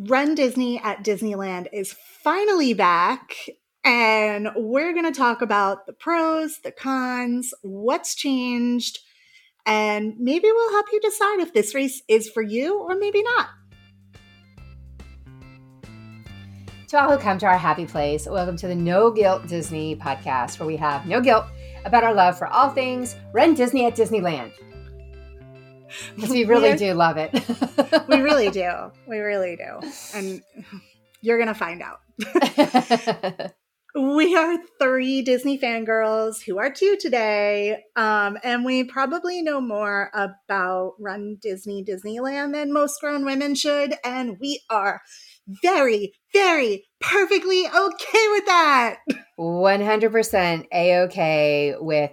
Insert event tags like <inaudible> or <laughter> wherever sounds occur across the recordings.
Run Disney at Disneyland is finally back. And we're going to talk about the pros, the cons, what's changed, and maybe we'll help you decide if this race is for you or maybe not. To all who come to our happy place, welcome to the No Guilt Disney podcast, where we have no guilt about our love for all things Run Disney at Disneyland. Because <laughs> we really do love it. we really <laughs> do. We really do. And you're going to find out. <laughs> we are three Disney fangirls who are two today. Um, and we probably know more about Run Disney Disneyland than most grown women should. And we are very, very perfectly okay with that. 100% A okay with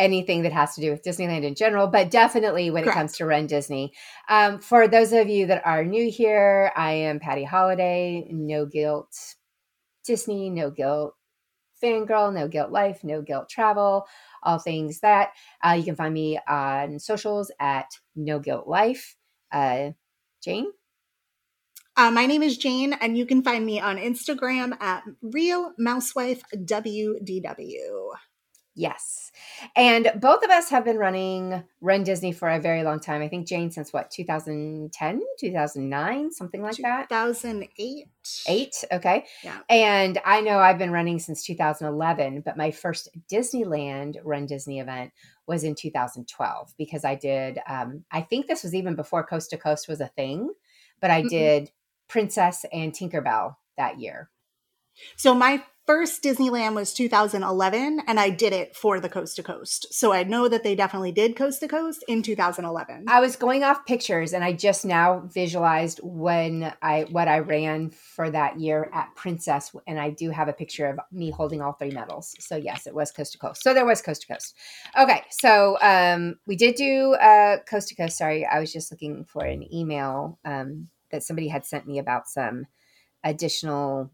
anything that has to do with Disneyland in general, but definitely when Correct. it comes to Run Disney. Um, for those of you that are new here, I am Patty Holiday, no guilt Disney, no guilt fangirl, no guilt life, no guilt travel, all things that. Uh, you can find me on socials at no guilt life. Uh, Jane? Uh, my name is Jane, and you can find me on Instagram at Real Mousewife WDW. Yes. And both of us have been running Run Disney for a very long time. I think Jane since what, 2010, 2009, something like that? 2008. Eight. Okay. Yeah. And I know I've been running since 2011, but my first Disneyland Run Disney event was in 2012 because I did, um, I think this was even before Coast to Coast was a thing, but I mm-hmm. did Princess and Tinkerbell that year. So my first Disneyland was 2011, and I did it for the Coast to Coast. So I know that they definitely did Coast to Coast in 2011. I was going off pictures, and I just now visualized when I what I ran for that year at Princess, and I do have a picture of me holding all three medals. So yes, it was Coast to Coast. So there was Coast to Coast. Okay, so um, we did do uh, Coast to Coast. Sorry, I was just looking for an email um, that somebody had sent me about some additional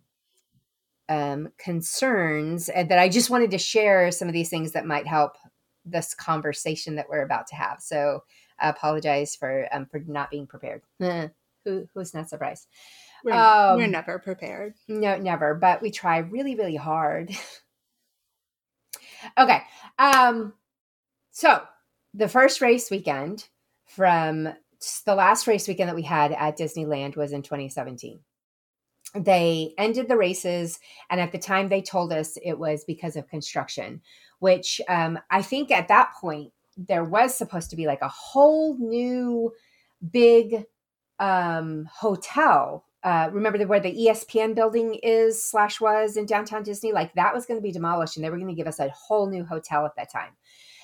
um, concerns and that I just wanted to share some of these things that might help this conversation that we're about to have. So I apologize for um, for not being prepared. <laughs> Who who's not surprised? We're, um, we're never prepared. No, never. But we try really really hard. <laughs> okay. Um. So the first race weekend from the last race weekend that we had at Disneyland was in 2017 they ended the races and at the time they told us it was because of construction which um, i think at that point there was supposed to be like a whole new big um, hotel uh, remember where the espn building is slash was in downtown disney? Like that was going to be demolished and they were going to give us a whole new hotel at that time.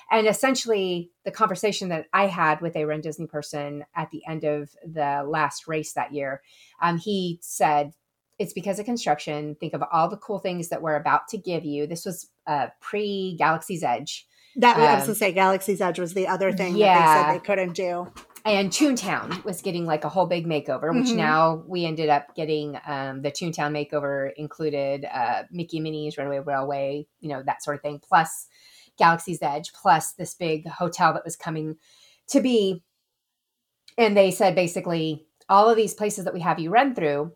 And essentially the conversation that i had with a run disney person at the end of the last race that year um, he said it's because of construction. Think of all the cool things that we're about to give you. This was uh, pre Galaxy's Edge. That um, I was going to say, Galaxy's Edge was the other thing yeah. that they said they couldn't do. And Toontown was getting like a whole big makeover, which mm-hmm. now we ended up getting. Um, the Toontown makeover included uh, Mickey Minnie's Runaway Railway, you know that sort of thing, plus Galaxy's Edge, plus this big hotel that was coming to be. And they said basically all of these places that we have you run through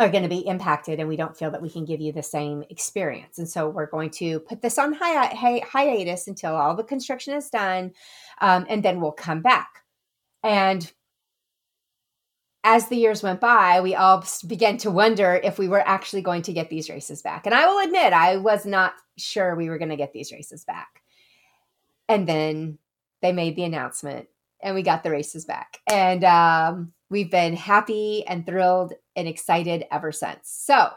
are going to be impacted and we don't feel that we can give you the same experience. And so we're going to put this on hi- hi- hiatus until all the construction is done um, and then we'll come back. And as the years went by, we all began to wonder if we were actually going to get these races back. And I will admit, I was not sure we were going to get these races back. And then they made the announcement and we got the races back. And um, we've been happy and thrilled and excited ever since. So,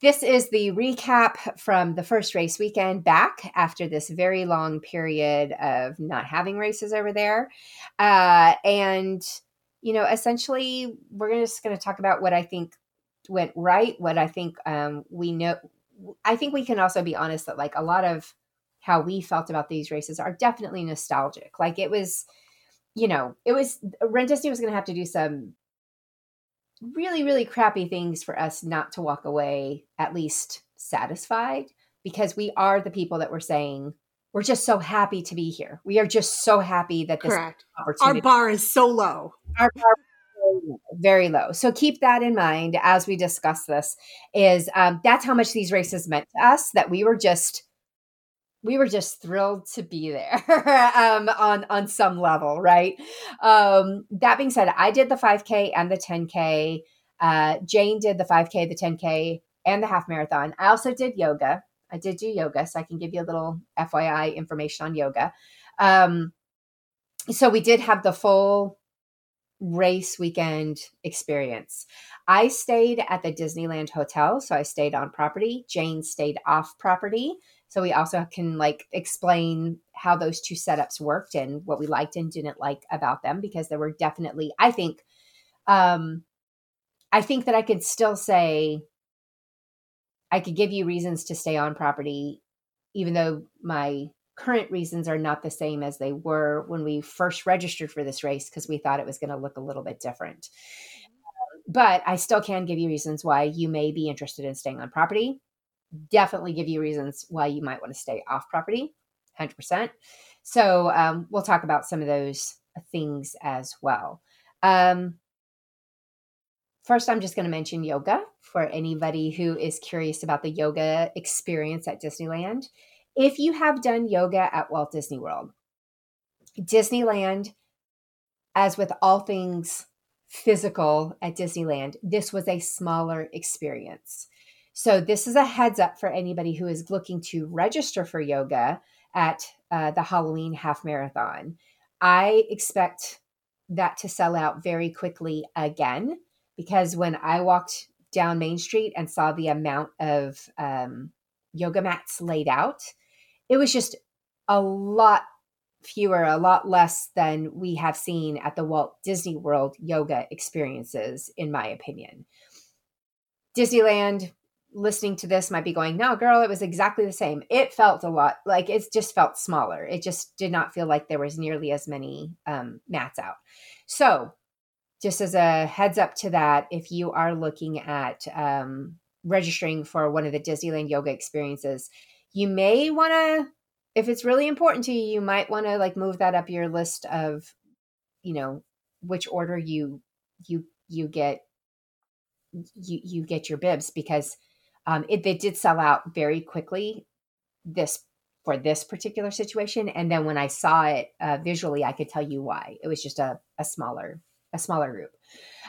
this is the recap from the first race weekend back after this very long period of not having races over there. Uh, and, you know, essentially, we're just going to talk about what I think went right, what I think um, we know. I think we can also be honest that, like, a lot of how we felt about these races are definitely nostalgic. Like, it was, you know, it was, Run Disney was going to have to do some really, really crappy things for us not to walk away at least satisfied because we are the people that were saying, we're just so happy to be here. We are just so happy that this Correct. Our bar is so low. Our bar is low, very low. So keep that in mind as we discuss this. Is um, that's how much these races meant to us that we were just we were just thrilled to be there <laughs> um, on on some level, right? Um, that being said, I did the 5K and the 10K. Uh, Jane did the 5K, the 10K, and the half marathon. I also did yoga. I did do yoga, so I can give you a little FYI information on yoga. Um, so we did have the full race weekend experience. I stayed at the Disneyland Hotel, so I stayed on property. Jane stayed off property. So we also can like explain how those two setups worked and what we liked and didn't like about them because there were definitely, I think, um, I think that I could still say I could give you reasons to stay on property, even though my current reasons are not the same as they were when we first registered for this race because we thought it was going to look a little bit different. But I still can give you reasons why you may be interested in staying on property definitely give you reasons why you might want to stay off property 100% so um, we'll talk about some of those things as well. Um, first i'm just going to mention yoga for anybody who is curious about the yoga experience at disneyland. If you have done yoga at walt disney world disneyland as with all things physical at disneyland this was a smaller experience so, this is a heads up for anybody who is looking to register for yoga at uh, the Halloween half marathon. I expect that to sell out very quickly again because when I walked down Main Street and saw the amount of um, yoga mats laid out, it was just a lot fewer, a lot less than we have seen at the Walt Disney World yoga experiences, in my opinion. Disneyland, listening to this might be going, no, girl, it was exactly the same. It felt a lot like it just felt smaller. It just did not feel like there was nearly as many um, mats out. So, just as a heads up to that, if you are looking at um, registering for one of the Disneyland yoga experiences, you may want to, if it's really important to you, you might want to like move that up your list of, you know, which order you you you get you you get your bibs because um, it, they did sell out very quickly this for this particular situation. And then when I saw it uh, visually, I could tell you why. It was just a, a smaller a smaller group.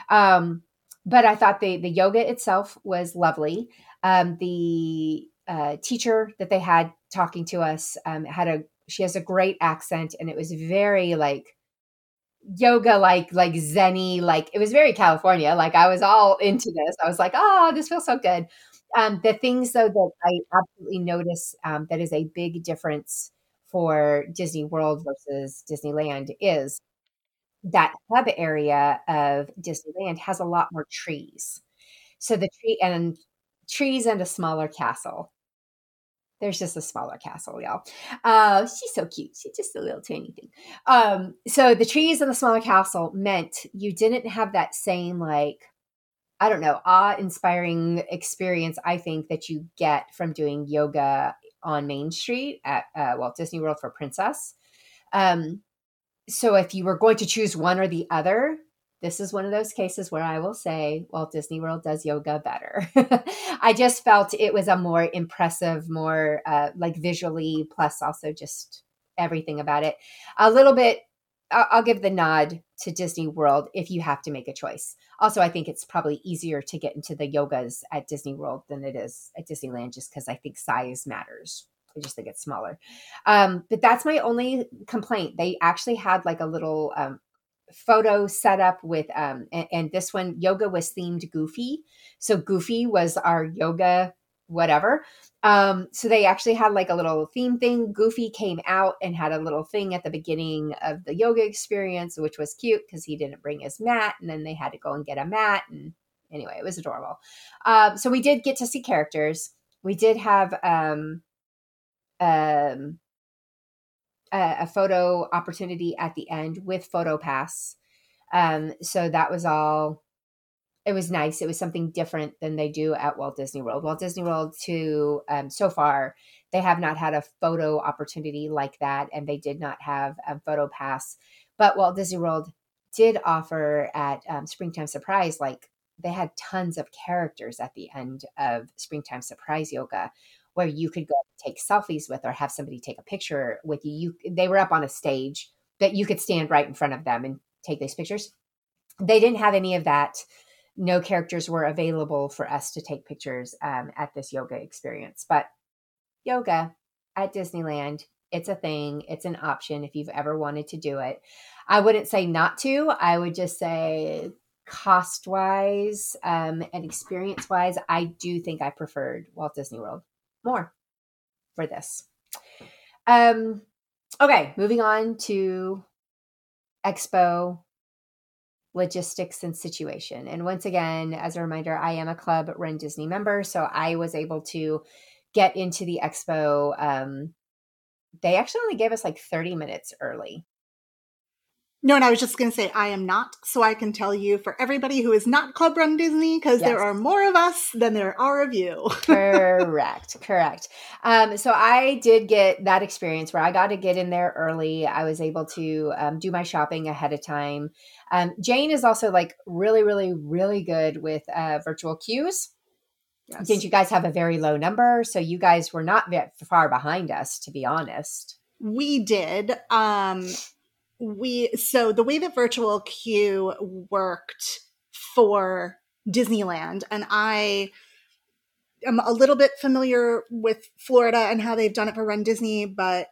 Um, but I thought the the yoga itself was lovely. Um, the uh, teacher that they had talking to us um, had a she has a great accent, and it was very like yoga like like zenny like it was very california like i was all into this i was like oh this feels so good um, the things though that I absolutely notice um, that is a big difference for Disney World versus Disneyland is that hub area of Disneyland has a lot more trees. So the tree and trees and a smaller castle. There's just a smaller castle, y'all. Uh, she's so cute. She's just a little tiny thing. Um, so the trees and the smaller castle meant you didn't have that same like I don't know, awe inspiring experience, I think, that you get from doing yoga on Main Street at uh, Walt Disney World for Princess. Um, so if you were going to choose one or the other, this is one of those cases where I will say Walt Disney World does yoga better. <laughs> I just felt it was a more impressive, more uh, like visually, plus also just everything about it. A little bit I'll give the nod to Disney World if you have to make a choice. Also, I think it's probably easier to get into the yogas at Disney World than it is at Disneyland, just because I think size matters. I just think it's smaller. Um, but that's my only complaint. They actually had like a little um, photo set up with, um, and, and this one, yoga was themed Goofy. So Goofy was our yoga whatever. Um, so they actually had like a little theme thing. Goofy came out and had a little thing at the beginning of the yoga experience, which was cute because he didn't bring his mat, and then they had to go and get a mat. And anyway, it was adorable. Um, so we did get to see characters. We did have um, um, a, a photo opportunity at the end with Photo Pass. Um, so that was all it was nice. It was something different than they do at Walt Disney World. Walt Disney World, too, um, so far, they have not had a photo opportunity like that, and they did not have a photo pass. But Walt Disney World did offer at um, Springtime Surprise, like they had tons of characters at the end of Springtime Surprise Yoga where you could go take selfies with or have somebody take a picture with you. you they were up on a stage that you could stand right in front of them and take these pictures. They didn't have any of that. No characters were available for us to take pictures um, at this yoga experience. But yoga at Disneyland, it's a thing, it's an option if you've ever wanted to do it. I wouldn't say not to, I would just say cost wise um, and experience wise, I do think I preferred Walt Disney World more for this. Um, okay, moving on to Expo logistics and situation. And once again, as a reminder, I am a Club Run Disney member, so I was able to get into the expo. Um, they actually only gave us like 30 minutes early. No, and I was just going to say I am not, so I can tell you for everybody who is not Club Run Disney, because yes. there are more of us than there are of you. <laughs> correct, correct. Um, so I did get that experience where I got to get in there early. I was able to um, do my shopping ahead of time. Um, Jane is also like really, really, really good with uh, virtual queues. Yes. Did you guys have a very low number? So you guys were not far behind us, to be honest. We did. Um, we so the way that virtual queue worked for Disneyland, and I am a little bit familiar with Florida and how they've done it for Run Disney, but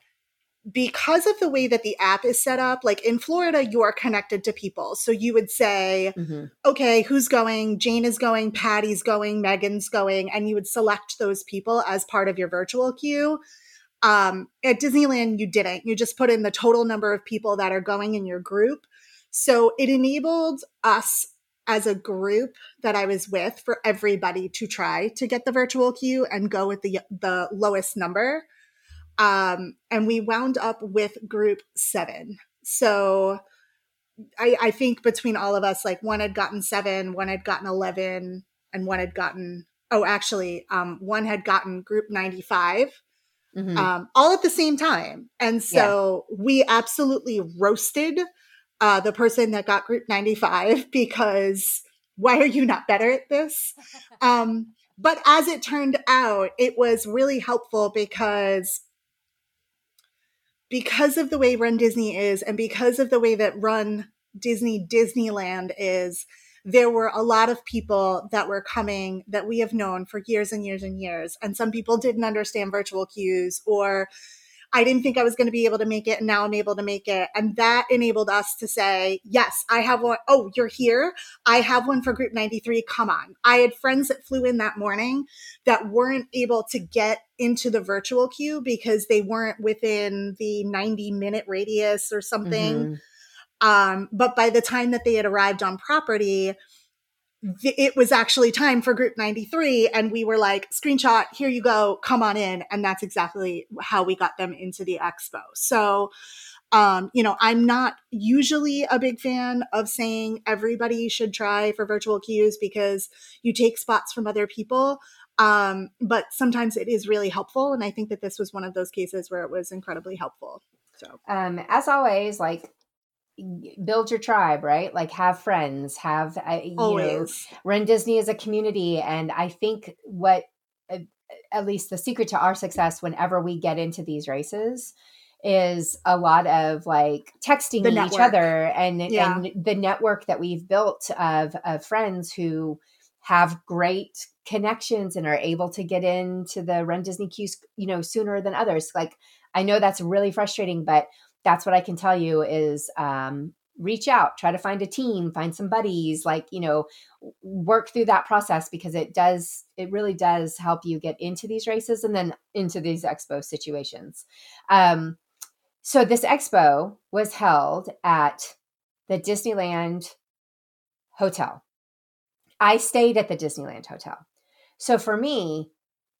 because of the way that the app is set up, like in Florida, you are connected to people. So you would say, mm-hmm. okay, who's going? Jane is going, Patty's going, Megan's going, and you would select those people as part of your virtual queue. Um, at Disneyland, you didn't. You just put in the total number of people that are going in your group. So it enabled us as a group that I was with for everybody to try to get the virtual queue and go with the the lowest number. Um, and we wound up with group seven. So I, I think between all of us, like one had gotten seven, one had gotten 11, and one had gotten, oh, actually, um, one had gotten group 95. Mm-hmm. Um, all at the same time. And so yeah. we absolutely roasted uh, the person that got group 95 <laughs> because why are you not better at this? <laughs> Um, but as it turned out, it was really helpful because because of the way Run Disney is and because of the way that Run Disney Disneyland is, there were a lot of people that were coming that we have known for years and years and years. And some people didn't understand virtual queues or I didn't think I was going to be able to make it, and now I'm able to make it. And that enabled us to say, yes, I have one. Oh, you're here. I have one for Group 93. Come on. I had friends that flew in that morning that weren't able to get into the virtual queue because they weren't within the 90 minute radius or something. Mm-hmm. Um, but by the time that they had arrived on property, it was actually time for group 93 and we were like screenshot here you go come on in. And that's exactly how we got them into the expo. So um, you know i'm not usually a big fan of saying everybody should try for virtual queues because you take spots from other people. Um, but sometimes it is really helpful and i think that this was one of those cases where it was incredibly helpful. So. Um, as always like build your tribe, right? Like have friends, have uh, you Always. know, run Disney as a community. And I think what, uh, at least the secret to our success, whenever we get into these races, is a lot of like texting each other and, yeah. and the network that we've built of, of friends who have great connections and are able to get into the run Disney queues, you know, sooner than others. Like I know that's really frustrating, but that's what I can tell you is um, reach out, try to find a team, find some buddies, like, you know, work through that process because it does, it really does help you get into these races and then into these expo situations. Um, so this expo was held at the Disneyland Hotel. I stayed at the Disneyland Hotel. So for me,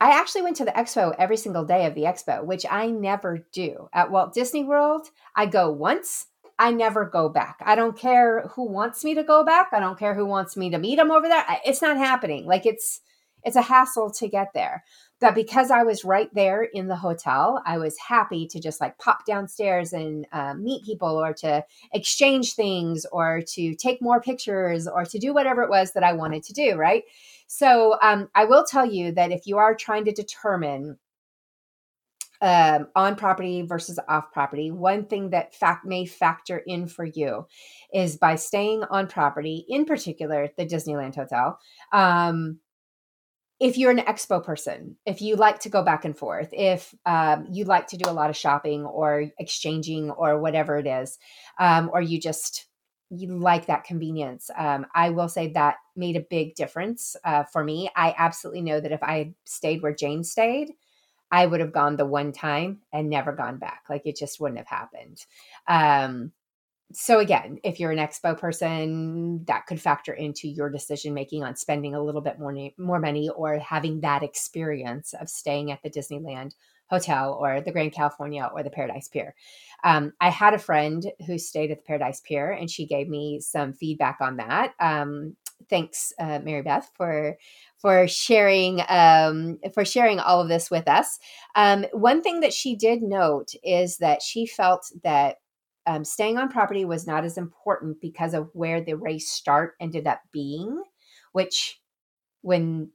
I actually went to the expo every single day of the expo, which I never do. At Walt Disney World, I go once, I never go back. I don't care who wants me to go back. I don't care who wants me to meet them over there. It's not happening. Like it's it's a hassle to get there but because I was right there in the hotel, I was happy to just like pop downstairs and uh, meet people or to exchange things or to take more pictures or to do whatever it was that I wanted to do. Right. So um, I will tell you that if you are trying to determine um, on property versus off property, one thing that fact may factor in for you is by staying on property, in particular the Disneyland Hotel. Um, if you're an expo person, if you like to go back and forth, if um, you like to do a lot of shopping or exchanging or whatever it is, um, or you just you like that convenience, um, I will say that made a big difference uh, for me. I absolutely know that if I had stayed where Jane stayed, I would have gone the one time and never gone back. Like it just wouldn't have happened. Um, so again, if you're an expo person, that could factor into your decision making on spending a little bit more more money or having that experience of staying at the Disneyland Hotel or the Grand Californian or the Paradise Pier. Um, I had a friend who stayed at the Paradise Pier, and she gave me some feedback on that. Um, thanks, uh, Mary Beth, for for sharing um, for sharing all of this with us. Um, one thing that she did note is that she felt that um, staying on property was not as important because of where the race start ended up being, which when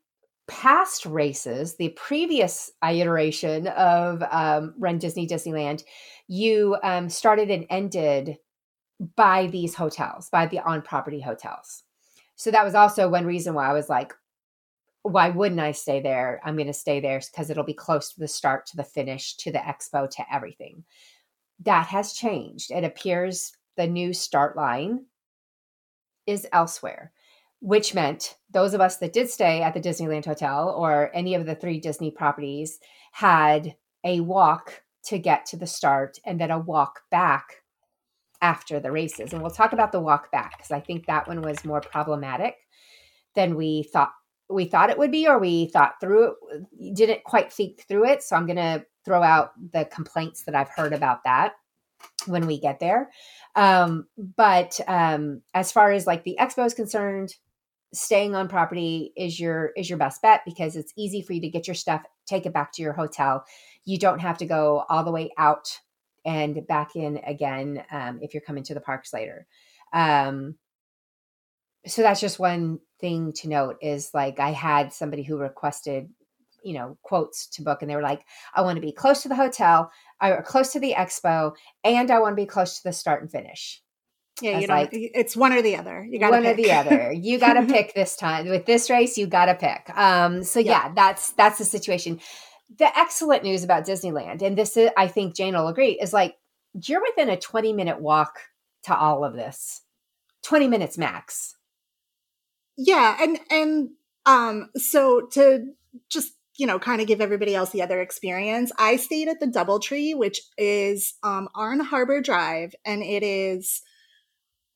past races, the previous iteration of um, Run Disney Disneyland, you um, started and ended by these hotels, by the on property hotels. So that was also one reason why I was like, why wouldn't I stay there? I'm going to stay there because it'll be close to the start, to the finish, to the expo, to everything that has changed. It appears the new start line is elsewhere, which meant those of us that did stay at the Disneyland Hotel or any of the three Disney properties had a walk to get to the start and then a walk back after the races. And we'll talk about the walk back because I think that one was more problematic than we thought we thought it would be or we thought through it didn't quite think through it so i'm going to throw out the complaints that I've heard about that when we get there. Um, but um, as far as like the expo is concerned, staying on property is your is your best bet because it's easy for you to get your stuff, take it back to your hotel. You don't have to go all the way out and back in again um, if you're coming to the parks later. Um, so that's just one thing to note is like I had somebody who requested you know quotes to book and they were like i want to be close to the hotel or close to the expo and i want to be close to the start and finish yeah you know like, it's one or the other you got one pick. or the other you got to <laughs> pick this time with this race you got to pick um so yeah. yeah that's that's the situation the excellent news about disneyland and this is i think jane will agree is like you're within a 20 minute walk to all of this 20 minutes max yeah and and um so to just you know, kind of give everybody else the other experience. I stayed at the Doubletree, which is um, Arn Harbor Drive, and it is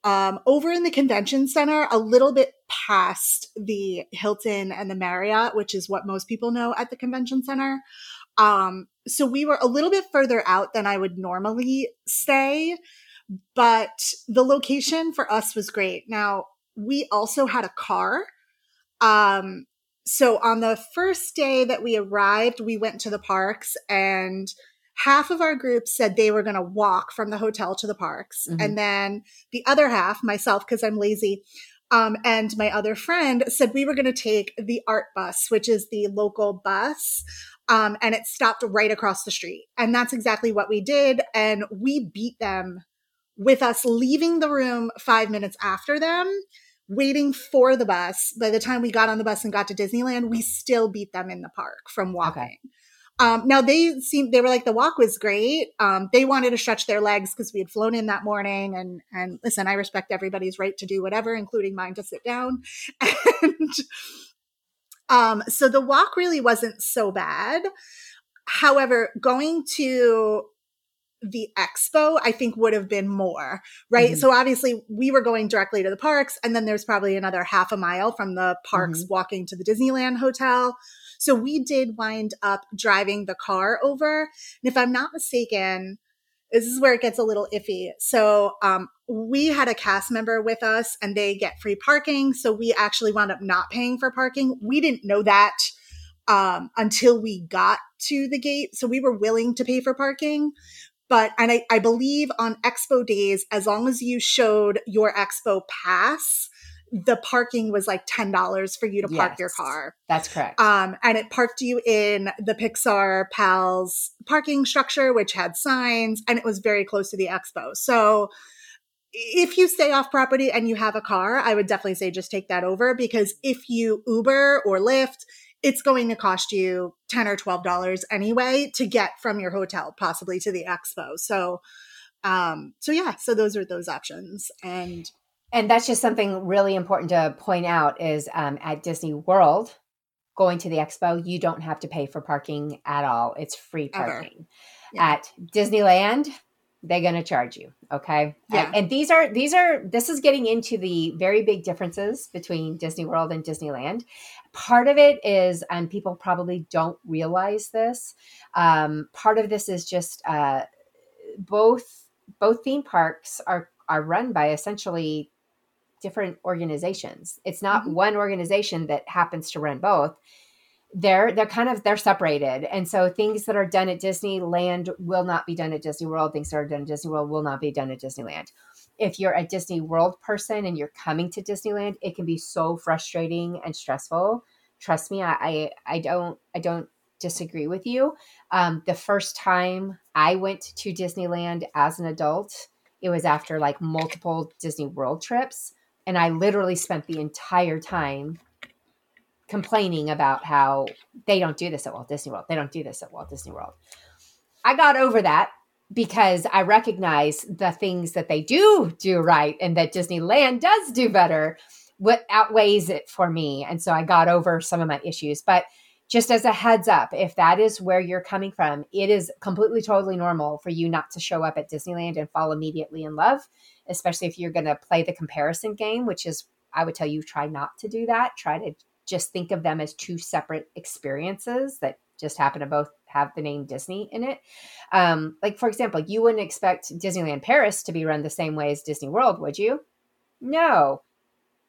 um, over in the convention center, a little bit past the Hilton and the Marriott, which is what most people know at the convention center. Um, so we were a little bit further out than I would normally stay, but the location for us was great. Now, we also had a car. Um, so on the first day that we arrived, we went to the parks and half of our group said they were going to walk from the hotel to the parks. Mm-hmm. And then the other half, myself, because I'm lazy, um, and my other friend said we were going to take the art bus, which is the local bus. Um, and it stopped right across the street. And that's exactly what we did. And we beat them with us leaving the room five minutes after them waiting for the bus. By the time we got on the bus and got to Disneyland, we still beat them in the park from walking. Okay. Um, now they seemed they were like the walk was great. Um, they wanted to stretch their legs because we had flown in that morning. And and listen, I respect everybody's right to do whatever, including mine to sit down. <laughs> And um, so the walk really wasn't so bad. However, going to the expo, I think would have been more, right? Mm-hmm. So obviously we were going directly to the parks and then there's probably another half a mile from the parks mm-hmm. walking to the Disneyland hotel. So we did wind up driving the car over. And if I'm not mistaken, this is where it gets a little iffy. So, um, we had a cast member with us and they get free parking. So we actually wound up not paying for parking. We didn't know that um, until we got to the gate. So we were willing to pay for parking. But, and I, I believe on expo days, as long as you showed your expo pass, the parking was like $10 for you to park Yes. your car. That's correct. Um, and it parked you in the Pixar Pals parking structure, which had signs, and it was very close to the expo. So if you stay off property and you have a car, I would definitely say just take that over because if you Uber or Lyft, it's going to cost you 10 or 12 dollars anyway to get from your hotel possibly to the expo. So um so yeah, so those are those options and and that's just something really important to point out is um, at Disney World, going to the expo, you don't have to pay for parking at all. It's free parking. Yeah. At Disneyland, they're going to charge you. Okay. Yeah. And, and these are, these are, this is getting into the very big differences between Disney World and Disneyland. Part of it is, and people probably don't realize this, um, part of this is just uh, both, both theme parks are, are run by essentially different organizations. It's not Mhm. one organization that happens to run both. They're they're kind of they're separated. And so things that are done at Disneyland will not be done at Disney World. Things that are done at Disney World will not be done at Disneyland. If you're a Disney World person and you're coming to Disneyland, it can be so frustrating and stressful. Trust me, I I, I don't I don't disagree with you. Um, the first time I went to Disneyland as an adult, it was after like multiple Disney World trips. And I literally spent the entire time complaining about how they don't do this at Walt Disney World. They don't do this at Walt Disney World. I got over that because I recognize the things that they do do right and that Disneyland does do better. What outweighs it for me. And so I got over some of my issues. But just as a heads up, if that is where you're coming from, it is completely, totally normal for you not to show up at Disneyland and fall immediately in love, especially if you're going to play the comparison game, which is, I would tell you, try not to do that. Try to just think of them as two separate experiences that just happen to both have the name Disney in it. Um, like, for example, you wouldn't expect Disneyland Paris to be run the same way as Disney World, would you? No.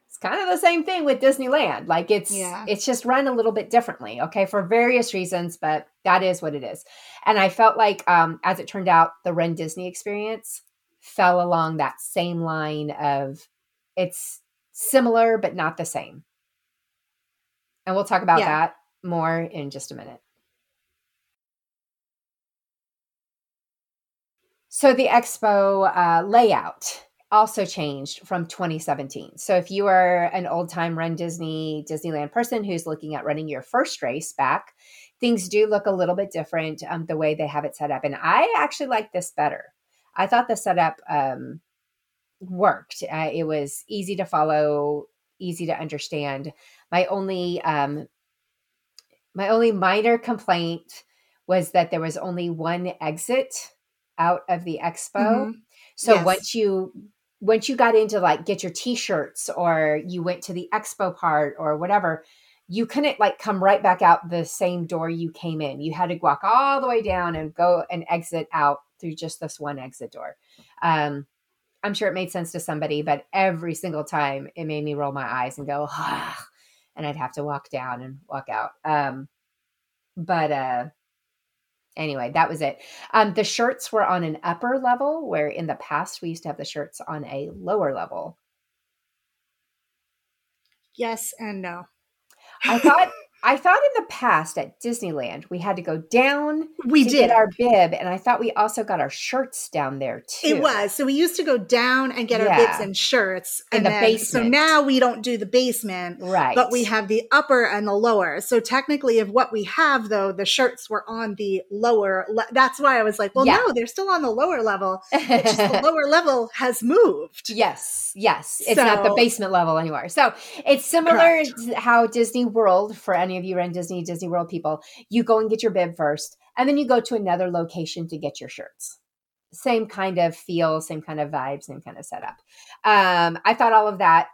It's kind of the same thing with Disneyland. Like it's Yeah. it's just run a little bit differently, okay, for various reasons, but that is what it is. And I felt like um as it turned out, the Run Disney experience fell along that same line of it's similar but not the same. And we'll talk about Yeah. that more in just a minute. So the expo uh, layout also changed from 2017. So if you are an old time Run Disney Disneyland person who's looking at running your first race back, things do look a little bit different um, the way they have it set up. And I actually like this better. I thought the setup um, worked. Uh, it was easy to follow, easy to understand. My only um, my only minor complaint was that there was only one exit out of the expo. Mhm. So Yes. once you once you got into like get your t-shirts or you went to the expo part or whatever, you couldn't like come right back out the same door you came in. You had to walk all the way down and go and exit out through just this one exit door. Um, I'm sure it made sense to somebody, but every single time it made me roll my eyes and go, ah, and I'd have to walk down and walk out. Um, but uh, anyway, that was it. Um, the shirts were on an upper level, where in the past we used to have the shirts on a lower level. Yes and no. I thought <laughs> I thought in the past at Disneyland we had to go down We to did. get our bib, and I thought we also got our shirts down there too. It was. So we used to go down and get our bibs and shirts. In And the then, So now we don't do the basement, right, but we have the upper and the lower. So technically, of what we have, though, the shirts were on the lower. Le- That's why I was like, well, Yeah. no, they're still on the lower level. It's just the <laughs> lower level has moved. Yes, yes. It's not the basement level anymore. So it's similar Correct. to how Disney World, for any of you run Disney, Disney World people, you go and get your bib first, and then you go to another location to get your shirts. Same kind of feel, same kind of vibe, same kind of setup. Um, I thought all of that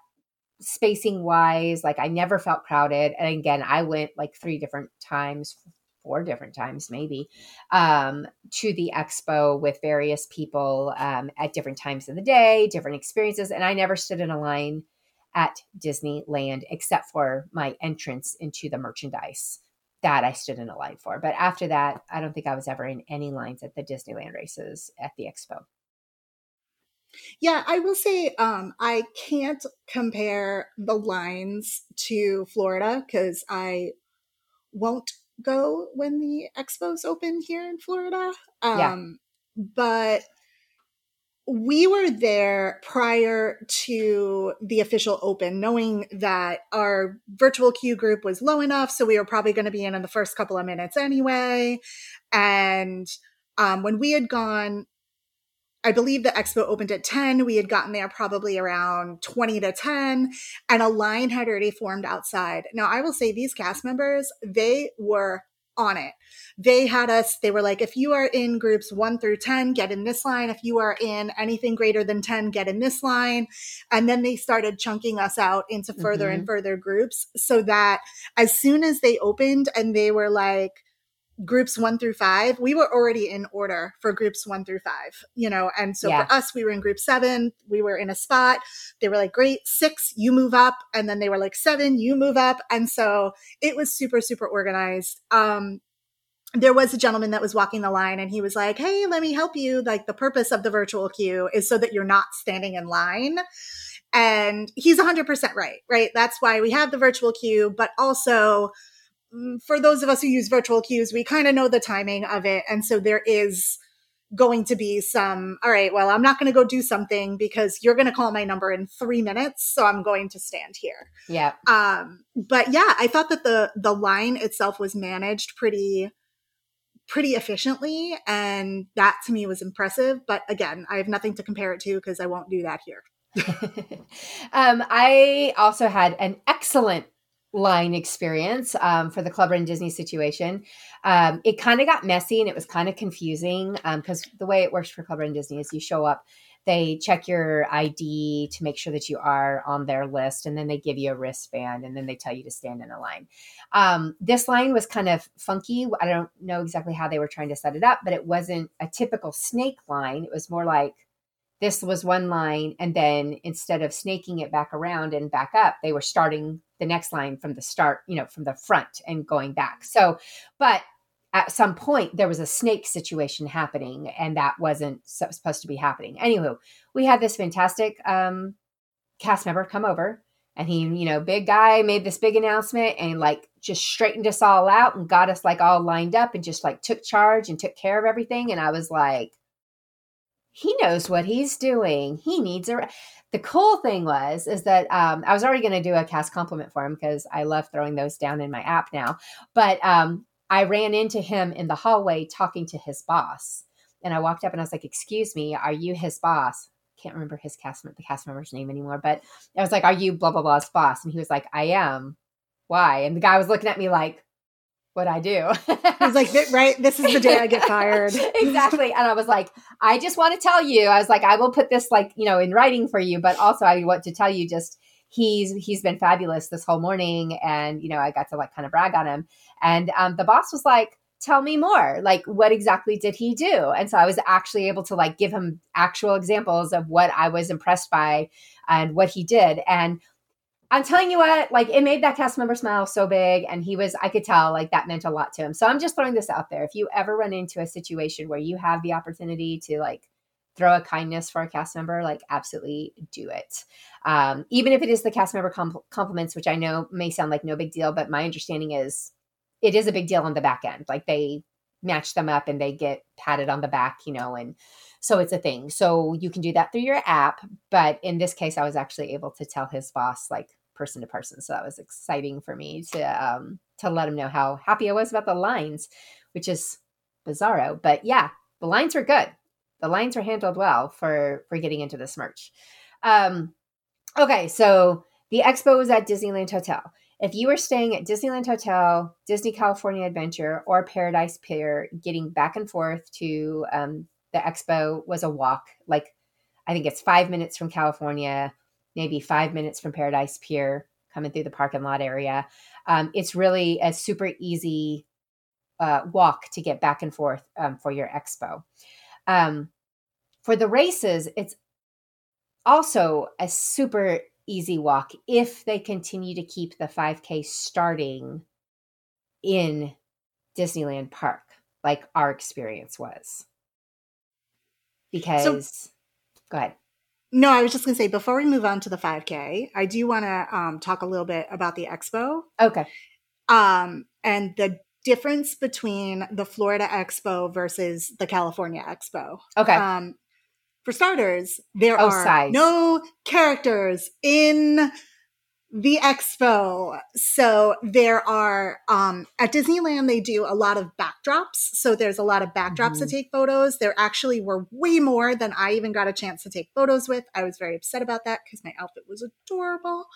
spacing wise, like I never felt crowded. And again, I went like three different times, four different times, maybe, um, to the expo with various people um, at different times of the day, different experiences. And I never stood in a line at Disneyland except for my entrance into the merchandise that I stood in a line for. But after that, I don't think I was ever in any lines at the Disneyland races at the expo. Yeah, I will say um, I can't compare the lines to Florida because I won't go when the expos open here in Florida. Um, yeah. But we were there prior to the official open, knowing that our virtual queue group was low enough. So we were probably going to be in in the first couple of minutes anyway. And um, when we had gone, I believe the expo opened at 10. We had gotten there probably around 20 to 10, and a line had already formed outside. Now, I will say these cast members, they were on it. They had us, they were like, if you are in groups one through 10, get in this line. If you are in anything greater than 10, get in this line. And then they started chunking us out into further mm-hmm. and further groups so that as soon as they opened and they were like, groups one through five, we were already in order for groups one through five, you know. And so yeah. for us, we were in group seven, we were in a spot. They were like, great, six, you move up. And then they were like, seven, you move up. And so it was super, super organized. Um, there was a gentleman that was walking the line and he was like, Hey, let me help you. Like the purpose of the virtual queue is so that you're not standing in line. And he's 100% right, right? That's why we have the virtual queue, but also for those of us who use virtual queues, we kind of know the timing of it. And so there is going to be some, all right, well, I'm not going to go do something because you're going to call my number in three minutes. So I'm going to stand here. Yeah. Um, but yeah, I thought that the, the line itself was managed pretty, pretty efficiently. And that to me was impressive. But again, I have nothing to compare it to because I won't do that here. <laughs> um, I also had an excellent line experience um, for the Club Run Disney situation. Um, it kind of got messy and it was kind of confusing because um, the way it works for Club Run Disney is you show up they check your ID to make sure that you are on their list, and then they give you a wristband, and then they tell you to stand in a line. Um, this line was kind of funky. I don't know exactly how they were trying to set it up, but it wasn't a typical snake line. It was more like this was one line, and then instead of snaking it back around and back up, they were starting the next line from the start, you know, from the front and going back. So, but at some point there was a snake situation happening and that wasn't supposed to be happening. Anywho, we had this fantastic um, cast member come over and he, you know, big guy made this big announcement and like just straightened us all out and got us like all lined up and just like took charge and took care of everything. And I was like, he knows what he's doing. He needs a. The cool thing was is that um, I was already going to do a cast compliment for him because I love throwing those down in my app now. But um, I ran into him in the hallway talking to his boss. And I walked up and I was like, Excuse me, are you his boss? Can't remember his cast the cast member's name anymore, but I was like, Are you blah blah blah's boss? And he was like, I am. Why? And the guy was looking at me like, what I do. He's like, right, this is the day I get <laughs> fired. exactly. And I was like, I just want to tell you, I was like, I will put this like, you know, in writing for you, but also I want to tell you just he's he's been fabulous this whole morning and you know i got to like kind of brag on him and um, the boss was like tell me more like what exactly did he do and so i was actually able to like give him actual examples of what i was impressed by and what he did and i'm telling you what like it made that cast member smile so big and he was i could tell like that meant a lot to him so i'm just throwing this out there if you ever run into a situation where you have the opportunity to like throw a kindness for a cast member, like absolutely do it. Um, even if it is the cast member compliments, which I know may sound like no big deal, but my understanding is it is a big deal on the back end. Like they match them up and they get patted on the back, you know, and so it's a thing. So you can do that through your app. But in this case, I was actually able to tell his boss like person to person. So that was exciting for me to um to let him know how happy I was about the lines, which is bizarro. But yeah, the lines were good the lines were handled well for for getting into this merch. Um, okay, so the expo was at Disneyland Hotel. If you were staying at Disneyland Hotel, Disney California Adventure, or Paradise Pier, getting back and forth to um, the expo was a walk. Like, I think it's five minutes from California, maybe five minutes from Paradise Pier, coming through the parking lot area. Um, it's really a super easy uh, walk to get back and forth um, for your expo. Um, for the races, it's also a super easy walk if they continue to keep the 5K starting in Disneyland Park, like our experience was. Because, so, go ahead. No, I was just going to say before we move on to the 5K, I do want to um, talk a little bit about the expo. Okay. Um, and the difference between the Florida Expo versus the California Expo. Okay. Um, for starters, there oh, are size. no characters in the expo. So there are um, at Disneyland they do a lot of backdrops. So there's a lot of backdrops mm-hmm. to take photos. There actually were way more than I even got a chance to take photos with. I was very upset about that because my outfit was adorable,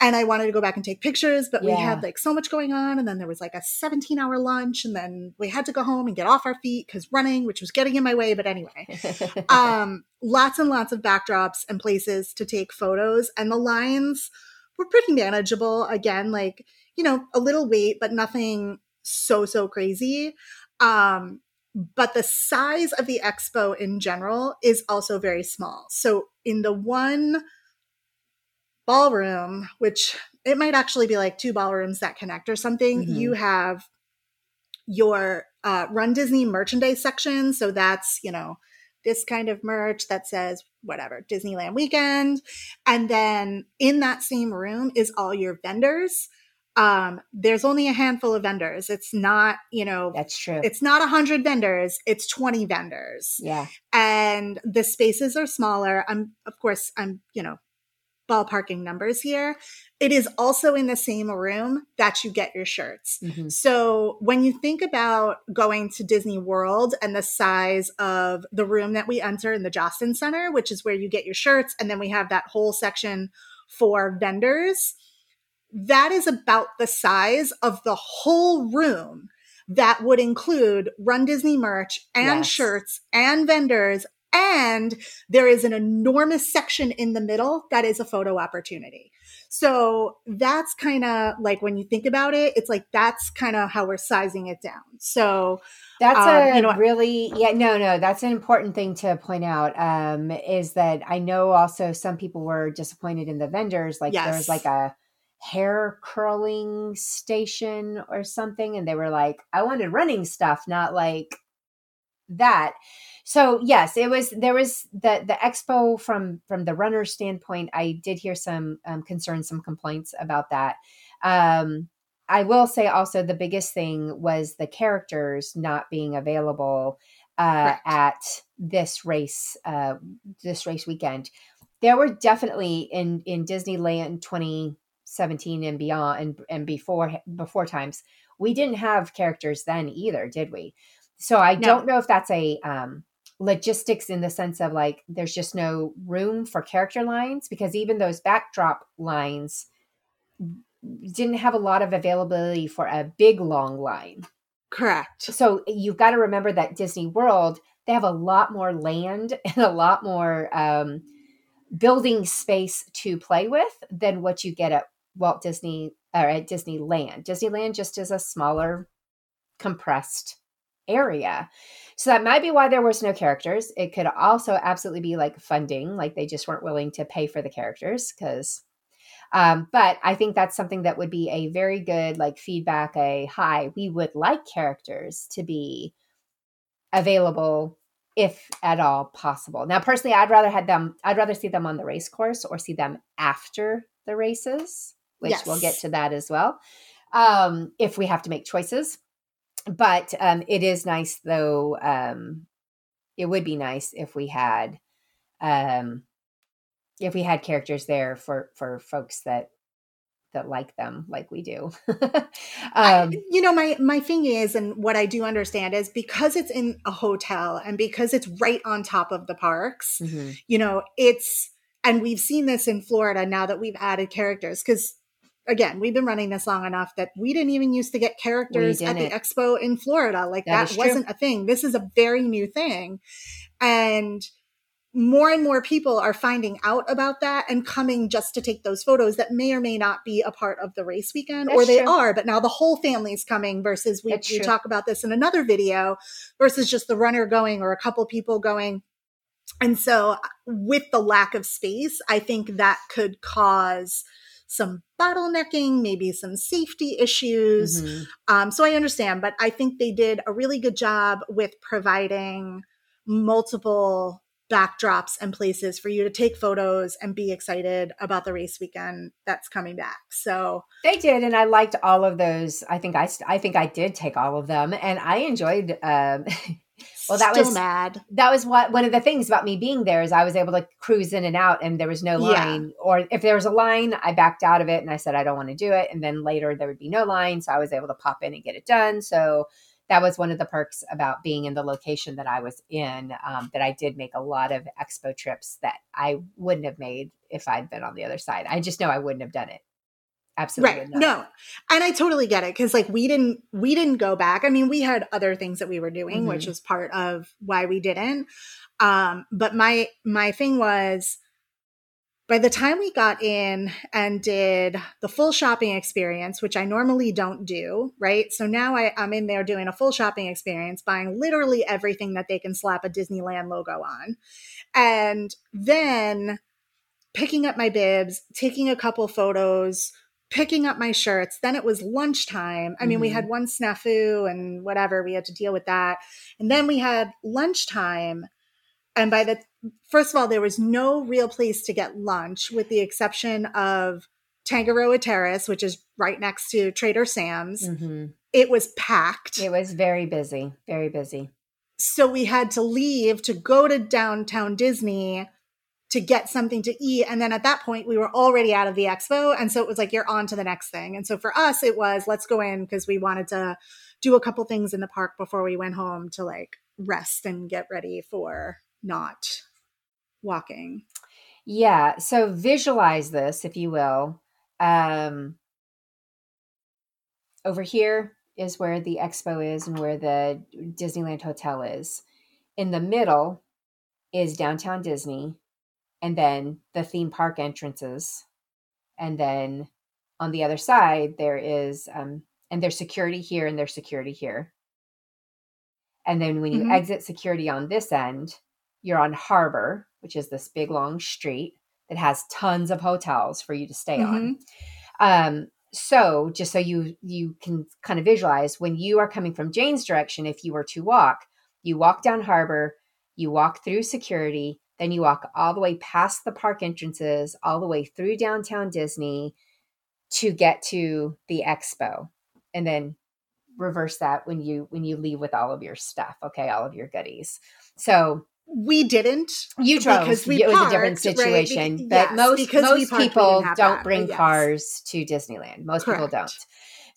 and I wanted to go back and take pictures, but yeah. we had like so much going on, and then there was like a 17 hour lunch, and then we had to go home and get off our feet because running, which was getting in my way. But anyway, <laughs> um, lots and lots of backdrops and places to take photos, and the lines were pretty manageable. Again, like, you know, a little wait, but nothing so, so crazy. Um, but the size of the expo in general is also very small. So in the one ballroom, which it might actually be like two ballrooms that connect or something, mm-hmm. you have your uh, Run Disney merchandise section. So that's, you know, this kind of merch that says whatever Disneyland weekend. And then in that same room is all your vendors. Um, there's only a handful of vendors. It's not, you know, that's true. It's not a hundred vendors. It's 20 vendors. Yeah. And the spaces are smaller. I'm, of course, I'm, you know, ballparking numbers here. It is also in the same room that you get your shirts. Mm-hmm. So when you think about going to Disney World and the size of the room that we enter in the Jostens Center, which is where you get your shirts, and then we have that whole section for vendors, that is about the size of the whole room that would include Run Disney merch and yes. shirts and vendors and there is an enormous section in the middle that is a photo opportunity. So that's kind of like when you think about it, it's like that's kind of how we're sizing it down. So that's um, a you know, really yeah no no that's an important thing to point out um, is that I know also some people were disappointed in the vendors like yes. there was like a hair curling station or something and they were like I wanted running stuff not like that. So yes it was there was the the expo from from the runner standpoint i did hear some um, concerns some complaints about that. Um i will say also the biggest thing was the characters not being available uh, at this race uh, this race weekend. There were definitely in in disneyland 2017 and beyond and, and before before times we didn't have characters then either did we so i no. don't know if that's a um logistics in the sense of like there's just no room for character lines because even those backdrop lines didn't have a lot of availability for a big long line. Correct. So you've got to remember that Disney World, they have a lot more land <laughs> and a lot more um, building space to play with than what you get at Walt Disney or at Disneyland. Disneyland just is a smaller, compressed area. So that might be why there was no characters. It could also absolutely be like funding, like they just weren't willing to pay for the characters because um, but I think that's something that would be a very good like feedback. A hi, we would like characters to be available if at all possible. Now, personally, I'd rather had them. I'd rather see them on the race course or see them after the races, which yes. we'll get to that as well. Um, if we have to make choices, but um, it is nice though. Um, it would be nice if we had, um, if we had characters there for for folks that that like them like we do. <laughs> I, um, you know, my my thing is, and what I do understand is because it's in a hotel and because it's right on top of the parks. Mm-hmm. You know, it's and we've seen this in Florida now that we've added characters because again, we've been running this long enough that we didn't even used to get characters at the expo in Florida. Like that, that wasn't true. a thing. This is a very new thing. And more and more people are finding out about that and coming just to take those photos that may or may not be a part of the race weekend That's or they true. are but now the whole family's coming versus we, we talk about this in another video versus just the runner going or a couple people going and so uh, with the lack of space i think that could cause some bottlenecking maybe some safety issues Mhm. um, so I understand, but I think they did a really good job with providing multiple backdrops and places for you to take photos and be excited about the race weekend that's coming back. So They did, and I liked all of those. I think I, I think I did take all of them, and I enjoyed. Um, <laughs> Well, that still was- mad. that was what one of the things about me being there is I was able to cruise in and out, and there was no Yeah. line. Or if there was a line, I backed out of it, and I said I don't want to do it. And then later there would be no line, so I was able to pop in and get it done. So that was one of the perks about being in the location that I was in. Um, that I did make a lot of expo trips that I wouldn't have made if I'd been on the other side. I just know I wouldn't have done it. Absolutely Right. No. And I totally get it cuz like we didn't we didn't go back. I mean, we had other things that we were doing, which Mhm. was part of why we didn't. Um but my my thing was by the time we got in and did the full shopping experience, which I normally don't do, right? So now I, I'm in there doing a full shopping experience, buying literally everything that they can slap a Disneyland logo on. And then picking up my bibs, taking a couple photos, picking up my shirts. Then it was lunchtime. I mean, we Mhm. had one snafu and whatever, we had to deal with that. And then we had lunchtime. And by the first of all, there was no real place to get lunch with the exception of Tangaroa Terrace, which is right next to Trader Sam's. Mhm. It was packed. It was very busy, very busy. so we had to leave to go to downtown Disney to get something to eat. And then at that point, we were already out of the expo. And so it was like, you're on to the next thing. And so for us, it was let's go in because we wanted to do a couple things in the park before we went home to like rest and get ready for not walking. Yeah. So visualize this, if you will. Um, over here is where the expo is and where the Disneyland Hotel is. In the middle is downtown Disney, and then the theme park entrances. And then on the other side, there is, um, and there's security here and there's security here. And then when you Mhm. exit security on this end, you're on Harbor, which is this big long street that has tons of hotels for you to stay on. Um, so just so you you can kind of visualize when you are coming from Jane's direction, if you were to walk, you walk down Harbor, you walk through security, then you walk all the way past the park entrances, all the way through downtown Disney to get to the expo, and then reverse that when you when you leave with all of your stuff okay all of your goodies so We didn't. you drove Because we it was a different parked, right? situation Be- but yes, most most parked, people don't that, bring yes. cars to disneyland most people don't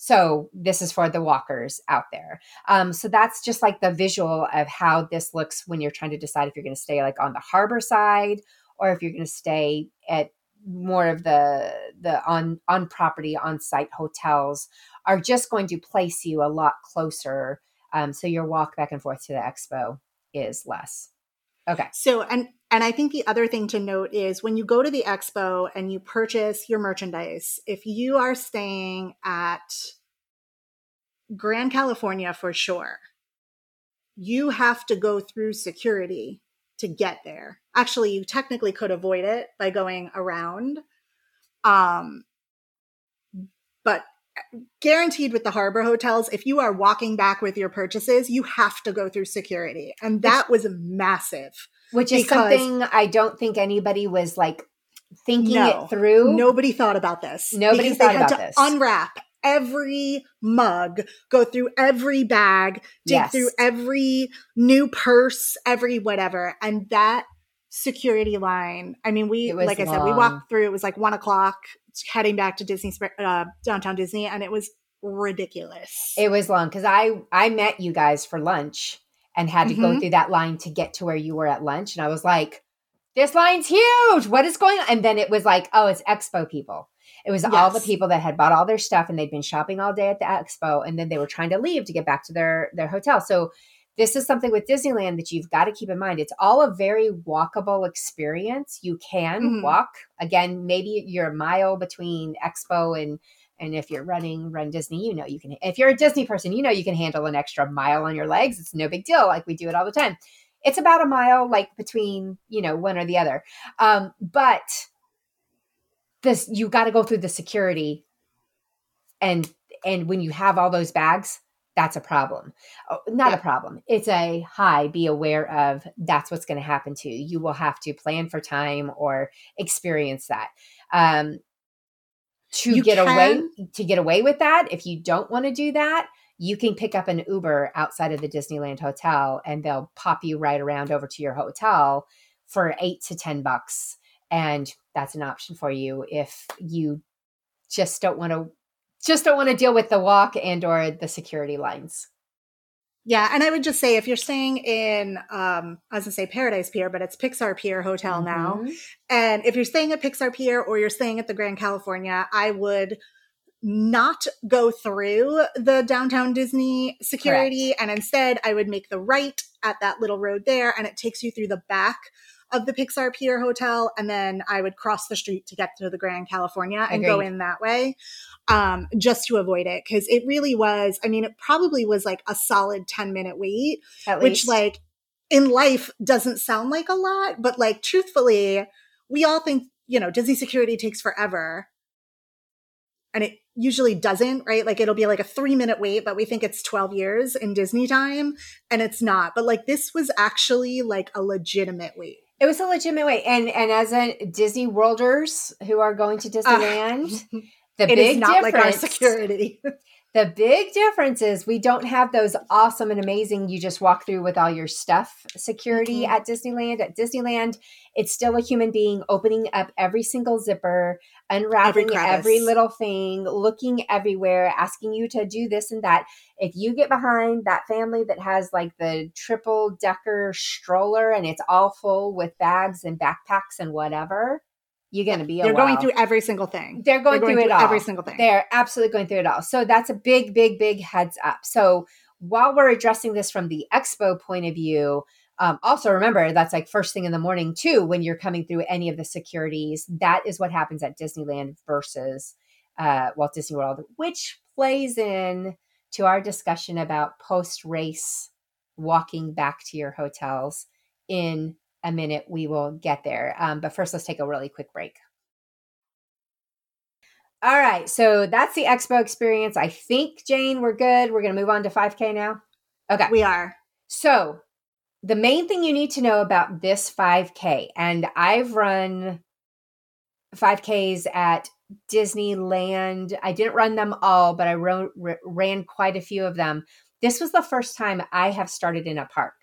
so this is for the walkers out there. Um, so that's just like the visual of how this looks when you're trying to decide if you're going to stay like on the harbor side or if you're going to stay at more of the the on on property on site hotels are just going to place you a lot closer um, so your walk back and forth to the expo is less. Okay. So and and I think the other thing to note is when you go to the expo and you purchase your merchandise, if you are staying at Grand Californian for sure, you have to go through security to get there. Actually, you technically could avoid it by going around. Um but guaranteed with the harbor hotels if you are walking back with your purchases you have to go through security and that was massive which is something i don't think anybody was like thinking No. it through Nobody thought about this. Nobody because thought they had about to this. unwrap every mug, go through every bag, dig Yes. through every new purse, every whatever. And that security line, I mean, we, like I said, we walked through, it was like one o'clock heading back to Disney, uh, downtown Disney, and it was ridiculous. It was long because I I met you guys for lunch and had to go Mhm. through that line to get to where you were at lunch, and I was like, "This line's huge! What is going on?" And then it was like, "Oh, it's expo people." It was all the people that had bought all their stuff and they'd been shopping all day at the expo, and then they were trying to leave to get back to their their hotel. So this is something with Disneyland that you've got to keep in mind. It's all a very walkable experience. You can mm-hmm. walk. Again, maybe you're a mile between Expo and and if you're running Run Disney, you know you can. If you're a Disney person, you know you can handle an extra mile on your legs. It's no big deal. Like we do it all the time. It's about a mile, like between you know one or the other. Um, but this you got to go through the security, and and when you have all those bags, that's a problem. Oh, not yeah. a problem. It's a high. be aware of that's what's going to happen to you. You will have to plan for time or experience that. Um, to you get can. away to get away with that if you don't want to do that you can pick up an uber outside of the disneyland hotel and they'll pop you right around over to your hotel for eight to ten bucks and that's an option for you if you just don't want to just don't want to deal with the walk and or the security lines yeah, and I would just say if you're staying in, um, I was gonna say Paradise Pier, but it's Pixar Pier Hotel mm-hmm. now. And if you're staying at Pixar Pier or you're staying at the Grand Californian, I would not go through the downtown Disney security, Correct. and instead I would make the right at that little road there, and it takes you through the back of the Pixar Pier Hotel, and then I would cross the street to get to the Grand Californian and Agreed. go in that way, um, just to avoid it because it really was. I mean, it probably was like a solid ten minute wait, which like in life doesn't sound like a lot, but like truthfully, we all think you know Disney security takes forever, and it usually doesn't, right? Like it'll be like a three minute wait, but we think it's 12 years in Disney time and it's not. But like this was actually like a legitimate wait. It was a legitimate way, and and as a Disney Worlders who are going to Disneyland, uh, <laughs> the it big is not like our security. <laughs> The big difference is we don't have those awesome and amazing you just walk through with all your stuff security mm-hmm. at Disneyland. At Disneyland, it's still a human being opening up every single zipper, unwrapping every, every little thing, looking everywhere, asking you to do this and that. If you get behind that family that has like the triple decker stroller and it's all full with bags and backpacks and whatever, you're going to be. They're going through every single thing. They're going, They're going through, through, it all. Every single thing. They're absolutely going through it all. So that's a big, big, big heads up. So while we're addressing this from the expo point of view, um, also remember that's like first thing in the morning too when you're coming through any of the securities. That is what happens at Disneyland versus uh, Walt Disney World, which plays in to our discussion about post race walking back to your hotels in a minute. We will get there. Um, but first, let's take a really quick break. All right. So that's the expo experience. I think, Jane, we're good. We're going to move on to 5K now. Okay. We are. So the main thing you need to know about this 5K, and I've run 5Ks at Disneyland. I didn't run them all, but I wrote, ran quite a few of them. This was the first time I have started in a park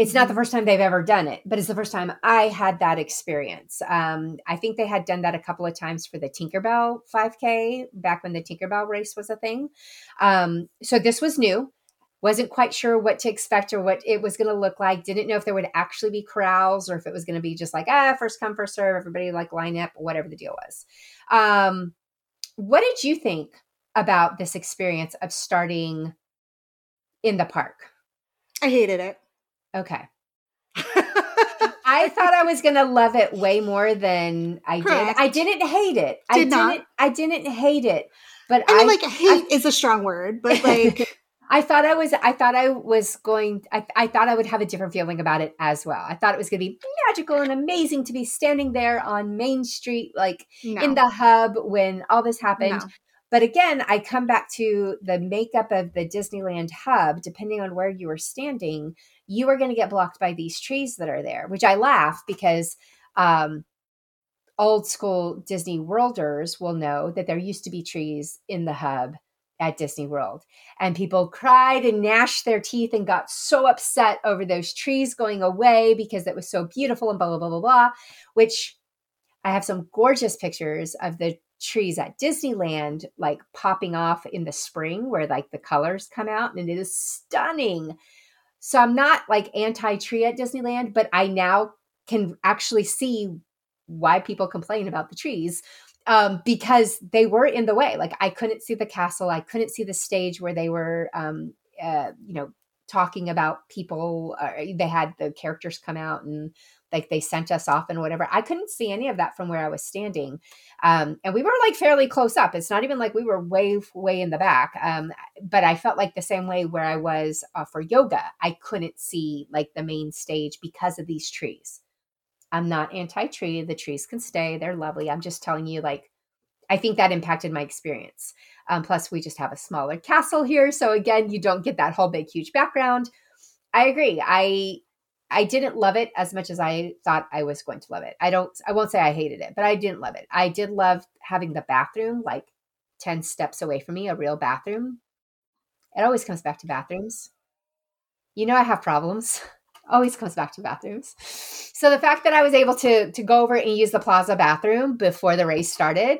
it's not the first time they've ever done it, but it's the first time I had that experience. Um, I think they had done that a couple of times for the Tinkerbell 5K back when the Tinkerbell race was a thing. Um, so this was new. Wasn't quite sure what to expect or what it was going to look like. Didn't know if there would actually be corrals or if it was going to be just like, ah, first come, first serve, everybody like line up, whatever the deal was. Um, what did you think about this experience of starting in the park? I hated it. Okay. <laughs> I thought I was going to love it way more than I Correct. did. I didn't hate it. Did I not. didn't I didn't hate it. But I mean, I, like hate I, is a strong word, but <laughs> like I thought I was I thought I was going I, I thought I would have a different feeling about it as well. I thought it was going to be magical and amazing to be standing there on Main Street like no. in the hub when all this happened. No. But again, I come back to the makeup of the Disneyland hub, depending on where you were standing, you are going to get blocked by these trees that are there, which I laugh because um, old school Disney Worlders will know that there used to be trees in the hub at Disney World. And people cried and gnashed their teeth and got so upset over those trees going away because it was so beautiful and blah, blah, blah, blah, blah. Which I have some gorgeous pictures of the trees at Disneyland, like popping off in the spring where like the colors come out. And it is stunning. So I'm not like anti tree at Disneyland, but I now can actually see why people complain about the trees um, because they were in the way. Like I couldn't see the castle, I couldn't see the stage where they were, um, uh, you know, talking about people. Uh, they had the characters come out and like they sent us off and whatever. I couldn't see any of that from where I was standing. Um, and we were like fairly close up. It's not even like we were way, way in the back. Um, but I felt like the same way where I was uh, for yoga. I couldn't see like the main stage because of these trees. I'm not anti tree. The trees can stay. They're lovely. I'm just telling you, like, I think that impacted my experience. Um, plus, we just have a smaller castle here. So, again, you don't get that whole big, huge background. I agree. I I didn't love it as much as I thought I was going to love it. I don't I won't say I hated it, but I didn't love it. I did love having the bathroom like 10 steps away from me, a real bathroom. It always comes back to bathrooms. You know I have problems. <laughs> always comes back to bathrooms. So the fact that I was able to to go over and use the plaza bathroom before the race started,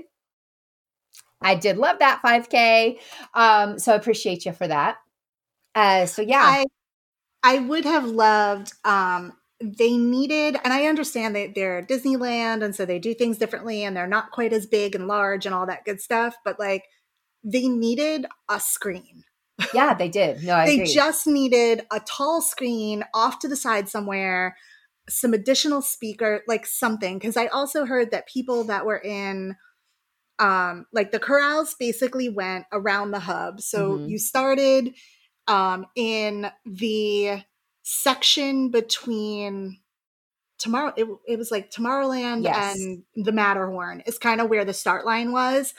I did love that 5K. Um, so I appreciate you for that. Uh, so yeah. I, I would have loved um they needed and I understand that they're Disneyland and so they do things differently and they're not quite as big and large and all that good stuff, but like they needed a screen. Yeah, they did. No, I they agree. just needed a tall screen off to the side somewhere, some additional speaker, like something. Because I also heard that people that were in, um, like the corrals basically went around the hub. So Mhm. you started um, in the section between tomorrow it, it was like tomorrowland Yes. and the matterhorn is kind of where the start line was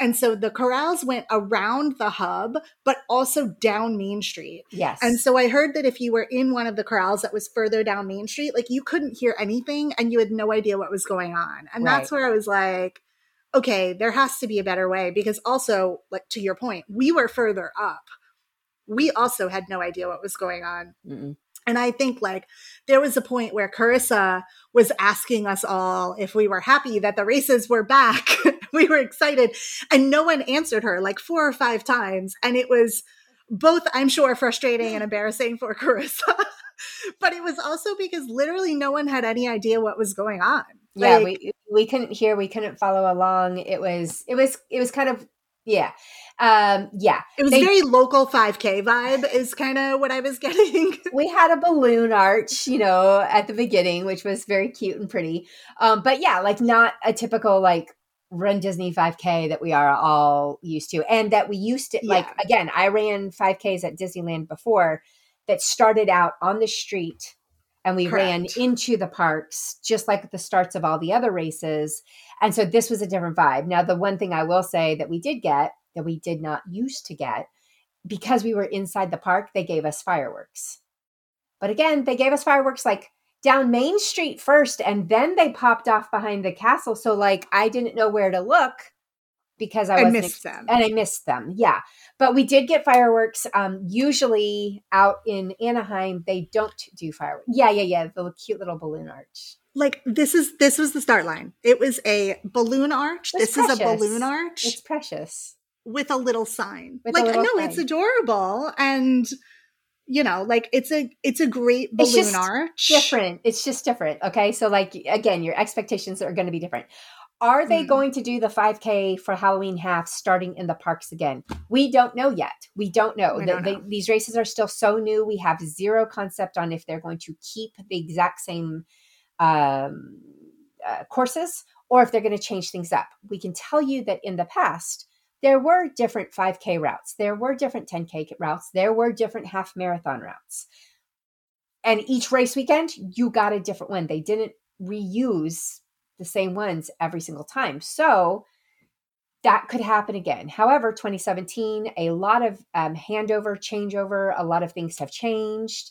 and so the corrals went around the hub but also down main street yes. and so i heard that if you were in one of the corrals that was further down main street like you couldn't hear anything and you had no idea what was going on and that's where i was like okay there has to be a better way because also like to your point we were further up we also had no idea what was going on Mm-mm. and I think like there was a point where Carissa was asking us all if we were happy that the races were back. <laughs> we were excited. And no one answered her like four or five times. And it was both, I'm sure, frustrating and embarrassing for <laughs> Carissa. but it was also because literally no one had any idea what was going on. yeah, we we couldn't hear, we couldn't follow along. It was it was it was kind of yeah. Um yeah. it was they- very local 5K vibe, is kind of what I was <laughs> getting. we had a balloon arch, you know, at the beginning, which was very cute and pretty. Um, but yeah, like not a typical like run Disney 5K that we are all used to, and that we used to like. Again, I ran 5Ks at Disneyland before that started out on the street. And we ran into the parks just like the starts of all the other races. And so this was a different vibe. Now, the one thing I will say that we did get that we did not used to get because we were inside the park, they gave us fireworks. But again, they gave us fireworks like down Main Street first, and then they popped off behind the castle. So, like, I didn't know where to look because I I missed them. and I missed them. Yeah. But we did get fireworks. Um, usually out in Anaheim, they don't do fireworks. Yeah, yeah, yeah. The cute little balloon arch. Like this is this was the start line. It was a balloon arch. It's This is a balloon arch. It's precious. With a little sign. With like little no, it's adorable and you know, like it's a it's a great It's balloon just arch. Different. It's just different. Okay. So, like, again, your expectations are going to be different. Are they Mm. going to do the 5K for Halloween half starting in the parks again? We don't know yet. We don't know. We The- don't the- know. these races are still so new. We have zero concept on if they're going to keep the exact same um, uh, courses or if they're going to change things up. We can tell you that in the past, there were different 5K routes, there were different 10K routes, there were different half marathon routes. And each race weekend, you got a different one. They didn't reuse the same ones every single time. So that could happen again. However, 2017, a lot of um, handover, changeover, a lot of things have changed.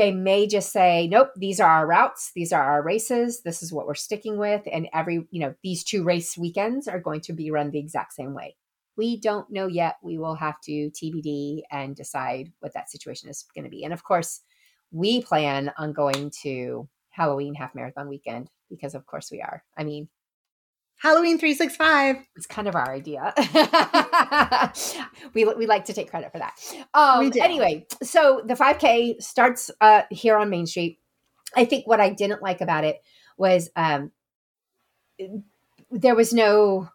They may just say, nope, these are our routes, these are our races, this is what we're sticking with. And every, you know, these two race weekends are going to be run the exact same way. We don't know yet. We will have to TBD and decide what that situation is going to be. And of course, we plan on going to Halloween half marathon weekend because, of course, we are. I mean, Halloween 365. it's kind of our idea. <laughs> we, we like to take credit for that. Um. Anyway, so the 5K starts uh, here on Main Street. I think what I didn't like about it was um, there was no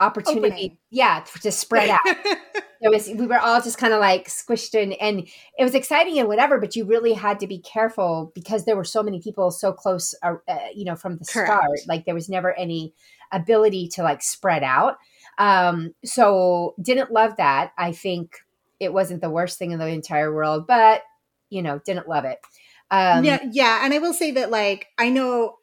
opportunity, Opening. yeah, to spread out. <laughs> it was we were all just kind of like squished in and it was exciting and whatever but you really had to be careful because there were so many people so close uh, uh you know from the Correct. start like there was never any ability to like spread out um so didn't love that i think it wasn't the worst thing in the entire world but you know didn't love it um, yeah, yeah, and I will say that like I know,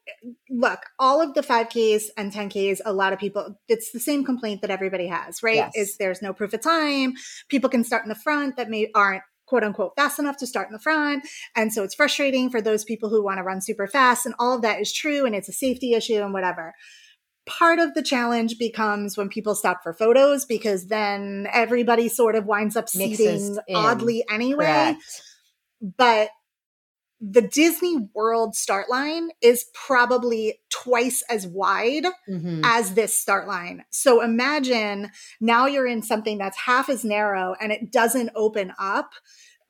look, all of the 5Ks and 10Ks, a lot of people, it's the same complaint that everybody has, right? Yes. Is there's no proof of time. People can start in the front that may aren't quote unquote fast enough to start in the front. And so it's frustrating for those people who want to run super fast. And all of that is true. And it's a safety issue and whatever. Part of the challenge becomes when people stop for photos because then everybody sort of winds up seating oddly anyway. Correct. But the Disney World start line is probably twice as wide mm-hmm. as this start line. So imagine now you're in something that's half as narrow and it doesn't open up.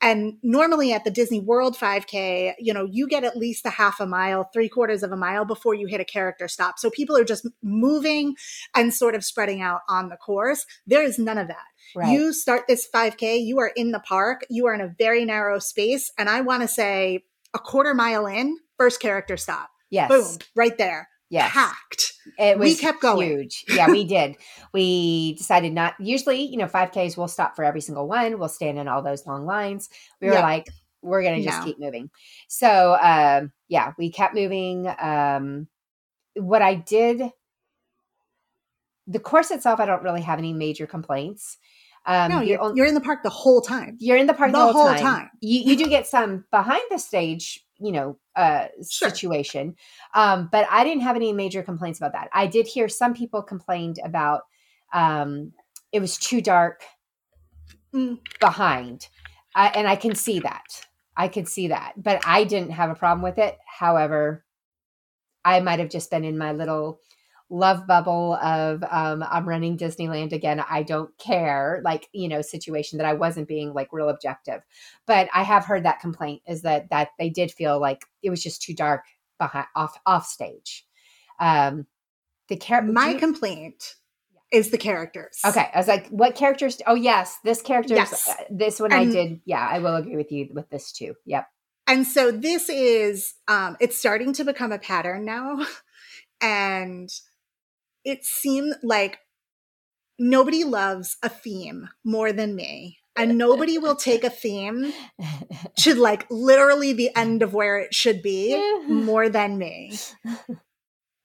And normally at the Disney World 5K, you know, you get at least a half a mile, three quarters of a mile before you hit a character stop. So people are just moving and sort of spreading out on the course. There is none of that. Right. You start this 5K, you are in the park, you are in a very narrow space. And I want to say a quarter mile in, first character stop. Yes. Boom, right there. Yes. Packed. It was we kept going. Huge. Yeah, we did. <laughs> we decided not usually, you know, 5Ks we'll stop for every single one. We'll stand in all those long lines. We were like, we're gonna just no. keep moving. So um yeah, we kept moving. Um what I did the course itself, I don't really have any major complaints. Um, no, you're, you're, in the park the whole time. You're in the park the, the whole, whole, time. time. You, you do get some behind the stage, you know, uh, sure. situation. Um, but I didn't have any major complaints about that. I did hear some people complained about um, it was too dark mm. behind, uh, and I can see that. I could see that, but I didn't have a problem with it. However, I might have just been in my little love bubble of um, I'm running Disneyland again. I don't care, like you know, situation that I wasn't being like real objective. But I have heard that complaint is that that they did feel like it was just too dark behind off off stage. Um, the character. My complaint is the characters. Okay, I was like, what characters? Oh yes, this character. Yes. Uh, this one and, I did. Yeah, I will agree with you with this too. Yep. And so this is um it's starting to become a pattern now. <laughs> and it seemed like nobody loves a theme more than me. And nobody will take a theme <laughs> to like literally the end of where it should be more than me.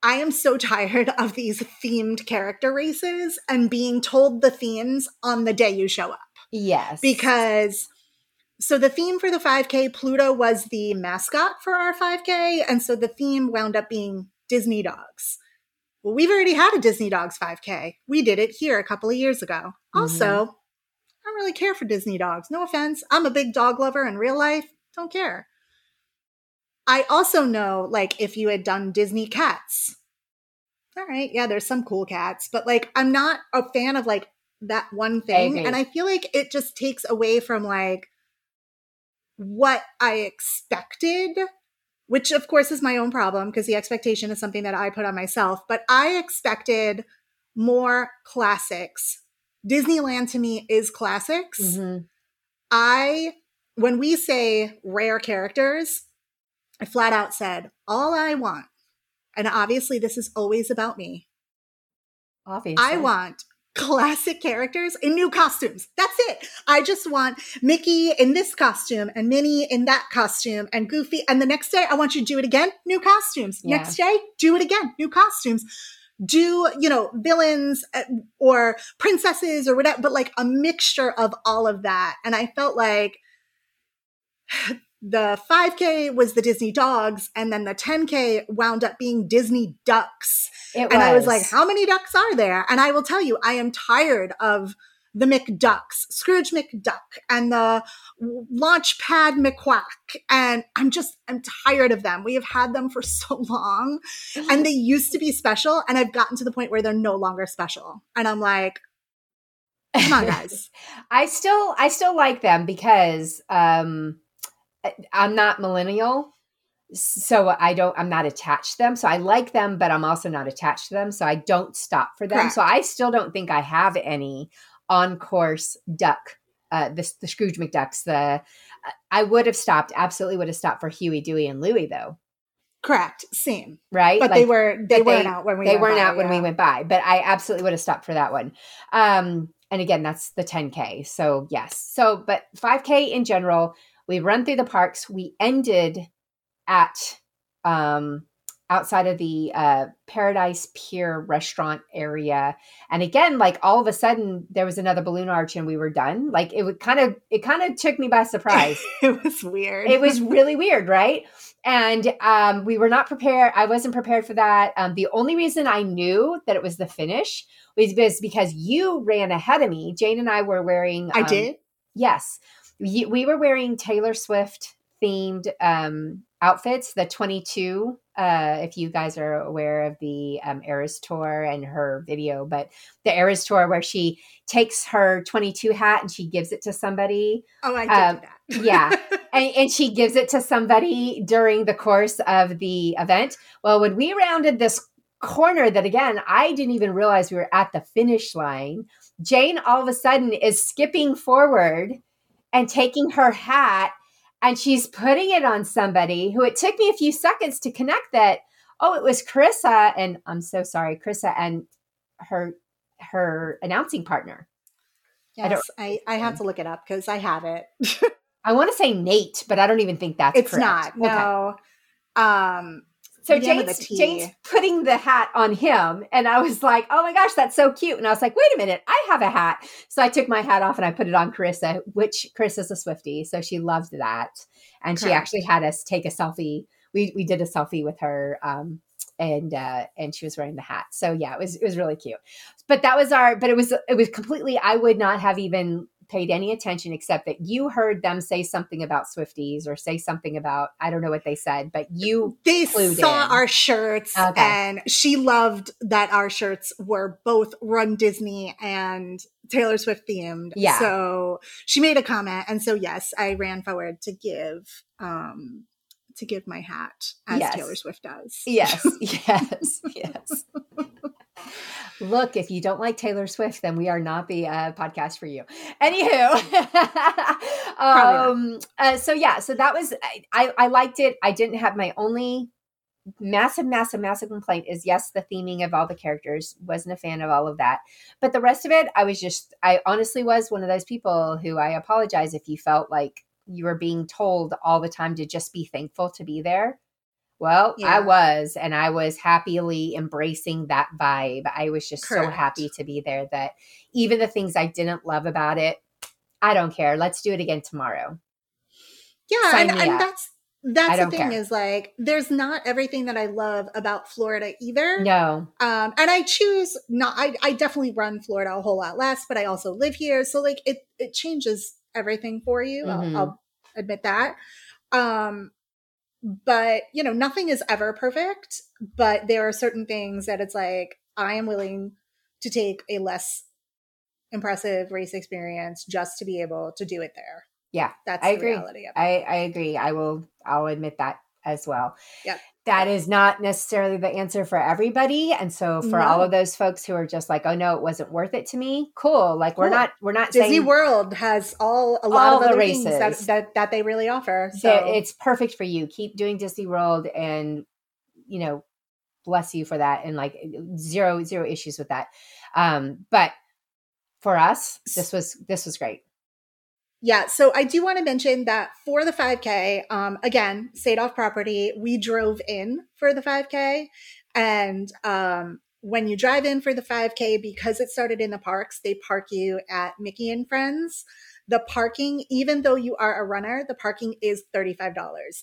I am so tired of these themed character races and being told the themes on the day you show up. Yes. Because so the theme for the 5K, Pluto was the mascot for our 5K. And so the theme wound up being Disney dogs. Well, we've already had a Disney Dogs 5K. We did it here a couple of years ago. Mm-hmm. Also, I don't really care for Disney dogs. No offense. I'm a big dog lover in real life. Don't care. I also know, like, if you had done Disney cats, all right, yeah, there's some cool cats, but like, I'm not a fan of like that one thing. I and I feel like it just takes away from like what I expected which of course is my own problem because the expectation is something that I put on myself. But I expected more classics. Disneyland to me is classics. Mm-hmm. I, when we say rare characters, I flat out said, all I want, and obviously this is always about me. Obviously. I want classic characters in new costumes. That's it. I just want Mickey in this costume and Minnie in that costume and Goofy. And the next day, I want you to do it again, new costumes. Yeah. Next day, do it again, new costumes. Do, you know, villains uh, or princesses or whatever, but like a mixture of all of that. And I felt like the 5K was the Disney dogs, and then the 10K wound up being Disney ducks. It and was. I was like, how many ducks are there? And I will tell you, I am tired of the McDucks, Scrooge McDuck, and the Launchpad McQuack. And I'm just, I'm tired of them. We have had them for <laughs> so long, and they used to be special. And I've gotten to the point where they're no longer special. And I'm like, come on, <laughs> guys. I still, I still like them because, um, I'm not millennial, so I don't. I'm not attached to them. So I like them, but I'm also not attached to them. So I don't stop for them. Correct. So I still don't think I have any on course duck. Uh, the, the Scrooge McDucks. The I would have stopped. Absolutely would have stopped for Huey, Dewey, and Louie though. Correct. Same. Right. But like, they were they weren't out when we they weren't by, out yeah. when we went by. But I absolutely would have stopped for that one. Um, and again, that's the 10k. So yes. So but 5k in general, we run through the parks. We ended at um outside of the uh, Paradise Pier restaurant area. And again, like all of a sudden there was another balloon arch and we were done. Like it would kind of it kind of took me by surprise. <laughs> it was weird. it was really weird, right? And um, we were not prepared. I wasn't prepared for that. Um, the only reason I knew that it was the finish was because you ran ahead of me. Jane and I were wearing. I um, did. Yes, we, we were wearing Taylor Swift themed um, outfits. The twenty two uh, if you guys are aware of the um, Eras tour and her video, but the Eras tour where she takes her 22 hat and she gives it to somebody. Oh, I did Um, do that. yeah. <laughs> And, and she gives it to somebody during the course of the event. Well, when we rounded this corner, that again, I didn't even realize we were at the finish line, Jane all of a sudden is skipping forward and taking her hat and she's putting it on somebody who it took me a few seconds to connect that oh it was carissa and i'm so sorry carissa and her her announcing partner I Yes, I, I, have to look it up because I have it. <laughs> i want to say nate but i don't even think that's it's correct. not. Okay. No. Um, so Jane's. Jane's putting the hat on him and i was like oh my gosh that's so cute. And i was like wait a minute i have a hat. So i took my hat off and i put it on carissa which carissa's a swiftie so she loved that. And she actually had us take a selfie. We we did a selfie with her um and uh and she was wearing the hat. So yeah it was it was really cute. But that was our but it was it was completely i would not have even paid any attention except that you heard them say something about swifties or say something about i don't know what they said but you they saw in. our shirts Okay. and she loved that our shirts were both Run Disney and Taylor Swift themed. Yeah. So she made a comment. And so, yes, I ran forward to give. Um, to give my hat as Yes. Taylor Swift does. Yes, <laughs> yes, yes. Look, if you don't like Taylor Swift, then we are not the uh, podcast for you. Anywho, <laughs> um, uh, so yeah, so that was I, I. I liked it. I didn't have my only massive, massive, massive complaint is yes, the theming of all the characters. Wasn't a fan of all of that, but the rest of it, I was just. I honestly was one of those people who I apologize if you felt like you were being told all the time to just be thankful to be there. Well, Yeah. I was, and I was happily embracing that vibe. I was just so happy to be there that even the things I didn't love about it, I don't care. Let's do it again tomorrow. Yeah, Sign and, and that's that's the thing care. is like there's not everything that I love about Florida either. No, Um, and I choose not. I, I definitely run Florida a whole lot less, but I also live here, so like it it changes everything for you. Mhm. I'll, I'll admit that. Um, but you know, nothing is ever perfect. But there are certain things that it's like I am willing to take a less impressive race experience just to be able to do it there. Yeah, that's I the agree. reality of it. I, I agree. I will. I'll admit that as well. Yep. That is not necessarily the answer for everybody, and so for all of those folks who are just like, "Oh no, it wasn't worth it to me," cool. Like we're not. We're not Disney saying World has all a lot All of the other things that, that that they really offer. So that it's perfect for you. Keep doing Disney World, and you know, bless you for that, and like zero zero issues with that. Um, but for us, this was this was great. Yeah, so I do want to mention that for the 5K, um, again, stayed off property. We drove in for the 5K, and um, when you drive in for the 5K, because it started in the parks, they park you at Mickey and Friends. The parking, even though you are a runner, the parking is $35.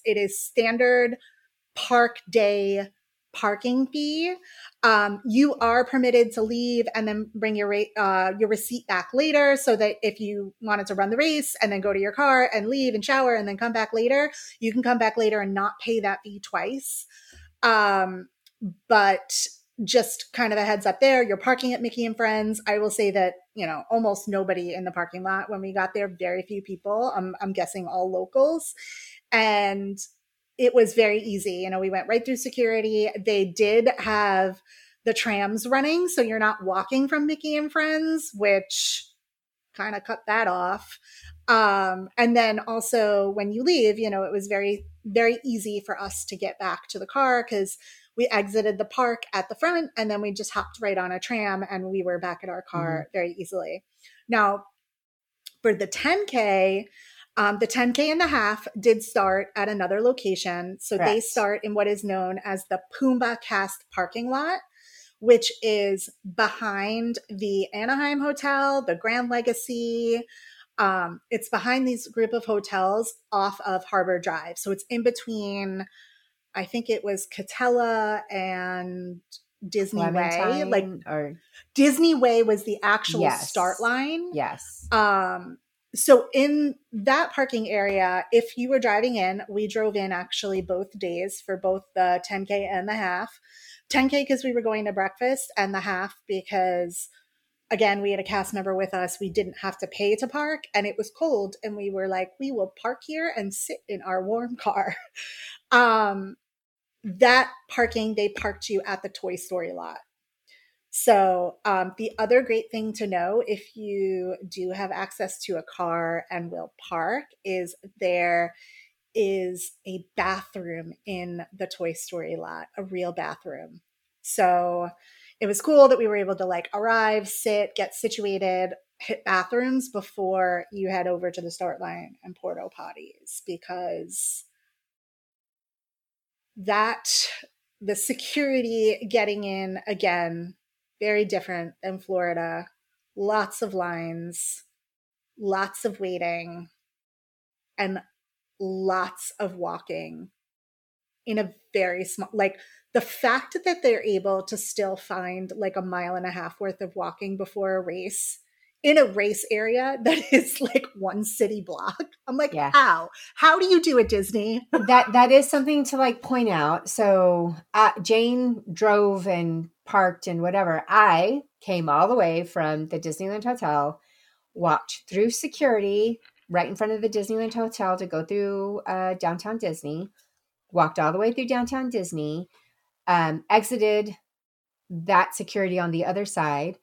It is standard park day parking fee. Um, you are permitted to leave and then bring your uh, your receipt back later, so that if you wanted to run the race and then go to your car and leave and shower and then come back later, you can come back later and not pay that fee twice. Um, but just kind of a heads up there, you're parking at Mickey and Friends. I will say that you know almost nobody in the parking lot when we got there. Very few people. I'm I'm guessing all locals, and it was very easy. You know, we went right through security. They did have the trams running, so you're not walking from Mickey and Friends, which kind of cut that off. Um, and then also when you leave, you know, it was very, very easy for us to get back to the car because we exited the park at the front and then we just hopped right on a tram and we were back at our car mm-hmm. very easily. Now, for the 10K, um, the 10K and a half did start at another location. So Correct. they start in what is known as the Pumbaa Cast parking lot, which is behind the Anaheim Hotel, the Grand Legacy. Um, it's behind these group of hotels off of Harbor Drive. So it's in between, I think it was Katella and Disney Clementine Way. Like or Disney Way was the actual yes. start line. Yes. Um, so in that parking area, if you were driving in, we drove in actually both days for both the 10K and the half. 10K because we were going to breakfast, and the half because again, we had a cast member with us. We didn't have to pay to park, and it was cold, and we were like, we will park here and sit in our warm car. <laughs> um, that parking, they parked you at the Toy Story lot. So, um, the other great thing to know if you do have access to a car and will park is there is a bathroom in the Toy Story lot, a real bathroom. So, it was cool that we were able to like arrive, sit, get situated, hit bathrooms before you head over to the start line and porto potties because that the security getting in again very different than Florida. Lots of lines, lots of waiting, and lots of walking in a very small, like the fact that they're able to still find like a mile and a half worth of walking before a race in a race area that <laughs> is like one city block. I'm like, yeah. how? How do you do it, Disney? <laughs> that that is something to like point out. So uh, Jane drove and parked and whatever. I came all the way from the Disneyland Hotel, walked through security right in front of the Disneyland Hotel to go through uh, downtown Disney. Walked all the way through downtown Disney. Um, exited that security on the other side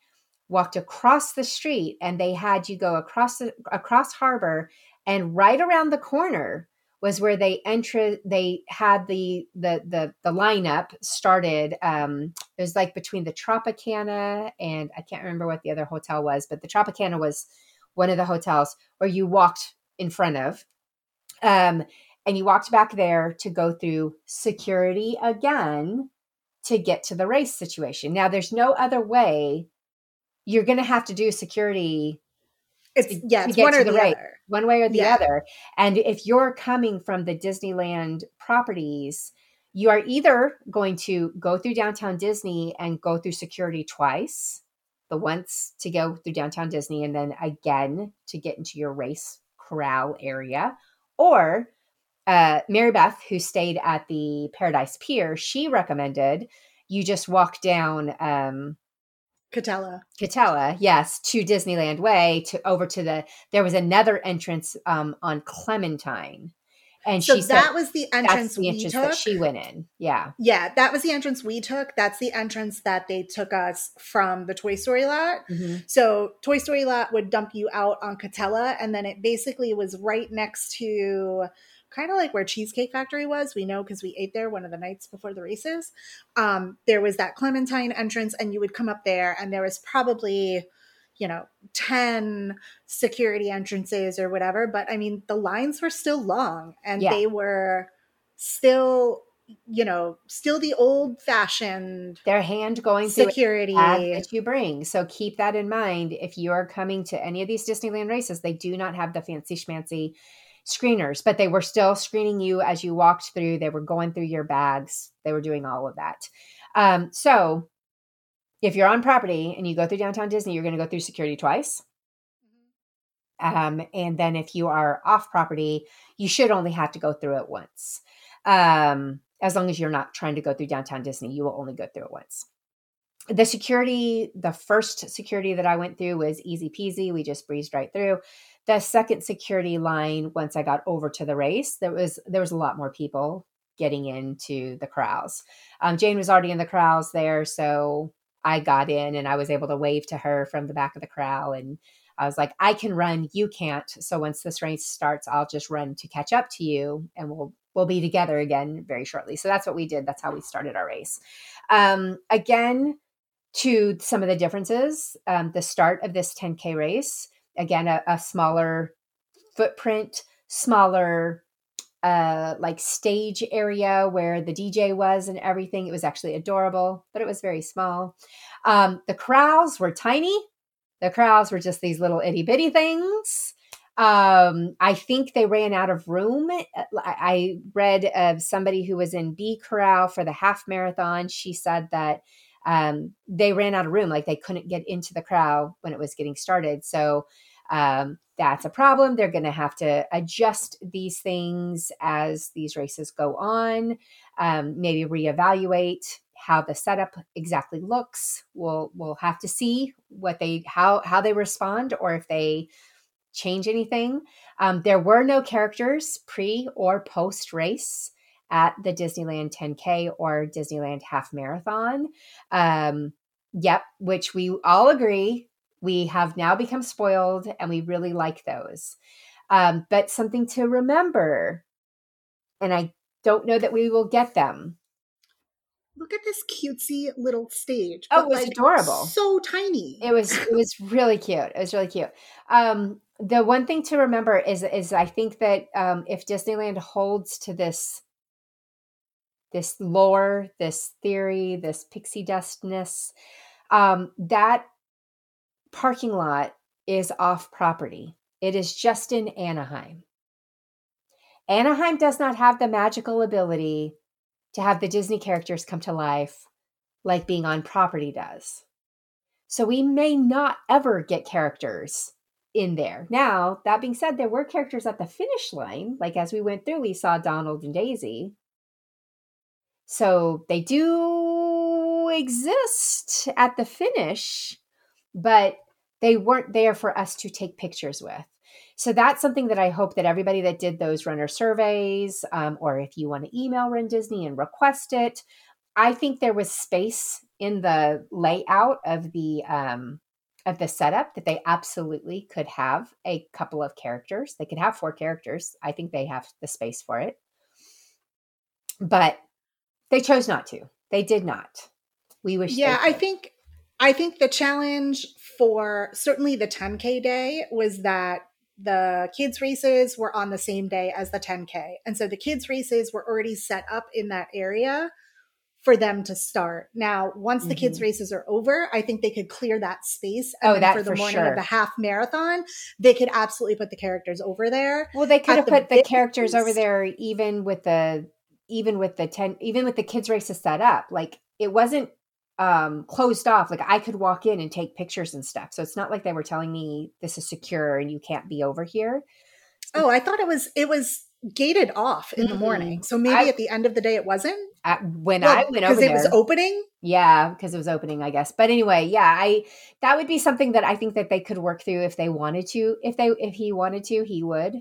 walked across the street and they had you go across the across harbor and right around the corner was where they entered they had the the the the lineup started um it was like between the tropicana and i can't remember what the other hotel was but the tropicana was one of the hotels where you walked in front of um and you walked back there to go through security again to get to the race situation. Now there's no other way you're going to have to do security it's yeah it's one or the, the right, other one way or the yeah. other and if you're coming from the disneyland properties you are either going to go through downtown disney and go through security twice the once to go through downtown disney and then again to get into your race corral area or uh, mary beth who stayed at the paradise pier she recommended you just walk down um, Katella. Katella, yes, to Disneyland Way to over to the there was another entrance um on Clementine. And so she that was the entrance the we entrance took. that she went in. Yeah. Yeah, that was the entrance we took. That's the entrance that they took us from the Toy Story lot. Mm-hmm. So Toy Story lot would dump you out on Katella and then it basically was right next to kind of like where Cheesecake Factory was. We know because we ate there one of the nights before the races. Um, there was that Clementine entrance, and you would come up there, and there was probably, you know, 10 security entrances or whatever. But I mean, the lines were still long and yeah. they were still you know, still the old fashioned. Their hand going security that you bring. So keep that in mind. If you are coming to any of these Disneyland races, they do not have the fancy schmancy screeners, but they were still screening you as you walked through. They were going through your bags. They were doing all of that. Um, so if you're on property and you go through downtown Disney, you're going to go through security twice. Um, and then if you are off property, you should only have to go through it once. Um, as long as you're not trying to go through downtown Disney, you will only go through it once. The security, the first security that I went through was easy peasy. We just breezed right through the second security line once i got over to the race there was there was a lot more people getting into the corrals um, jane was already in the corrals there so i got in and i was able to wave to her from the back of the corral and I was like, I can run, you can't. So once this race starts, I'll just run to catch up to you and we'll we'll be together again very shortly. So that's what we did. That's how we started our race. Um, again, to some of the differences, um, the start of this 10K race, again, a, a smaller footprint, smaller uh like stage area where the DJ was and everything. It was actually adorable, but it was very small. Um the corrals were tiny. The crowds were just these little itty bitty things. Um, I think they ran out of room. I read of somebody who was in B Corral for the half marathon. She said that um, they ran out of room, like they couldn't get into the crowd when it was getting started. So um, that's a problem. They're going to have to adjust these things as these races go on, um, maybe reevaluate how the setup exactly looks. We'll we'll have to see what they how how they respond or if they change anything. Um, there were no characters pre or post race at the Disneyland 10K or Disneyland Half Marathon. Um, yep, which we all agree we have now become spoiled and we really like those. Um, but something to remember, and I don't know that we will get them. Look at this cutesy little stage. Oh, it was like, adorable. So tiny. It was it was really cute. It was really cute. Um, the one thing to remember is is I think that um, if Disneyland holds to this this lore, this theory, this pixie dustness, um, that parking lot is off property. It is just in Anaheim. Anaheim does not have the magical ability to have the Disney characters come to life like being on property does. So we may not ever get characters in there. Now, that being said, there were characters at the finish line. Like as we went through, we saw Donald and Daisy. So they do exist at the finish, but they weren't there for us to take pictures with. So that's something that I hope that everybody that did those runner surveys, um, or if you want to email Run Disney and request it, I think there was space in the layout of the um, of the setup that they absolutely could have a couple of characters. They could have four characters. I think they have the space for it. But they chose not to. They did not. We wish. Yeah, I think I think the challenge for certainly the 10k day was that the kids races were on the same day as the 10k, and so the kids races were already set up in that area for them to start. Now, once the mm-hmm. kids races are over, I think they could clear that space. And oh, that for the for morning sure. of the half marathon, they could absolutely put the characters over there. Well, they could have the put the characters over there even with the even with the 10 even with the kids races set up like it wasn't um closed off. Like i could walk in and take pictures and stuff. So it's not like they were telling me this is secure and you can't be over here. Oh i thought it was it was gated off in mm-hmm. the morning. So maybe I, at the end of the day it wasn't? At, when well, i went over because it was opening? Yeah because it was opening i guess. But anyway yeah i that would be something that i think that they could work through if they wanted to if they if he wanted to he would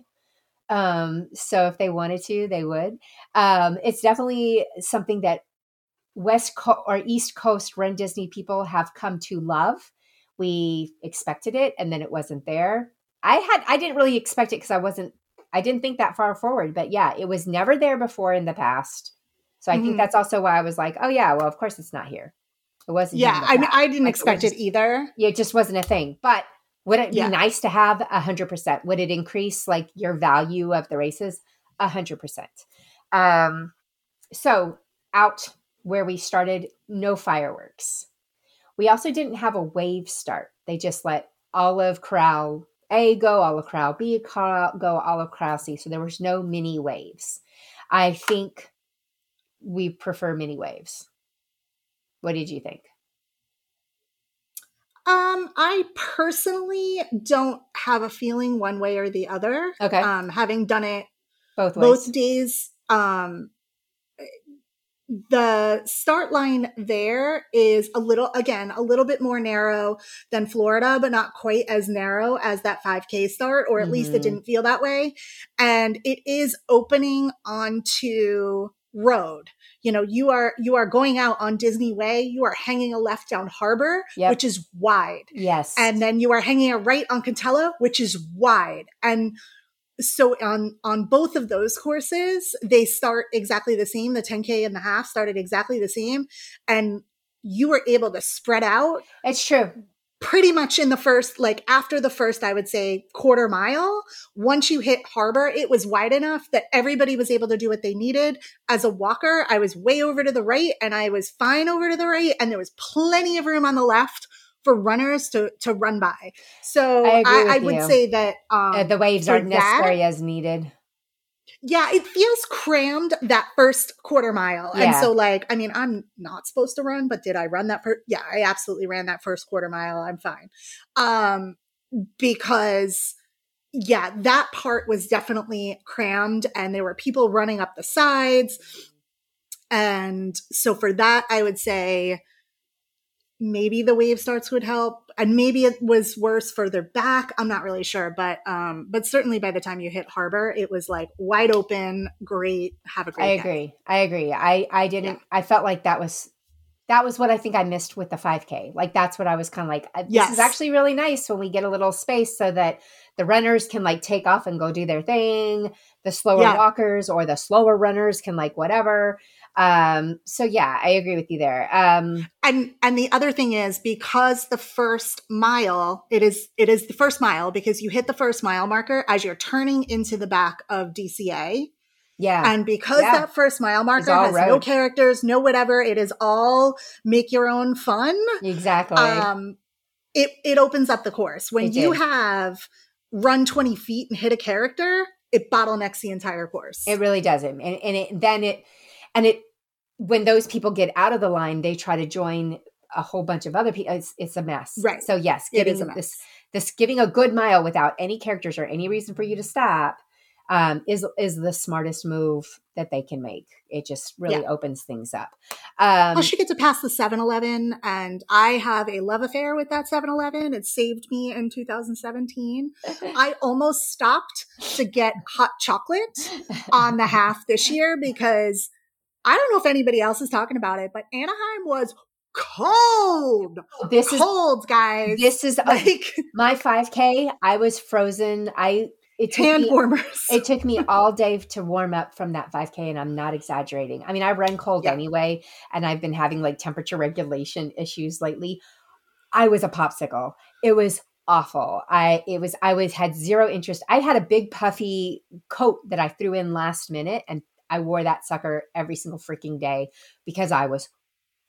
um, so if they wanted to, they would. Um, it's definitely something that West Co- or East Coast Run Disney people have come to love. We expected it, and then it wasn't there. I had I didn't really expect it because I wasn't I didn't think that far forward, but yeah, it was never there before in the past. So I mm-hmm. think that's also why I was like, oh yeah, well of course it's not here. It wasn't. Yeah, I mean I didn't like, expect it, just, it either. Yeah, it just wasn't a thing. But would it yeah. be nice to have a hundred percent? Would it increase like your value of the races? A hundred percent. Um, so out where we started, no fireworks. We also didn't have a wave start. They just let Olive Corral A go, Olive Corral B go, Olive Corral C. So there was no mini waves. I think we prefer mini waves. What did you think? Um, I personally don't have a feeling one way or the other. Okay. Um, having done it both ways. both days, um, the start line there is a little again a little bit more narrow than florida but not quite as narrow as that 5k start or at mm-hmm. least it mm-hmm. didn't feel that way and it is opening onto road. You know, you are you are going out on Disney Way, you are hanging a left down Harbor, Yep. which is wide. Yes. And then you are hanging a right on Katella, which is wide. And so on on both of those courses, they start exactly the same. The 10K and the half started exactly the same. And you were able to spread out it's true. Pretty much in the first like after the first i would say quarter mile once you hit harbor it was wide enough that everybody was able to do what they needed. As a walker i was way over to the right and i was fine over to the right and there was plenty of room on the left for runners to to run by. So I i, I would say that um Uh, the waves aren't that- necessary as needed. Yeah, it feels crammed that first quarter mile. And so, like, I mean, I'm not supposed to run, but did I run that first? Yeah, I absolutely ran that first quarter mile. I'm fine. Um, because, yeah, that part was definitely crammed and there were people running up the sides. And so, for that, I would say maybe the wave starts would help and maybe it was worse further back i'm not really sure but um but certainly by the time you hit harbor it was like wide open great have a great I day. agree. I agree. I I didn't. I felt like that was that was what I think I missed with the 5K. Like that's what I was kind of like. uh, This Yes. is actually really nice when we get a little space so that the runners can like take off and go do their thing. The slower Yeah. walkers or the slower runners can like whatever. Um. So yeah, I agree with you there. Um. and and the other thing is because the first mile it is it is the first mile because you hit the first mile marker as you're turning into the back of dca Yeah. and because Yeah. that first mile marker has no characters no whatever it is all make your own fun exactly. um it it opens up the course when It you did. have run 20 feet and hit a character it bottlenecks the entire course It really doesn't. And, and it, then it, and it, when those people get out of the line, they try to join a whole bunch of other people. It's, it's a mess. Right. So yes, It giving is a mess. this, this giving a good mile without any characters or any reason for you to stop um, is, is the smartest move that they can make. It just really opens things up. Um, Plus, you get to pass the 7 Eleven, and I have a love affair with that 7 Eleven. It saved me in 2017. <laughs> I almost stopped to get hot chocolate on the half this year because I don't know if anybody else is talking about it, but Anaheim was cold. Oh, this is, Cold, guys. this is a, like <laughs> my 5k. I was frozen. I, it took hand me- warmers. it took me <laughs> all day to warm up from that 5k and i'm not exaggerating i mean i run cold Yeah. anyway and i've been having like temperature regulation issues lately i was a popsicle it was awful i it was i was had zero interest i had a big puffy coat that i threw in last minute and i wore that sucker every single freaking day because i was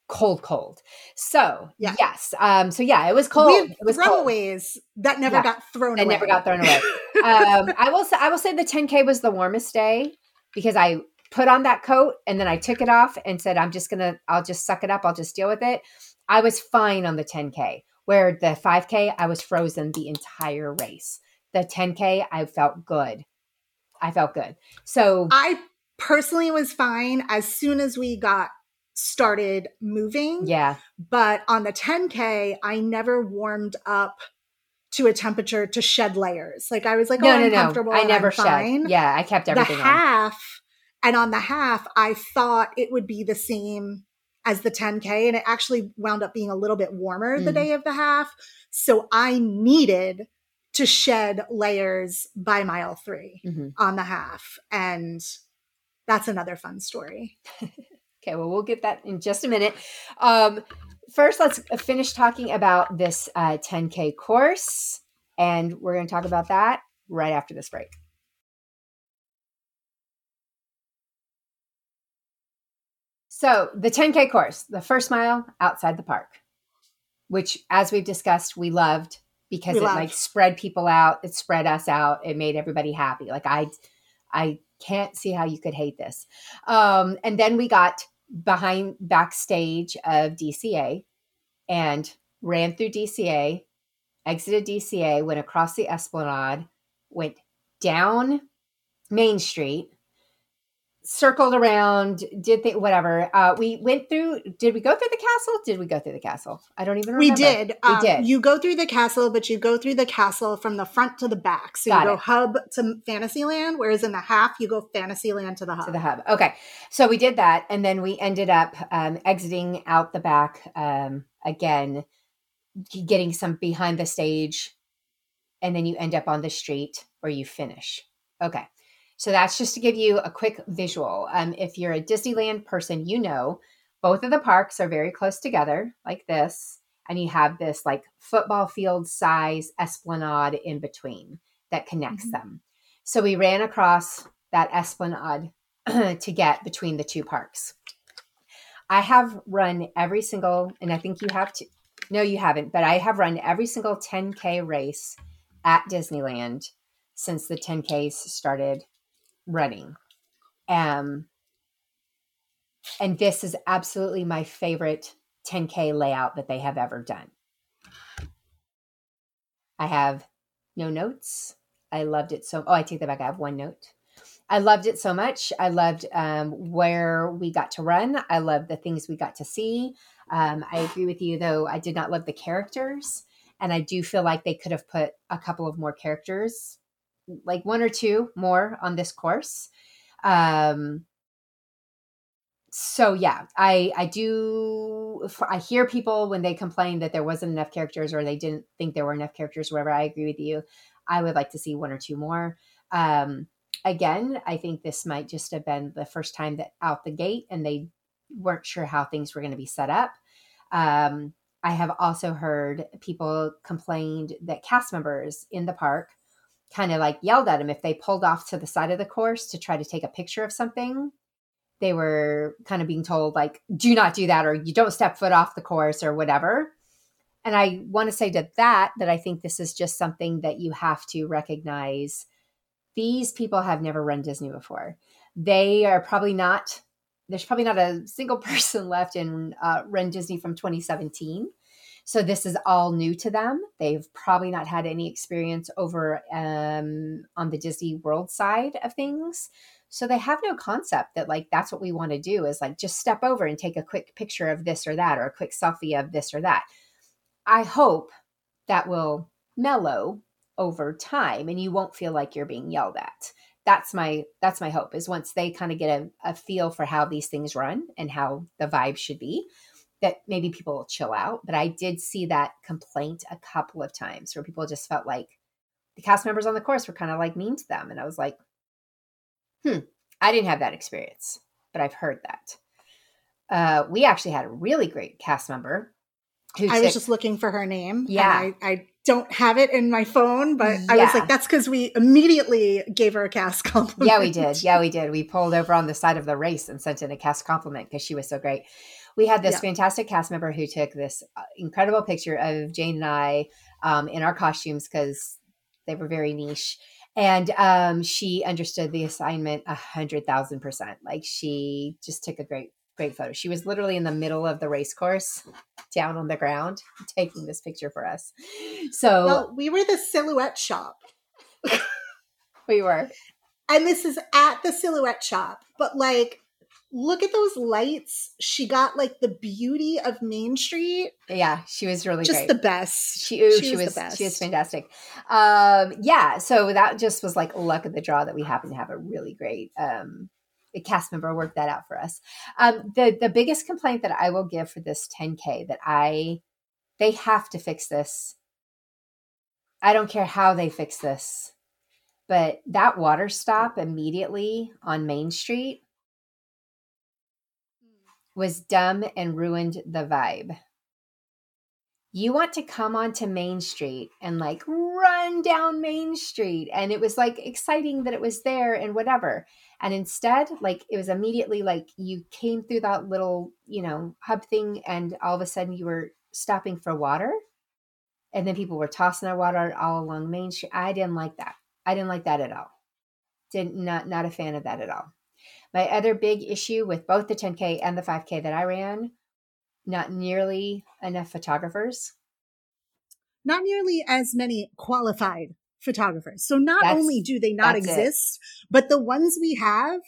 cold cold so Yeah. yes um so yeah it was cold we it was cold throwaways that never Yeah. got thrown That away. never got thrown away. um, I will say I will say the 10k was the warmest day because I put on that coat and then I took it off and said I'm just gonna I'll just suck it up I'll just deal with it. I was fine on the 10k. Where the 5k I was frozen the entire race. The 10k I felt good. I felt good. So I personally was fine as soon as we got started moving. yeah, But on the 10K, I never warmed up to a temperature to shed layers. Like I was like, no, oh, no, I'm no. comfortable. I never I'm fine. shed. Yeah, I kept The everything on. half, and on the half, I thought it would be the same as the 10K, and it actually wound up being a little bit warmer the Mhm. day of the half. So I needed to shed layers by mile three Mhm. on the half. And that's another fun story. <laughs> Okay, well, we'll get that in just a minute. Um, first, let's finish talking about this uh, 10K course, and we're going to talk about that right after this break. So, the 10K course, the first mile outside the park, which, as we've discussed, we loved because We it loved. like spread people out, it spread us out, it made everybody happy. Like I, I can't see how you could hate this. Um, and then we got behind backstage of DCA and ran through DCA, exited DCA, went across the Esplanade, went down Main Street, circled around, did think whatever. Uh, we went through. Did we go through the castle? Did we go through the castle? I don't even remember. We did. We Um, did. You go through the castle, but you go through the castle from the front to the back. So Got you go it. hub to Fantasyland, whereas in the half you go Fantasyland to the hub. to the hub. Okay, so we did that, and then we ended up um, exiting out the back um, again, getting some behind the stage, and then you end up on the street where you finish. Okay, so that's just to give you a quick visual. Um, if you're a Disneyland person, you know both of the parks are very close together, like this, and you have this like football field size esplanade in between that connects Mhm. them. So we ran across that esplanade <clears throat> to get between the two parks. I have run every single, and I think you have to. No, you haven't, but I have run every single 10K race at Disneyland since the 10Ks started running. Um, and this is absolutely my favorite 10K layout that they have ever done. I have no notes. I loved it so. Oh, I take that back. I have one note. I loved it so much. I loved um, where we got to run. I loved the things we got to see. Um, I agree with you, though. I did not love the characters, and I do feel like they could have put a couple of more characters, like one or two more, on this course. Um, so yeah, I I do. I hear people when they complain that there wasn't enough characters or they didn't think there were enough characters. Wherever I agree with you, I would like to see one or two more. Um, again, I think this might just have been the first time that out the gate, and they weren't sure how things were going to be set up. Um, I have also heard people complained that cast members in the park kind of like yelled at them if they pulled off to the side of the course to try to take a picture of something. They were kind of being told, like, do not do that, or you don't step foot off the course, or whatever. And I want to say to that, that I think this is just something that you have to recognize. These people have never run Disney before. They are probably not, there's probably not a single <laughs> person left in uh, Run Disney from 2017. So this is all new to them. They've probably not had any experience over um, on the Disney World side of things. So they have no concept that like that's what we want to do is like just step over and take a quick picture of this or that or a quick selfie of this or that. I hope that will mellow over time and you won't feel like you're being yelled at. That's my that's my hope is once they kind of get a, a feel for how these things run and how the vibe should be, that maybe people will chill out. But I did see that complaint a couple of times where people just felt like the cast members on the course were kind of like mean to them. And I was like, hmm, I didn't have that experience, but I've heard that. Uh, we actually had a really great cast member who I was just looking for her name. Yeah. and I, I don't have it in my phone, but I was like, that's because we immediately gave her a cast <laughs> compliment. yeah, we did. Yeah, we did. We pulled over on the side of the race and sent in a cast compliment because she was so great. We had this Yeah. fantastic cast member who took this uh, incredible picture of Jane and I um, in our costumes because they were very niche. And um, she understood the assignment a hundred thousand percent. Like she just took a great, great photo. She was literally in the middle of the race course, down on the ground, <laughs> taking this picture for us. So Well, we were the silhouette shop. <laughs> we were, And this is at the silhouette shop. But like, look at those lights. She got like the beauty of Main Street. yeah, she was really Just great. the best. She, ooh, She she, was was, the best. she was fantastic. Um, yeah, so that just was like luck of the draw that we happened to have a really great um, a cast member work that out for us. Um, the the biggest complaint that I will give for this 10k that I they have to fix this. I don't care how they fix this, but that water stop immediately on Main Street was dumb and ruined the vibe you want to come onto Main Street and like run down Main Street. And it was like exciting that it was there and whatever. And instead, like it was immediately like you came through that little, you know, hub thing and all of a sudden you were stopping for water. And then people were tossing their water all along Main Street. I didn't like that. I didn't like that at all. Did not not a fan of that at all. My other big issue with both the 10K and the 5K that I ran, not nearly enough photographers. Not nearly as many qualified photographers. So not that's, only do they not exist, it. but the ones we have,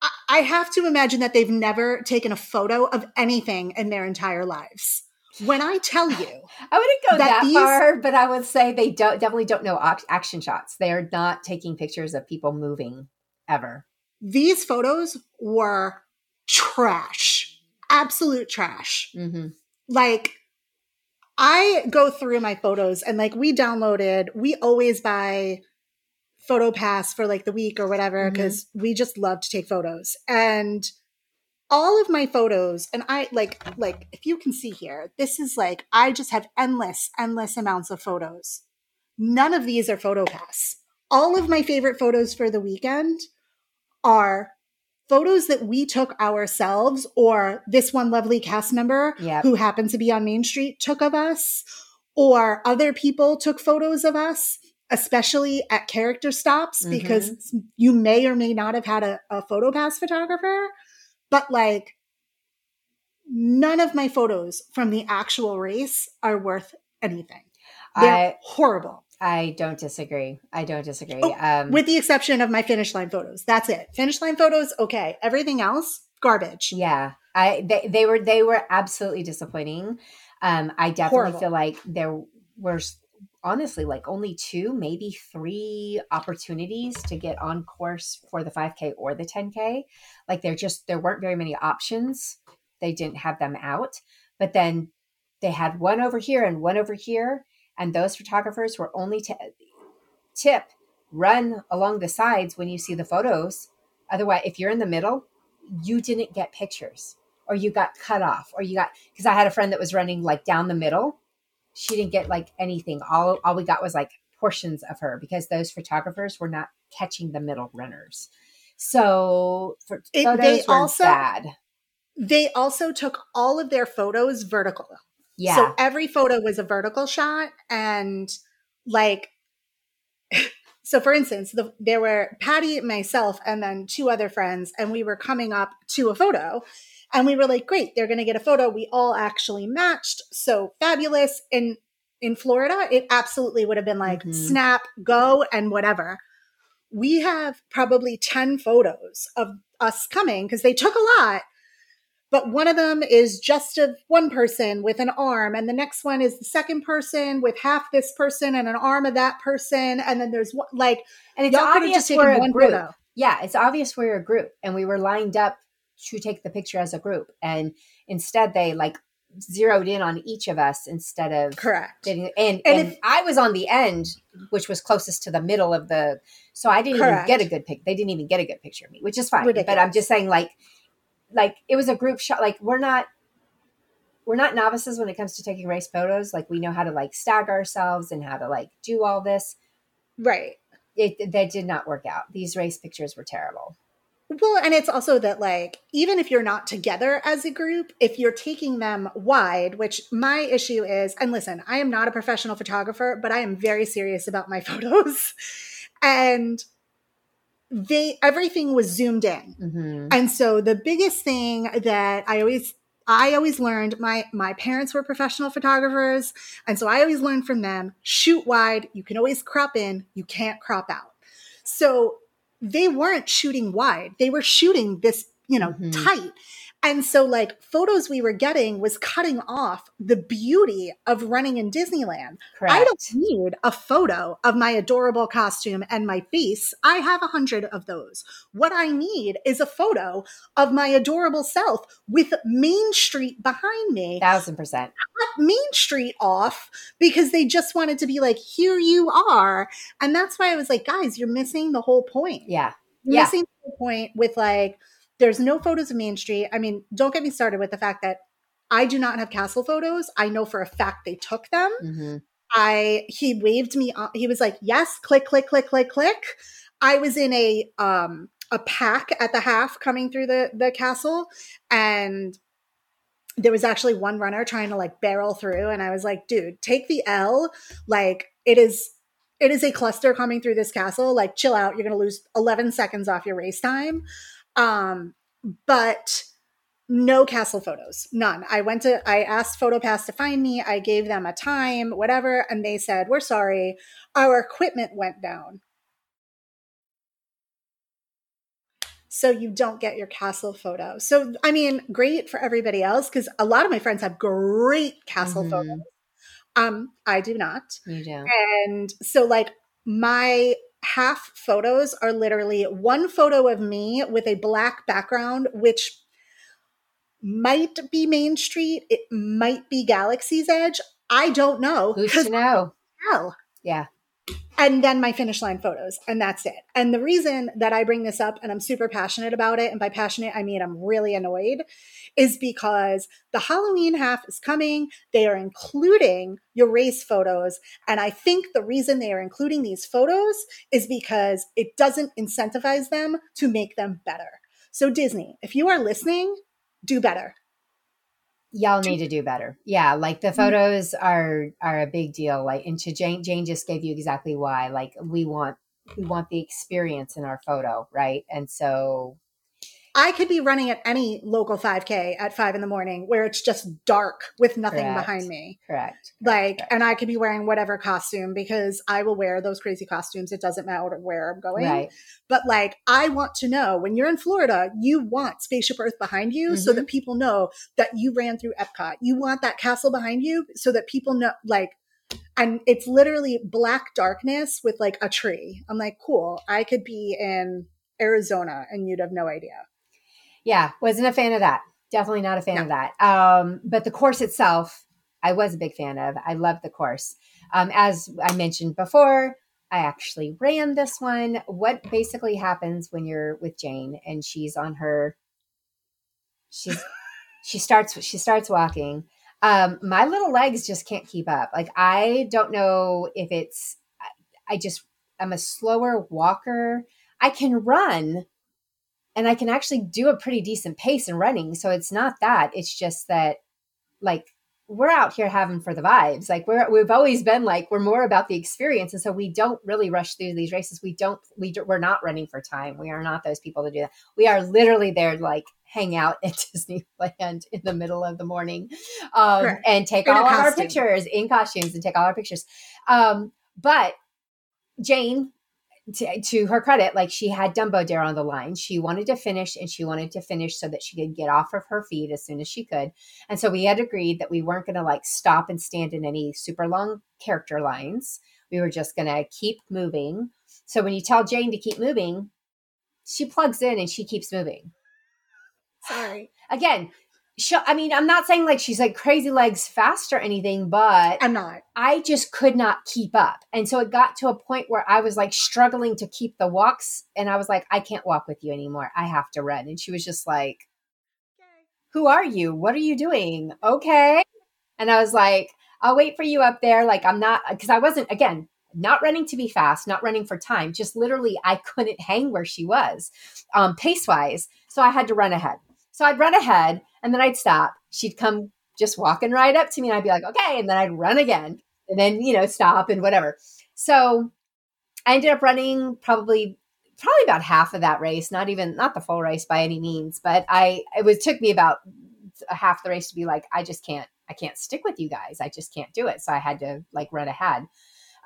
I, I have to imagine that they've never taken a photo of anything in their entire lives. When I tell you, <laughs> I wouldn't go that, that these, far, but I would say they don't definitely don't know action shots. They are not taking pictures of people moving ever. These photos were trash, absolute trash. Mm-hmm. Like I go through my photos and like we downloaded, we always buy photo pass for like the week or whatever because mm-hmm. we just love to take photos. And all of my photos and I like like if you can see here, this is like I just have endless endless amounts of photos. None of these are photo pass. All of my favorite photos for the weekend are photos that we took ourselves or this one lovely cast member yep. who happened to be on Main Street took of us or other people took photos of us especially at character stops mm-hmm. because you may or may not have had a, a photo pass photographer but like none of my photos from the actual race are worth anything they're I, horrible I don't disagree. I don't disagree. Oh, um, with the exception of my finish line photos. That's it. Finish line photos, okay. Everything else, garbage. Yeah. I they, they were they were absolutely disappointing. Um, I definitely Horrible. feel like there were honestly like only two, maybe three opportunities to get on course for the 5K or the 10K. Like there just there weren't very many options. They didn't have them out. But then they had one over here and one over here and those photographers were only to tip run along the sides when you see the photos otherwise if you're in the middle you didn't get pictures or you got cut off or you got because i had a friend that was running like down the middle she didn't get like anything all all we got was like portions of her because those photographers were not catching the middle runners so for it, photos they were also bad they also took all of their photos vertical yeah. So every photo was a vertical shot and like <laughs> so for instance, the, there were Patty, myself, and then two other friends, and we were coming up to a photo. And we were like, great, they're gonna get a photo. We all actually matched. So fabulous. In in Florida, it absolutely would have been like mm-hmm. snap, go, and whatever. We have probably 10 photos of us coming because they took a lot but one of them is just of one person with an arm and the next one is the second person with half this person and an arm of that person and then there's one like and it's obvious we're a group photo. yeah it's obvious we're a group and we were lined up to take the picture as a group and instead they like zeroed in on each of us instead of correct. getting, and, and, and if, i was on the end which was closest to the middle of the so i didn't correct. even get a good pic they didn't even get a good picture of me which is fine Ridiculous. but i'm just saying like like it was a group shot like we're not we're not novices when it comes to taking race photos like we know how to like stagger ourselves and how to like do all this. Right. It that did not work out. These race pictures were terrible well and it's also that like even if you're not together as a group if you're taking them wide which my issue is and listen i am not a professional photographer but i am very serious about my <laughs> photos. And they everything was zoomed in. Mm-hmm. and so the biggest thing that i always i always learned my my parents were professional photographers and so i always learned from them shoot wide you can always crop in you can't crop out. So they weren't shooting wide they were shooting this you know mm-hmm. tight and so, like, photos we were getting was cutting off the beauty of running in Disneyland. Correct. I don't need a photo of my adorable costume and my face. I have a hundred of those. What I need is a photo of my adorable self with Main Street behind me. Thousand percent. Cut Main Street off because they just wanted to be like, here you are. And that's why I was like, guys, you're missing the whole point. Yeah. You're yeah. missing the point with like, there's no photos of Main Street. I mean, don't get me started with the fact that I do not have castle photos. I know for a fact they took them. Mm-hmm. I he waved me on, he was like, "Yes, click click click click click." I was in a um a pack at the half coming through the the castle and there was actually one runner trying to like barrel through and I was like, "Dude, take the L. Like it is it is a cluster coming through this castle. Like chill out. You're going to lose 11 seconds off your race time." Um, but no castle photos, none. I went to, I asked PhotoPass to find me. I gave them a time, whatever, and they said, "We're sorry, our equipment went down." so you don't get your castle photo. So, I mean, great for everybody else because a lot of my friends have great castle Mhm. photos. Um, I do not. You do. And so, like, my half photos are literally one photo of me with a black background, which might be Main Street, it might be Galaxy's Edge. I don't know. Who's to know? hell. Yeah. And then my finish line photos, and that's it. And the reason that I bring this up, and I'm super passionate about it, and by passionate, I mean I'm really annoyed, is because the Halloween half is coming. They are including your race photos. And I think the reason they are including these photos is because it doesn't incentivize them to make them better. So, Disney, if you are listening, do better. Y'all need to do better. Yeah, like the mm-hmm. photos are are a big deal. Like, and to Jane, Jane just gave you exactly why. Like, we want we want the experience in our photo, right? And so, I could be running at any local 5K at five in the morning where it's just dark with nothing Correct. behind me. correct. like correct. and i could be wearing whatever costume because i will wear those crazy costumes it doesn't matter where i'm going right, but like i want to know when you're in florida you want spaceship earth behind you so Mhm. that people know that you ran through epcot you want that castle behind you so that people know like and it's literally black darkness with like a tree i'm like cool i could be in arizona and you'd have no idea yeah. Wasn't a fan of that. Definitely not a fan No. of that. Um, but the course itself, I was a big fan of. I loved the course. Um, as I mentioned before, I actually ran this one. What basically happens when you're with Jane and she's on her she's <laughs> she starts she starts walking. Um, my little legs just can't keep up. Like I don't know if it's I, I just I'm a slower walker. I can run and I can actually do a pretty decent pace in running. So it's not that. It's just that like we're out here having for the vibes. Like we're we've always been like we're more about the experience, and so we don't really rush through these races. We don't we we're not running for time. We are not those people to do that. We are literally there like hang out <laughs> at Disneyland in the middle of the morning, um, and take In all of our pictures in costumes and take all our pictures. Um, but Jane. To, to her credit, like she had Dumbo Dare on the line. She wanted to finish and she wanted to finish so that she could get off of her feet as soon as she could. And so we had agreed that we weren't going to like stop and stand in any super long character lines. We were just going to keep moving. So when you tell Jane to keep moving, she plugs in and she keeps moving. sorry Again, she, I mean, I'm not saying like she's like crazy legs fast or anything, but i'm not I just could not keep up. And so it got to a point where I was like struggling to keep the walks. And I was like, I can't walk with you anymore. I have to run. And she was just like, who are you? What are you doing? Okay. And I was like, I'll wait for you up there. Like, I'm not, because I wasn't, again, not running to be fast, not running for time. Just literally, I couldn't hang where she was um, pace wise. So I had to run ahead. So I'd run ahead and then I'd stop. She'd come just walking right up to me and I'd be like, okay. And then I'd run again and then, you know, stop and whatever. So I ended up running probably probably about half of that race, not even not the full race by any means, but I it was took me about half the race to be like, I just can't I can't stick with you guys. I just can't do it. So I had to like run ahead.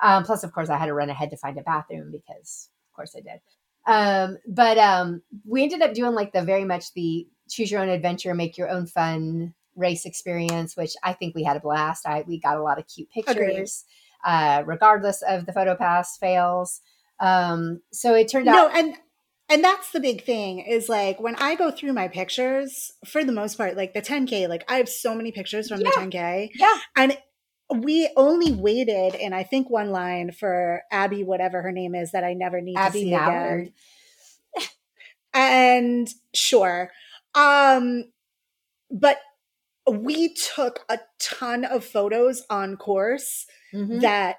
Um, plus, of course, I had to run ahead to find a bathroom because, of course, I did. Um, but um, we ended up doing like the very much the choose your own adventure, make your own fun race experience, which I think we had a blast. I we got a lot of cute pictures, uh, regardless of the photo pass fails. Um, so it turned no out and and that's the big thing is like when i go through my pictures for the most part like the 10k like i have so many pictures from the 10k Yeah. and we only waited in i think one line for abby whatever her name is that i never need to Abby see Mallard. again and sure um but we took a ton of photos on course Mhm. that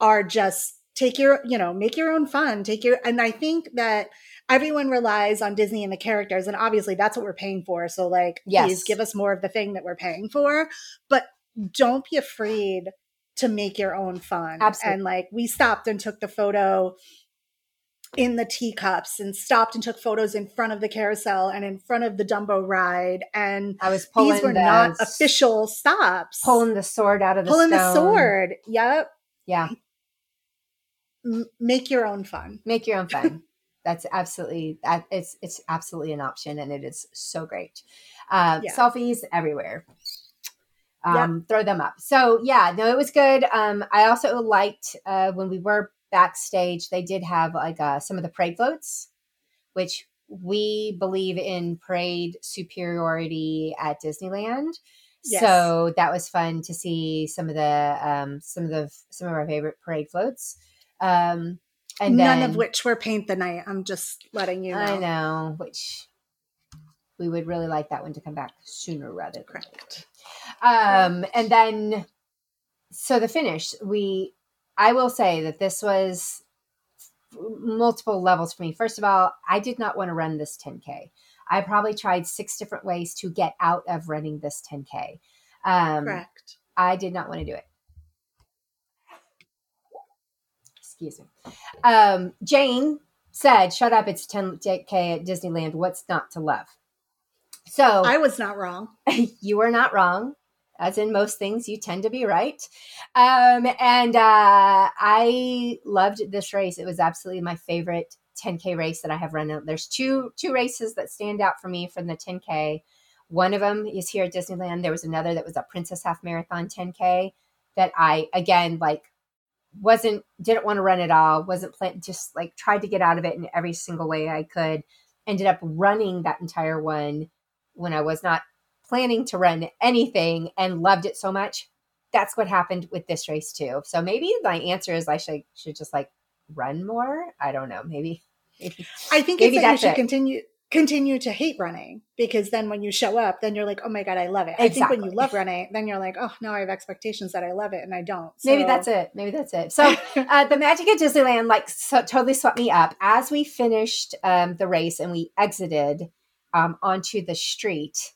are just take your you know make your own fun take your and i think that everyone relies on disney and the characters and obviously that's what we're paying for so like Yes. please give us more of the thing that we're paying for but don't be afraid to make your own fun Absolutely. and like we stopped and took the photo in the teacups and stopped and took photos in front of the carousel and in front of the dumbo ride. And I was pulling these were the, not official stops. pulling the sword out of the pulling the sword. Yep Yeah, M- make your own fun. Make your own fun. <laughs> that's absolutely that it's it's absolutely an option and it is so great. Um, Yeah. selfies everywhere. Um, throw them up. So yeah no it was good. Um, i also liked uh, when we were backstage they did have like uh, some of the parade floats which we believe in parade superiority at disneyland Yes. so that was fun to see some of the um, some of the some of our favorite parade floats um, and None then, of which were paint the night. I'm just letting you know. I know, which we would really like that one to come back sooner rather than Correct. um and then so the finish we i will say that this was multiple levels for me. First of all i did not want to run this 10k i probably tried six different ways to get out of running this 10k um Correct. i did not want to do it. Excuse me. Um jane said shut up it's 10k at disneyland. What's not to love? So I was not wrong. <laughs> you were not wrong. As in most things, you tend to be right. Um, and uh, I loved this race. It was absolutely my favorite 10k race that I have run. There's two two races that stand out for me from the 10k. One of them is here at Disneyland. There was another that was a Princess Half Marathon 10k that I again like wasn't didn't want to run at all. Wasn't plan just like tried to get out of it in every single way I could. Ended up running that entire one when I was not planning to run anything and loved it so much. That's what happened with this race too. So maybe my answer is I should should just like run more. I don't know. Maybe. maybe. I think Maybe it's that you should it. continue continue to hate running because then when you show up, then you're like, oh my god, I love it. I think when you love running, then you're like, oh, now I have expectations that I love it and I don't. Maybe that's it. Maybe that's it. So uh, the magic at Disneyland like so, totally swept me up as we finished um, the race and we exited um, onto the street.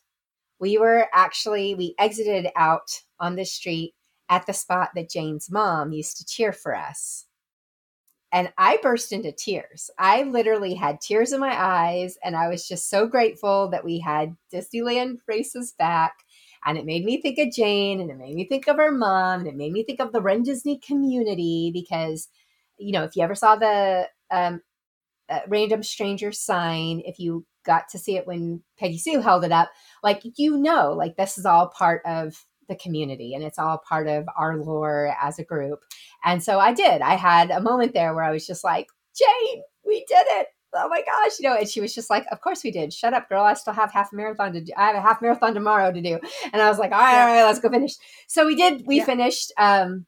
We were actually we exited out on the street at the spot that Jane's mom used to cheer for us. And I burst into tears. I literally had tears in my eyes, and I was just so grateful that we had Disneyland races back. And it made me think of Jane, and it made me think of her mom, and it made me think of the Run Disney community because, you know, if you ever saw the um, uh, random stranger sign, if you got to see it when Peggy Sue held it up, like you know, like this is all part of the community and it's all part of our lore as a group. And so I did. I had a moment there where I was just like, Jane, we did it. Oh my gosh, you know, and she was just like, Of course we did. Shut up, girl. I still have half a marathon to do. I have a half marathon tomorrow to do. And I was like, All right, all right, let's go finish. So we did, we Yeah. finished. Um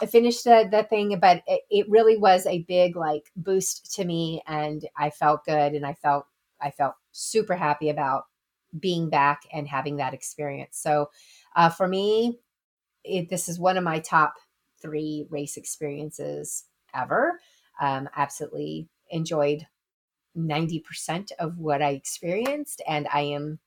I finished the, the thing, but it, it really was a big like boost to me and I felt good and I felt I felt super happy about being back and having that experience. So uh, for me, it, this is one of my top three race experiences ever. Um, absolutely enjoyed 90% of what I experienced, and I am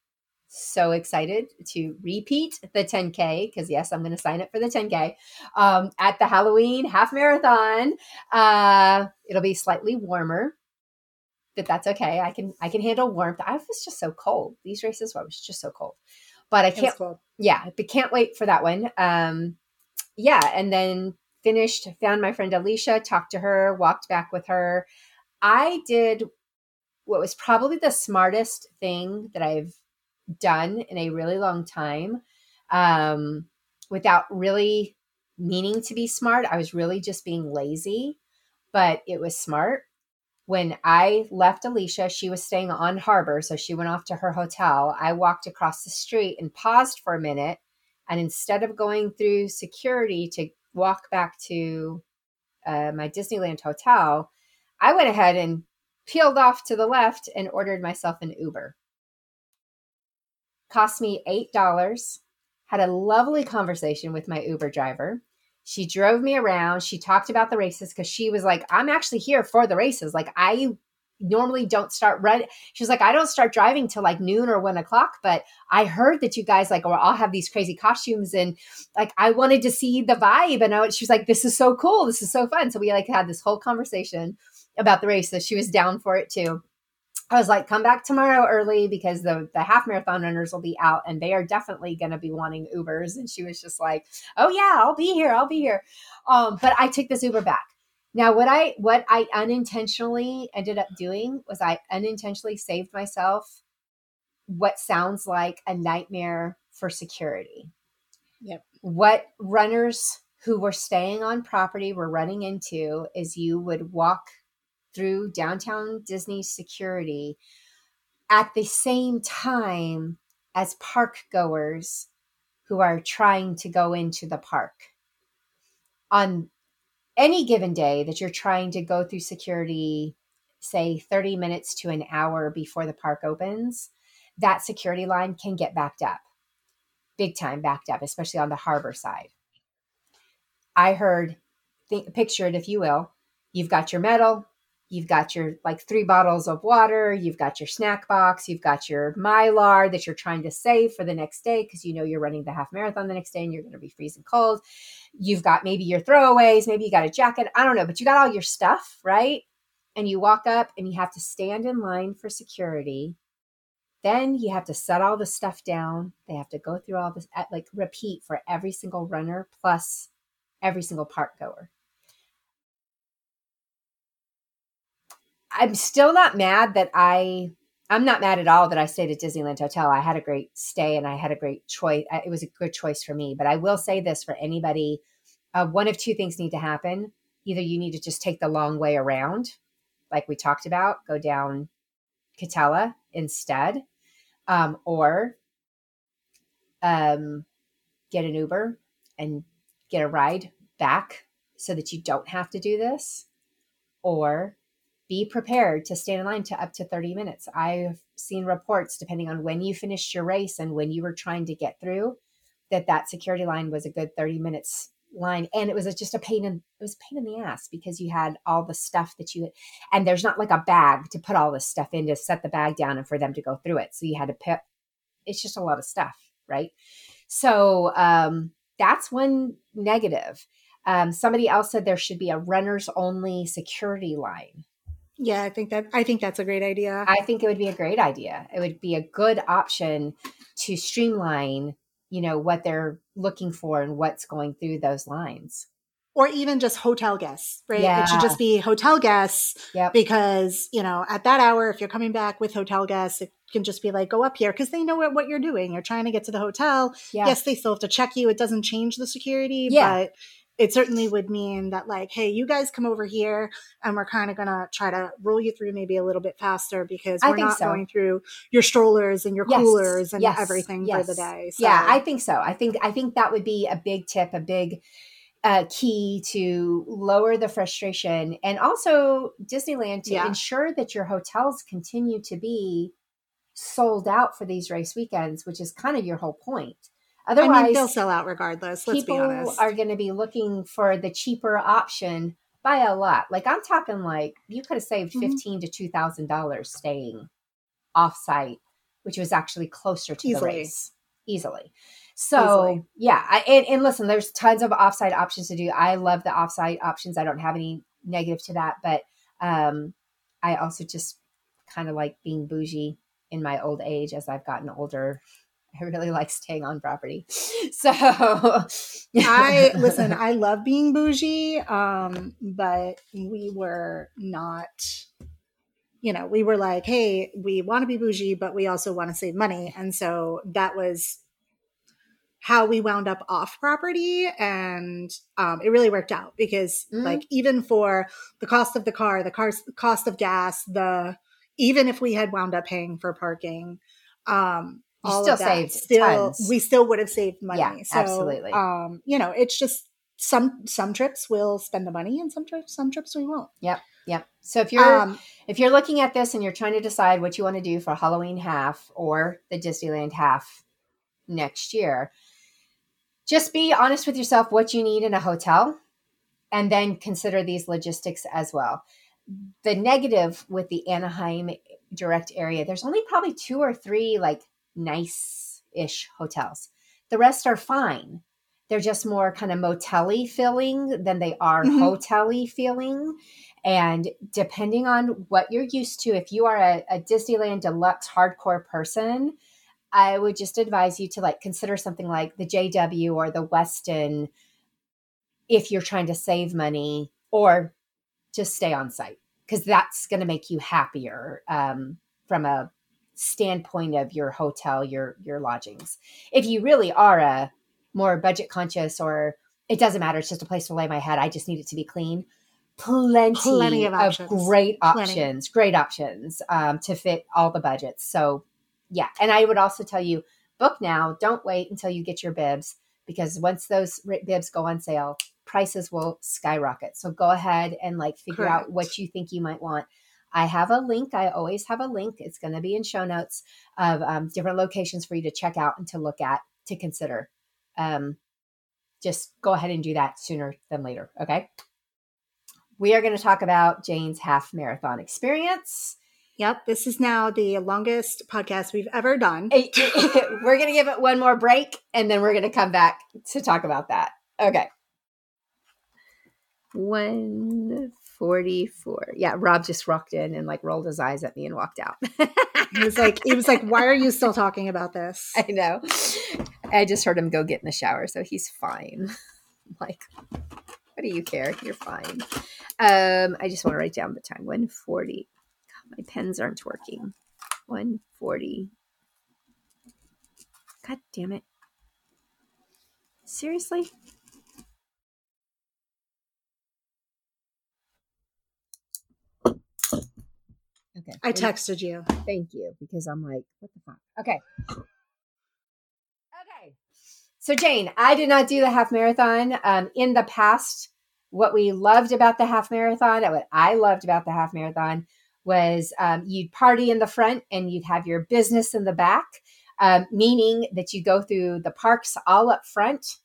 so excited to repeat the 10K because, yes, I'm going to sign up for the 10K um, at the Halloween half marathon. Uh, it'll be slightly warmer. But that's okay. I can I can handle warmth. I was just so cold. These races were I was just so cold. But I can't yeah, but can't wait for that one. Um, yeah, and then finished, found my friend Alicia, talked to her, walked back with her. I did what was probably the smartest thing that I've done in a really long time um, without really meaning to be smart. I was really just being lazy, but it was smart. When I left Alicia, she was staying on harbor, so she went off to her hotel. I walked across the street and paused for a minute. And instead of going through security to walk back to uh, my Disneyland hotel, I went ahead and peeled off to the left and ordered myself an Uber. Cost me $8. Had a lovely conversation with my Uber driver. She drove me around. She talked about the races because she was like, I'm actually here for the races. Like, I normally don't start running. She was like, I don't start driving till like noon or one o'clock, but I heard that you guys like, or all have these crazy costumes and like, I wanted to see the vibe. And I, she was like, this is so cool. This is so fun. So we like had this whole conversation about the race. So she was down for it too. I was like, come back tomorrow early because the the half marathon runners will be out and they are definitely going to be wanting Ubers. And she was just like, oh yeah, I'll be here, I'll be here. Um, but I took this Uber back, Now, what I what I unintentionally ended up doing was I unintentionally saved myself what sounds like a nightmare for security. Yep. What runners who were staying on property were running into is you would walk through downtown Disney security at the same time as park goers who are trying to go into the park. On any given day that you're trying to go through security, say 30 minutes to an hour before the park opens, that security line can get backed up, big time backed up, especially on the harbor side. I heard, think, picture it if you will. You've got your medal, you've got your like three bottles of water, you've got your snack box, you've got your mylar that you're trying to save for the next day because you know you're running the half marathon the next day and you're going to be freezing cold. You've got maybe your throwaways, maybe you got a jacket, I don't know, but you got all your stuff, right? And you walk up and you have to stand in line for security. Then you have to set all the stuff down. They have to go through all this, like repeat for every single runner plus every single park goer. I'm still not mad that I I'm not mad at all that I stayed at Disneyland Hotel. I had a great stay and I had a great choice. It was a good choice for me. But I will say this for anybody: uh, one of two things need to happen. Either you need to just take the long way around, like we talked about, go down Katella instead, um, or um, get an Uber and get a ride back so that you don't have to do this, or be prepared to stand in line to up to 30 minutes. I've seen reports, depending on when you finished your race and when you were trying to get through, that that security line was a good 30 minutes line and it was just a pain in it was pain in the ass because you had all the stuff that you and there's not like a bag to put all this stuff in to set the bag down and for them to go through it so you had to put it's just a lot of stuff right so um that's one negative um, somebody else said there should be a runners only security line. Yeah, I think that I think that's a great idea. I think it would be a great idea. It would be a good option to streamline, you know, what they're looking for and what's going through those lines. Or even just hotel guests, right? Yeah. It should just be hotel guests yep. because, you know, at that hour, if you're coming back with hotel guests, it can just be like, go up here because they know what, what you're doing. You're trying to get to the hotel. Yeah. Yes, they still have to check you. It doesn't change the security, yeah. but it certainly would mean that like hey you guys come over here and we're kind of going to try to roll you through maybe a little bit faster because we're not so. going through your strollers and your yes. coolers and yes. everything yes. for the day so. yeah i think so i think i think that would be a big tip a big uh, key to lower the frustration and also disneyland to yeah. ensure that your hotels continue to be sold out for these race weekends which is kind of your whole point Otherwise, I mean, they'll sell out regardless. Let's people be honest. are going to be looking for the cheaper option by a lot. Like I'm talking, like you could have saved mm-hmm. fifteen to two thousand dollars staying off-site, which was actually closer to Easily. the race easily. So easily. yeah, I, and, and listen, there's tons of offsite options to do. I love the offsite options. I don't have any negative to that, but um, I also just kind of like being bougie in my old age as I've gotten older <laughs> I really like staying on property. <laughs> So <laughs> I listen, I love being bougie, um, but we were not, you know, we were like, hey, we want to be bougie, but we also want to save money. And so that was how we wound up off property and um, it really worked out because mm. like even for the cost of the car the car's cost of gas the even if we had wound up paying for parking um, you all still saved still tons. we still would have saved money. Yeah, so, absolutely. Um, you know, it's just some some trips we'll spend the money and some trips some trips we won't. Yep. Yep. So if you're um, if you're looking at this and you're trying to decide what you want to do for Halloween half or the Disneyland half next year, just be honest with yourself what you need in a hotel and then consider these logistics as well. The negative with the Anaheim direct area, there's only probably two or three like nice ish hotels. The rest are fine. They're just more kind of motelly feeling than they are mm-hmm. hotelly feeling. And depending on what you're used to, if you are a, a Disneyland deluxe hardcore person, I would just advise you to like consider something like the JW or the Westin if you're trying to save money or just stay on site because that's going to make you happier um, from a standpoint of your hotel, your your lodgings. If you really are a more budget conscious or it doesn't matter, it's just a place to lay my head. I just need it to be clean. Plenty, Plenty of, of great options, Plenty. great options um, to fit all the budgets. So, yeah. And I would also tell you book now. Don't wait until you get your bibs because once those bibs go on sale, prices will skyrocket. So go ahead and like figure Correct. out what you think you might want. I have a link. I always have a link. It's going to be in show notes of um, different locations for you to check out and to look at to consider. Um, just go ahead and do that sooner than later. Okay. We are going to talk about Jane's half marathon experience. Yep, this is now the longest podcast we've ever done. <laughs> we're going to give it one more break and then we're going to come back to talk about that. Okay. 144. Yeah, Rob just walked in and like rolled his eyes at me and walked out. he was like, he was like, why are you still talking about this? <laughs> I know. I just heard him go get in the shower, so he's fine. <laughs> like, what do you care? You're fine. Um, I just want to write down the time. 140. God, my pens aren't working. 140. God damn it. Seriously? Okay. I texted you. Thank you because I'm like, what the fuck? Okay. Okay. So Jane, I did not do the half marathon. Um, in the past, what we loved about the half marathon, what I loved about the half marathon was um, you'd party in the front and you'd have your business in the back, um, meaning that you go through the parks all up front.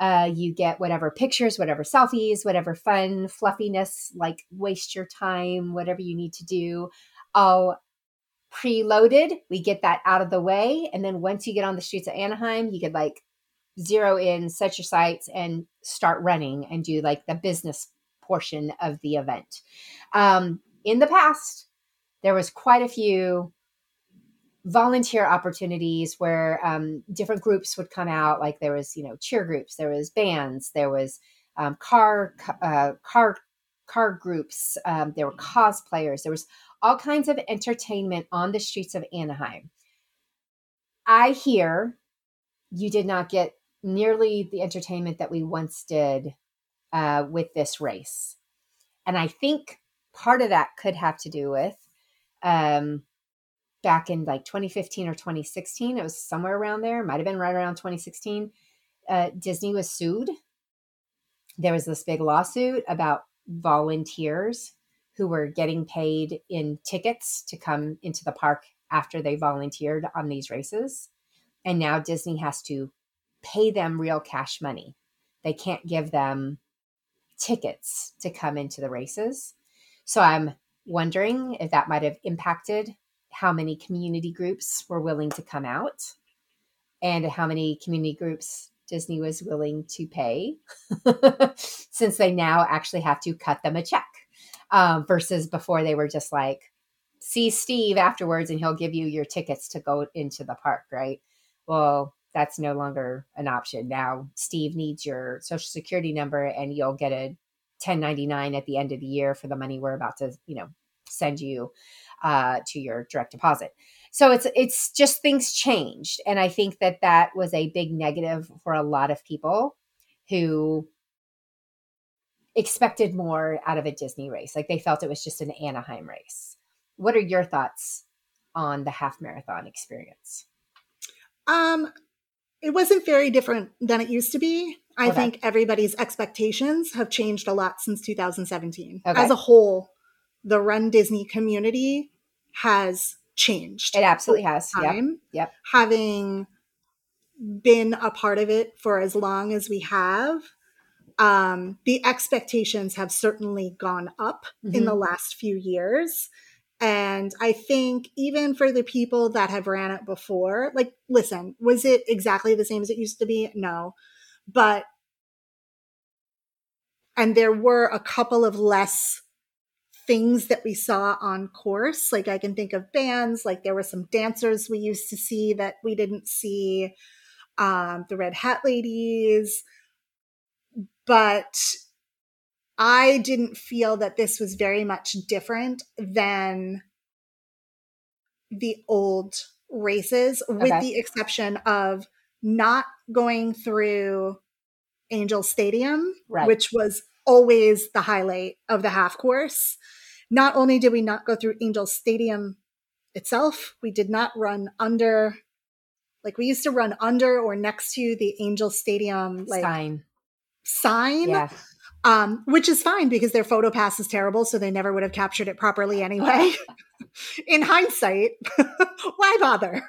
Uh, you get whatever pictures, whatever selfies, whatever fun, fluffiness, like waste your time, whatever you need to do all preloaded. We get that out of the way. And then once you get on the streets of Anaheim, you could like zero in, set your sights, and start running and do like the business portion of the event. Um, in the past, there was quite a few volunteer opportunities where um, different groups would come out like there was you know cheer groups there was bands there was um, car uh, car car groups um, there were cosplayers there was all kinds of entertainment on the streets of Anaheim. I hear you did not get nearly the entertainment that we once did uh, with this race. And I think part of that could have to do with um, back in like 2015 or 2016, it was somewhere around there, might have been right around 2016. Uh, Disney was sued. There was this big lawsuit about volunteers who were getting paid in tickets to come into the park after they volunteered on these races. And now Disney has to pay them real cash money. They can't give them tickets to come into the races. So I'm wondering if that might have impacted how many community groups were willing to come out and how many community groups Disney was willing to pay <laughs> since they now actually have to cut them a check um, versus before they were just like, see Steve afterwards and he'll give you your tickets to go into the park, right? Well, that's no longer an option. Now, Steve needs your social security number and you'll get a 1099 at the end of the year for the money we're about to, you know, send you uh, to your direct deposit. So it's it's just things changed, and I think that that was a big negative for a lot of people who expected more out of a Disney race. Like they felt it was just an Anaheim race. What are your thoughts on the half marathon experience? Um, it wasn't very different than it used to be. I okay. think everybody's expectations have changed a lot since 2017. Okay. As a whole, the Run Disney community has changed. It absolutely has. Time. Yep. yep. Having been a part of it for as long as we have, um, the expectations have certainly gone up mm-hmm. in the last few years. And I think even for the people that have ran it before, like, listen, was it exactly the same as it used to be? No. But, and there were a couple of less things that we saw on course. Like, I can think of bands, like, there were some dancers we used to see that we didn't see. Um, the Red Hat Ladies, but I didn't feel that this was very much different than the old races, with Okay. the exception of not going through Angel Stadium, Right. which was always the highlight of the half course. Not only did we not go through Angel Stadium itself, we did not run under, like we used to run under or next to the Angel Stadium like Sign. sign, Yeah. um, which is fine because their photo pass is terrible, so they never would have captured it properly anyway. <laughs> In hindsight, <laughs> why bother?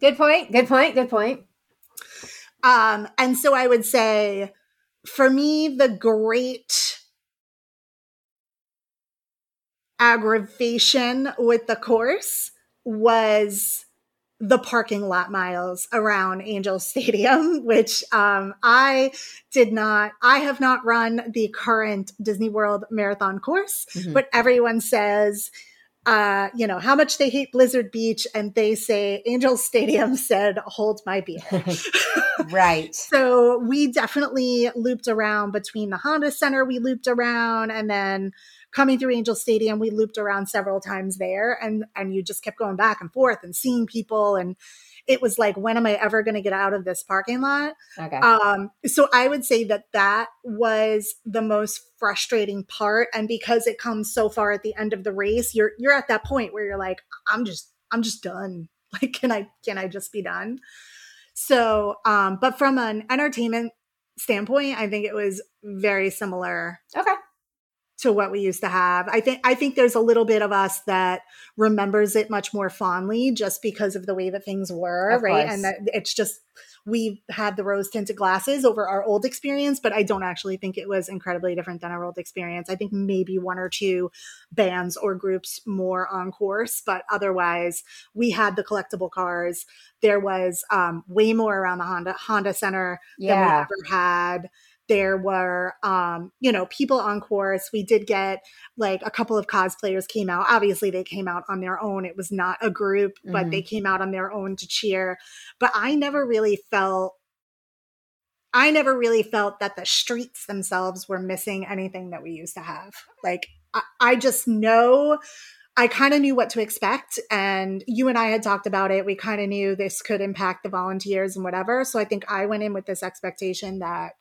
Good point. Good point. Good point. Um, and so I would say for me, the great aggravation with the course was the parking lot miles around Angel <laughs> Stadium, which um, I did not, I have not run the current Disney World marathon course, Mhm. but everyone says, uh, you know, how much they hate Blizzard Beach, and they say Angel Stadium <laughs> said, hold my beer. <laughs> right. So we definitely looped around between the Honda Center, we looped around, and then coming through Angel Stadium, we looped around several times there, and and you just kept going back and forth and seeing people, and it was like, when am I ever going to get out of this parking lot? Okay. Um, so I would say that that was the most frustrating part, and because it comes so far at the end of the race, you're you're at that point where you're like, I'm just I'm just done. <laughs> Like, can I can I just be done? So, um, but from an entertainment standpoint, I think it was very similar okay. To what we used to have. I think I think there's a little bit of us that remembers it much more fondly just because of the way that things were, Of right? course. And that it's just we had the rose tinted glasses over our old experience, but I don't actually think it was incredibly different than our old experience. I think maybe one or two bands or groups more on course, but otherwise we had the collectible cars. There was um, way more around the Honda Honda Center than we ever had. There were, um, you know, people on course. We did get like a couple of cosplayers came out. Obviously, they came out on their own. It was not a group, but Mhm. they came out on their own to cheer. But I never really felt. I never really felt that the streets themselves were missing anything that we used to have. Like, I, I just know I kind of knew what to expect. And you and I had talked about it. We kind of knew this could impact the volunteers and whatever. So I think I went in with this expectation that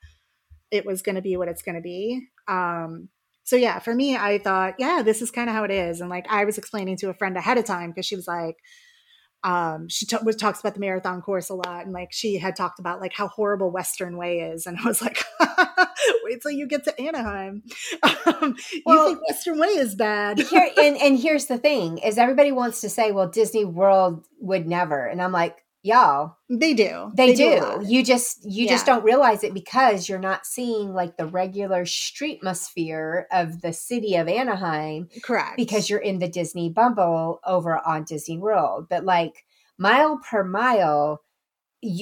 it was going to be what it's going to be. Um, so yeah, for me, I thought, yeah, this is kind of how it is. And like I was explaining to a friend ahead of time because she was like, um, she t- was, talks about the marathon course a lot, and like she had talked about like how horrible Western Way is, and <laughs> I was like, <laughs> wait till you get to Anaheim. <laughs> Um, Well- you think Western Way is bad? Here and and here's the thing: is everybody wants to say, "Well, Disney World would never," and I'm like, y'all, they do. they, a do. lot. You just you just don't realize it because you're not seeing like the regular street atmosphere of the city of Anaheim Correct. because you're in the Disney bubble over on Disney World. But like mile per mile,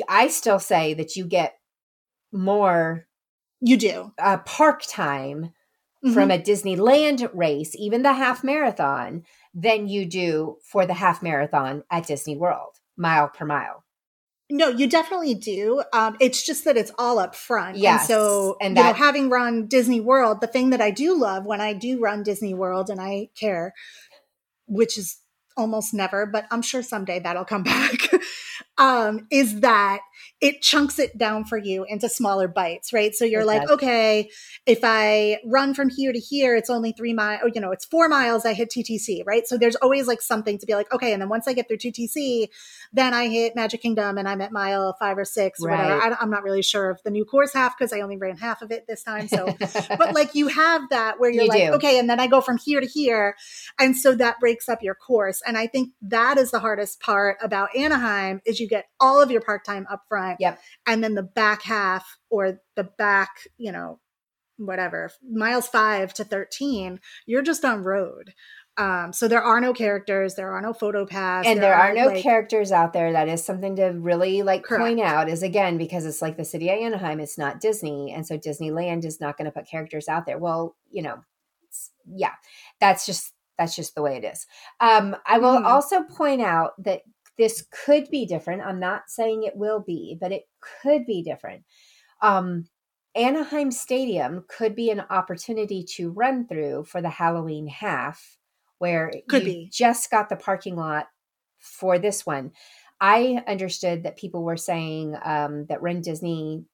i still say that you get more you do uh, park time Mhm. from a Disneyland race, even the half marathon, than you do for the half marathon at Disney World, mile per mile. No, you definitely do. Um, it's just that it's all up front. Yes, And so, and you know, having run Disney World, the thing that I do love when I do run Disney World and I care, which is almost never, but I'm sure someday that'll come <laughs> back, um, is that it chunks it down for you into smaller bites, right? So you're It like, does. okay, if I run from here to here, it's only three miles, oh, you know, it's four miles, I hit TTC, right? So there's always like something to be like, okay, and then once I get through TTC, then I hit Magic Kingdom and I'm at mile five or six or whatever. Right. I, I'm not really sure of the new course half because I only ran half of it this time. So, <laughs> but like you have that where you're You like, do. okay, and then I go from here to here. And so that breaks up your course. And I think that is the hardest part about Anaheim is you get all of your park time up front. Yep. And then the back half or the back, you know, whatever, miles five to 13, you're just on road. Um, so there are no characters, there are no PhotoPass, and there are no like- characters out there. That is something to really like Correct. point out. Is again because it's like the city of Anaheim. It's not Disney, and so Disneyland is not going to put characters out there. Well, you know, yeah, that's just that's just the way it is. Um, I will Mhm. also point out that this could be different. I'm not saying it will be, but it could be different. Um, Anaheim Stadium could be an opportunity to run through for the Halloween half, where Could you be. just got the parking lot for this one. I understood that people were saying um, that Run Disney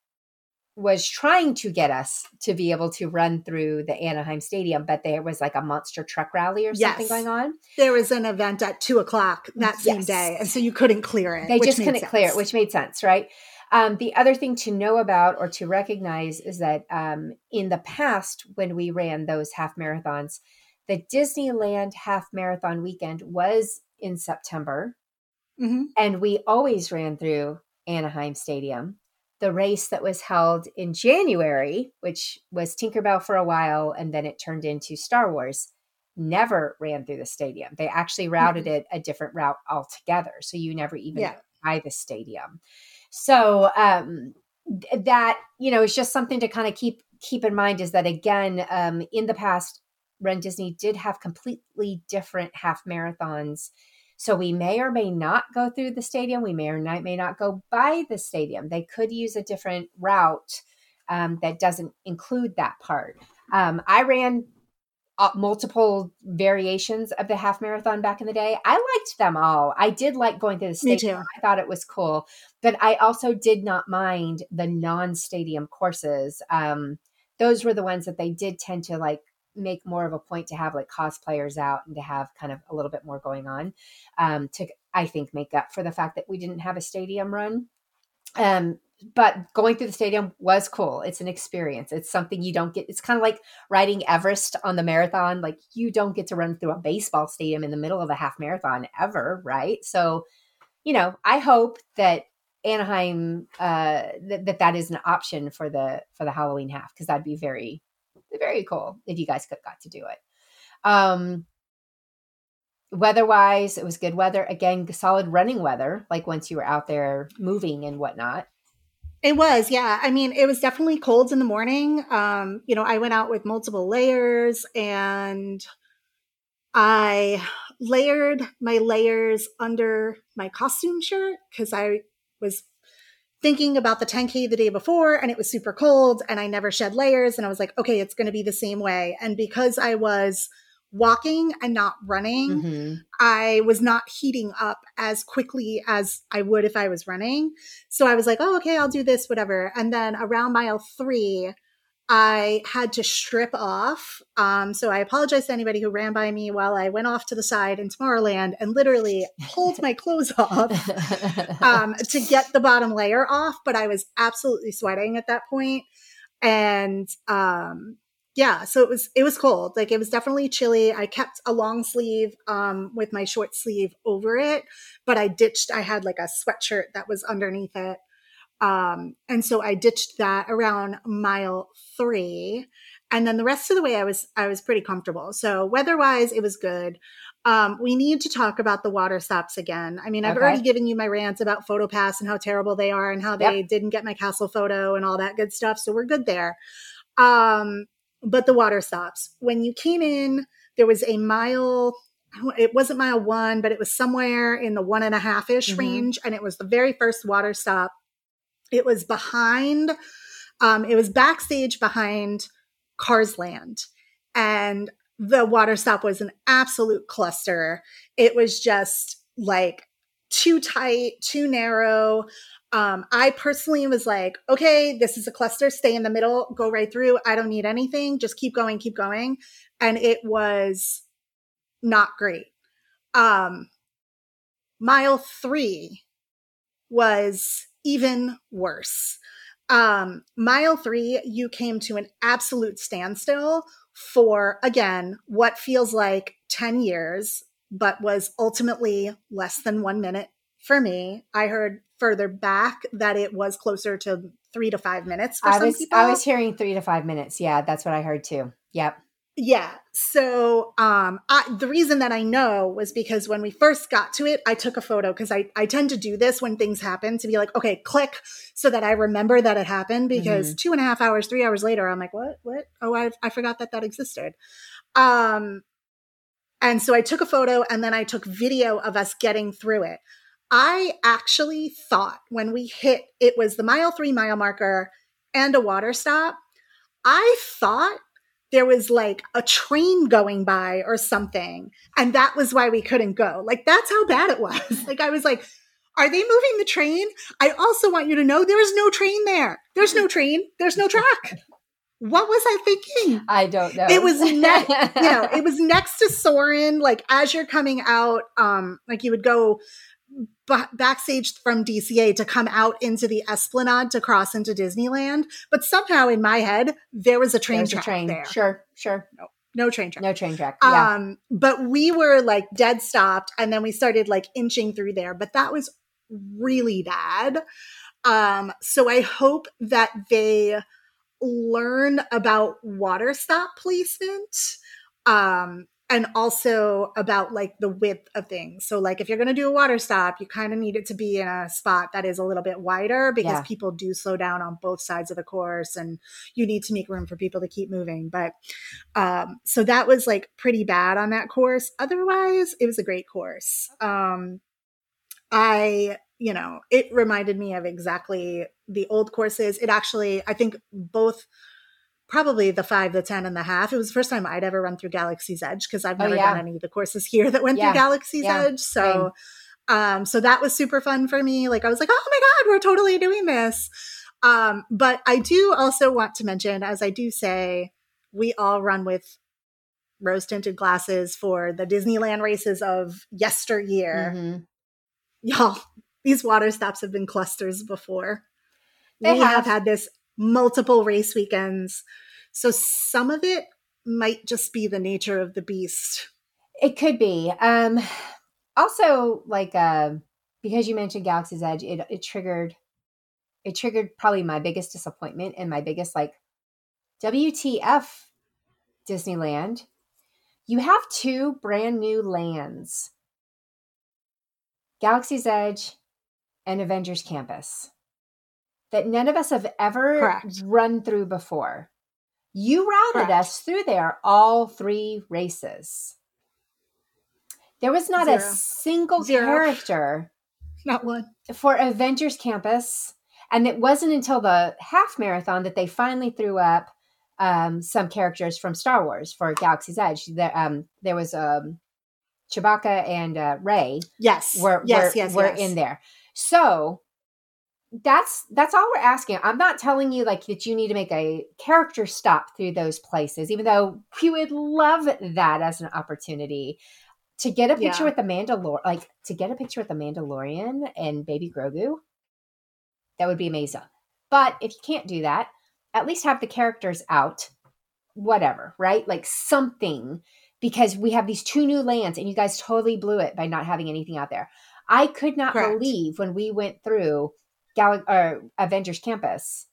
was trying to get us to be able to run through the Anaheim Stadium, but there was like a monster truck rally or something Yes. going on. There was an event at two o'clock that same Yes. day, and so you couldn't clear it. They just couldn't clear it, which made sense, right? Um, the other thing to know about or to recognize is that um, in the past, when we ran those half marathons, the Disneyland half marathon weekend was in September, Mhm. and we always ran through Anaheim Stadium. The race that was held in January, which was Tinkerbell for a while, and then it turned into Star Wars, never ran through the stadium. They actually routed it a different route altogether. So you never even Yeah. by the stadium. So um, that you know is just something to kind of keep keep in mind is that again um, in the past, Run Disney did have completely different half marathons. So we may or may not go through the stadium. We may or not, may not go by the stadium. They could use a different route um, that doesn't include that part. Um, I ran uh, multiple variations of the half marathon back in the day. I liked them all. I did like going to the stadium. I thought it was cool, but I also did not mind the non-stadium courses. Um, those were the ones that they did tend to like make more of a point to have like cosplayers out and to have kind of a little bit more going on um, to I think make up for the fact that we didn't have a stadium run. Um, but going through the stadium was cool. It's an experience. It's something you don't get. It's kind of like riding Everest on the marathon. Like you don't get to run through a baseball stadium in the middle of a half marathon ever, right? So, you know, I hope that Anaheim uh, that, that that is an option for the for the Halloween half because that'd be very very cool if you guys could got to do it. Um, weather wise, it was good weather. Again, solid running weather. Like once you were out there moving and whatnot. It was, yeah. I mean, it was definitely cold in the morning. Um, you know, I went out with multiple layers and I layered my layers under my costume shirt because I was thinking about the 10K the day before and it was super cold and I never shed layers. And I was like, okay, it's going to be the same way. And because I was walking and not running, Mhm. I was not heating up as quickly as I would if I was running. So I was like, oh, okay, I'll do this, whatever. And then around mile three, I had to strip off. Um, so I apologize to anybody who ran by me while I went off to the side in Tomorrowland and literally pulled my clothes <laughs> off um, to get the bottom layer off. But I was absolutely sweating at that point. And um, yeah, so it was it was cold. Like it was definitely chilly. I kept a long sleeve um, with my short sleeve over it, but I ditched. I had like a sweatshirt that was underneath it, um, and so I ditched that around mile three. And then the rest of the way, I was I was pretty comfortable. So weather wise, it was good. Um, we need to talk about the water stops again. I mean, I've Okay. already given you my rants about PhotoPass and how terrible they are and how they didn't get my castle photo and all that good stuff. So we're good there. Um, but the water stops. When you came in, there was a mile. It wasn't mile one, but it was somewhere in the one and a half ish Mhm. range, and it was the very first water stop. It was behind. Um, it was backstage behind Cars Land, and the water stop was an absolute cluster. It was just like too tight, too narrow. Um, I personally was like, okay, this is a cluster, stay in the middle, go right through. I don't need anything, just keep going, keep going. And it was not great. Um, mile three was even worse. Um, mile three, you came to an absolute standstill for, again, what feels like 10 years, but was ultimately less than one minute for me. I heard further back that it was closer to three to five minutes for I some was people. I was hearing three to five minutes. Yeah, that's what I heard too. Yep. Yeah. So um I the reason that I know was because when we first got to it, I took a photo because I, I tend to do this when things happen to be like, okay, click so that I remember that it happened because two and a half hours, three hours later, I'm like, what? What? Oh, I I forgot that that existed. Um and so I took a photo and then I took video of us getting through it. I actually thought when we hit it was the mile three mile marker and a water stop. I thought there was like a train going by or something. And that was why we couldn't go. Like, that's how bad it was. <laughs> like, I was like, are they moving the train? I also want you to know there is no train there. There's no train. There's no track. <laughs> What was I thinking? I don't know. It was next, you <laughs> know, it was next to Soarin'. Like as you're coming out, um, like you would go b- backstage from DCA to come out into the Esplanade to cross into Disneyland. But somehow in my head, there was a train There's a track train. there. Sure, sure. No train track. No train track. Yeah. Um, but we were like dead stopped, and then we started like inching through there. But that was really bad. Um, so I hope that they learn about water stop placement. Um, and also about like the width of things. So like if you're going to do a water stop, you kind of need it to be in a spot that is a little bit wider because Yeah. people do slow down on both sides of the course and you need to make room for people to keep moving. But um so that was like pretty bad on that course. Otherwise, it was a great course. Um I, you know, it reminded me of exactly the old courses. It actually, I think both probably the five, the 10, and the half. It was the first time I'd ever run through Galaxy's Edge because I've Oh, never yeah. done any of the courses here that went Yeah. through Galaxy's Yeah. Edge. So, um, so that was super fun for me. Like I was like, oh my God, we're totally doing this. Um, but I do also want to mention, as I do say, we all run with rose tinted glasses for the Disneyland races of yesteryear Mhm. y'all, these water stops have been clusters before. They we have. have. had this multiple race weekends. So some of it might just be the nature of the beast. It could be. Um also like uh because you mentioned Galaxy's Edge, it it triggered it triggered probably my biggest disappointment and my biggest like WTF Disneyland. You have two brand new lands. Galaxy's Edge and Avengers Campus that none of us have ever Correct. run through before. You routed Correct. us through there all three races. There was not a single Zero. character <laughs> Not one. for Avengers Campus. And it wasn't until the half marathon that they finally threw up um, some characters from Star Wars for Galaxy's Edge. There, um, there was um, Chewbacca and uh, Rey Yes. were yes, were, yes, were yes. in there. So that's that's all we're asking. I'm not telling you like that you need to make a character stop through those places, even though we would love that as an opportunity to get a picture Yeah. with the Mandalorian, like to get a picture with the Mandalorian and Baby Grogu. That would be amazing. But if you can't do that, at least have the characters out, whatever, right? Like something, because we have these two new lands and you guys totally blew it by not having anything out there. I could not Correct. believe when we went through Gal- or Avengers Campus.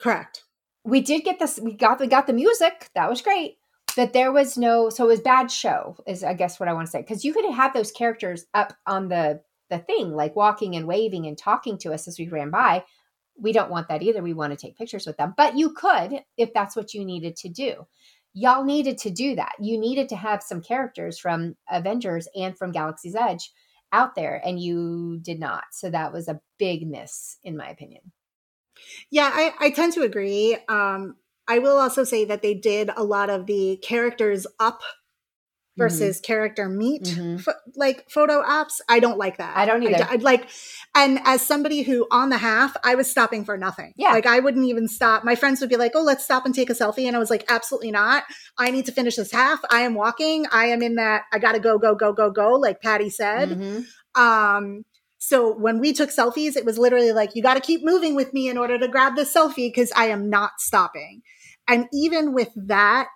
Correct. We did get this. We got we got the music. That was great. But there was no. So it was bad show. Is I guess what I want to say because you could have those characters up on the the thing, like walking and waving and talking to us as we ran by. We don't want that either. We want to take pictures with them. But you could if that's what you needed to do. Y'all needed to do that. You needed to have some characters from Avengers and from Galaxy's Edge out there, and you did not. So that was a big miss, in my opinion. Yeah, I, I tend to agree. Um, I will also say that they did a lot of the characters up versus character meet Mhm. pho- like photo ops. I don't like that. I don't either. I'd like, and as somebody who on the half, I was stopping for nothing. Yeah. Like I wouldn't even stop. My friends would be like, "Oh, let's stop and take a selfie," and I was like, "Absolutely not. I need to finish this half. I am walking. I am in that. I got to go, go, go, go, go." Like Patty said. Mhm. Um, so when we took selfies, it was literally like, you got to keep moving with me in order to grab this selfie because I am not stopping. And even with that,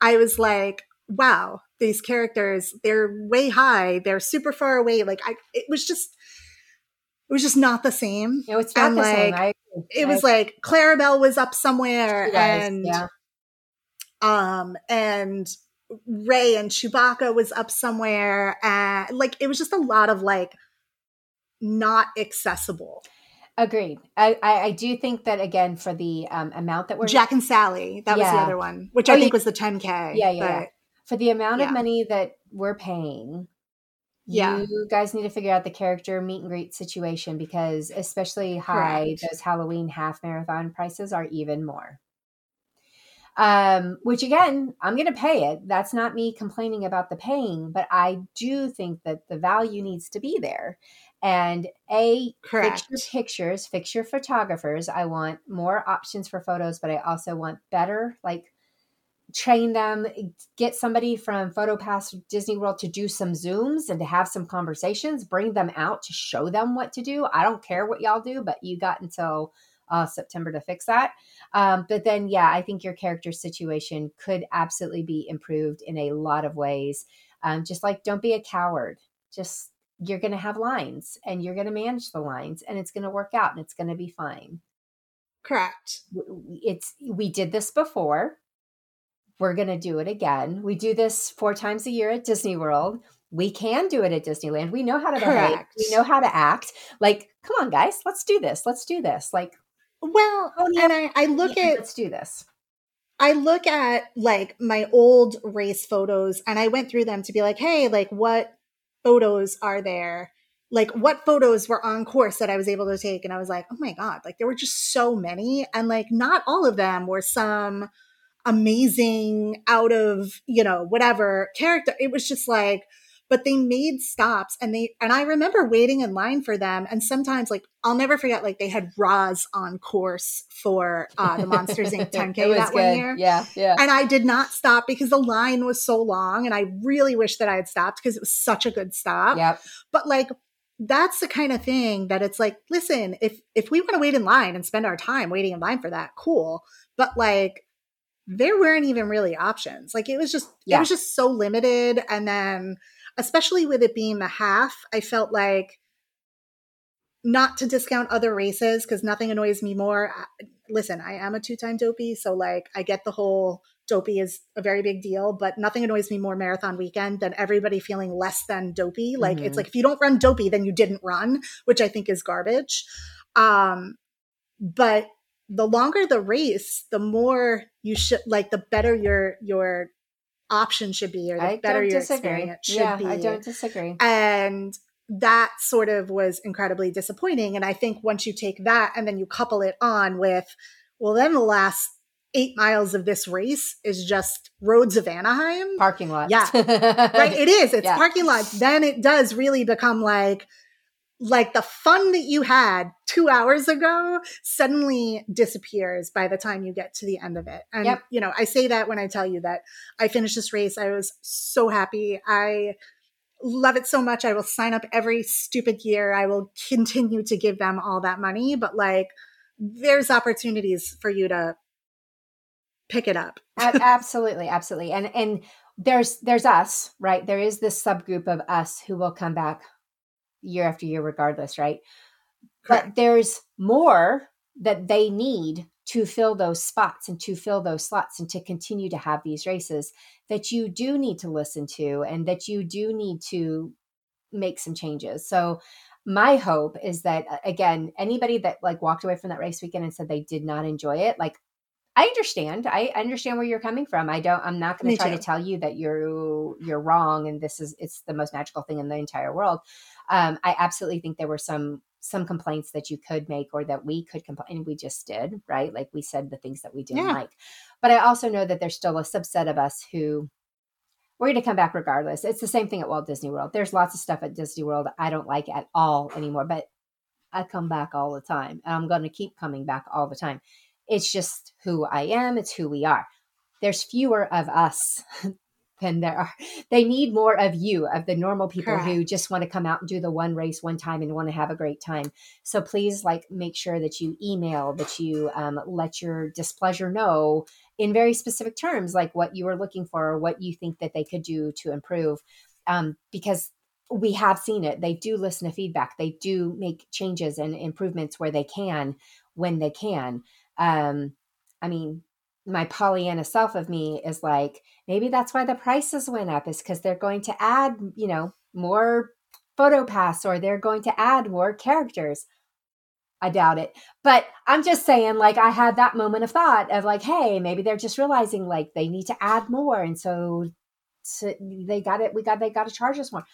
I was like, wow, these characters, they're way high. They're super far away. Like I, it was just, it was just not the same. No, it's not And, the same. I. It was like Clarabelle was up somewhere and, yeah. um, and Rey and Chewbacca was up somewhere. And like, it was just a lot of like, not accessible. Agreed. I, I, I do think that again for the um, amount that we're Jack and Sally, that was the other one, which Oh, I think yeah. was the 10K. Yeah, yeah, yeah. But for the amount Yeah. of money that we're paying, yeah. you guys need to figure out the character meet and greet situation because especially high Correct. those halloween half marathon prices are even more um which again i'm going to pay it that's not me complaining about the paying but i do think that the value needs to be there and a Correct. fix your pictures fix your photographers i want more options for photos but i also want better like train them, get somebody from PhotoPass Disney World to do some Zooms and to have some conversations, bring them out to show them what to do. I don't care what y'all do, but you got until uh, September to fix that. Um, but then, yeah, I think your character situation could absolutely be improved in a lot of ways. Um, just like don't be a coward. Just you're going to have lines and you're going to manage the lines and it's going to work out and it's going to be fine. Correct. It's we did this before we're going to do it again. We do this four times a year at Disney World. We can do it at Disneyland. We know how to behave. We know how to act. Like, come on, guys, let's do this. Let's do this. Like, well, oh, yeah, and I, I look yeah, at let's do this. I look at like my old race photos and I went through them to be like, hey, like what photos are there? Like what photos were on course that I was able to take? And I was like, oh my God, like there were just so many. And like not all of them were some amazing out of, you know, whatever character. It was just like, but they made stops and they, and I remember waiting in line for them. And sometimes like, I'll never forget, like they had Roz on course for uh, the Monsters Inc. <laughs> 10K that good. one year. Yeah. Yeah. And I did not stop because the line was so long. And I really wish that I had stopped because it was such a good stop. Yep. But like, that's the kind of thing that it's like listen if if we want to wait in line and spend our time waiting in line for that cool but like there weren't even really options. Like it was just yeah. it was just so limited and then especially with it being the half, I felt like not to discount other races because nothing annoys me more. Listen, I am a two-time dopey, so like I get the whole dopey is a very big deal, but nothing annoys me more marathon weekend than everybody feeling less than dopey. Like mm-hmm. it's like if you don't run dopey, then you didn't run, which I think is garbage. Um, but the longer the race, the more you should like the better your your option should be or the I better your disagree. experience should yeah, be. I don't disagree. And that sort of was incredibly disappointing. And I think once you take that and then you couple it on with, well, then the last eight miles of this race is just roads of Anaheim. Parking lot. Yeah. <laughs> right. It is. It's yeah. parking lots. Then it does really become like, like the fun that you had two hours ago suddenly disappears by the time you get to the end of it. And, yep. you know, I say that when I tell you that I finished this race. I was so happy. I love it so much. I will sign up every stupid year. I will continue to give them all that money. But like, there's opportunities for you to pick it up. <laughs> absolutely. Absolutely. And, and, there's there's us right there is this subgroup of us who will come back year after year, regardless, right? Correct. But there's more that they need to fill those spots and to fill those slots and to continue to have these races that you do need to listen to and that you do need to make some changes. So my hope is that again anybody that like walked away from that race weekend and said they did not enjoy it like I understand. I understand where you're coming from. I don't. I'm not going to try too. to tell you that you're you're wrong and this is it's the most magical thing in the entire world. Um, I absolutely think there were some some complaints that you could make or that we could complain. And we just did, right? Like we said the things that we didn't yeah. like. But I also know that there's still a subset of us who we're going to come back regardless. It's the same thing at Walt Disney World. There's lots of stuff at Disney World I don't like at all anymore, but I come back all the time and I'm going to keep coming back all the time. It's just who I am, it's who we are. There's fewer of us <laughs> than there are. They need more of you, of the normal people Correct. who just want to come out and do the one race one time and want to have a great time. So please, like, make sure that you email, that you um, let your displeasure know in very specific terms, like what you are looking for or what you think that they could do to improve. Um, because we have seen it. They do listen to feedback. They do make changes and improvements where they can, when they can. Um, I mean, my Pollyanna self of me is like, maybe that's why the prices went up, is because they're going to add, you know, more PhotoPass or they're going to add more characters. I doubt it. But I'm just saying, like, I had that moment of thought of like, hey, maybe they're just realizing like they need to add more. And so, they got it, we got, they got to charge us more.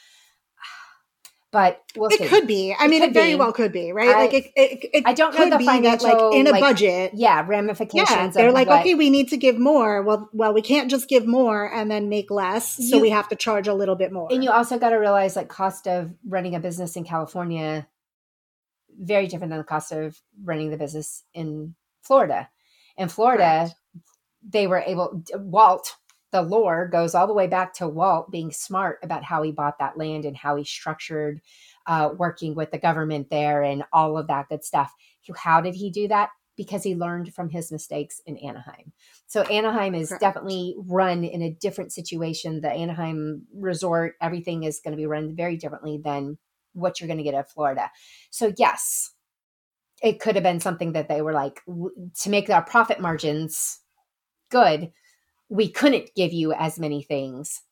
But we'll it see. could be. I It mean, it very be. well could be, right? I- like it, it, it I don't know could the be that, like in a like, budget. yeah, ramifications. Yeah, they're like, what- okay, we need to give more. Well, well, we can't just give more and then make less, so You- we have to charge a little bit more. And you also got to realize like cost of running a business in California very different than the cost of running the business in Florida. In Florida, they were able Walt the lore goes all the way back to Walt being smart about how he bought that land and how he structured uh, working with the government there and all of that good stuff. How did he do that? Because he learned from his mistakes in Anaheim. So Anaheim is Correct. definitely run in a different situation. The Anaheim resort, everything is going to be run very differently than what you're going to get at Florida. So yes, it could have been something that they were like to make our profit margins good. We couldn't give you as many things.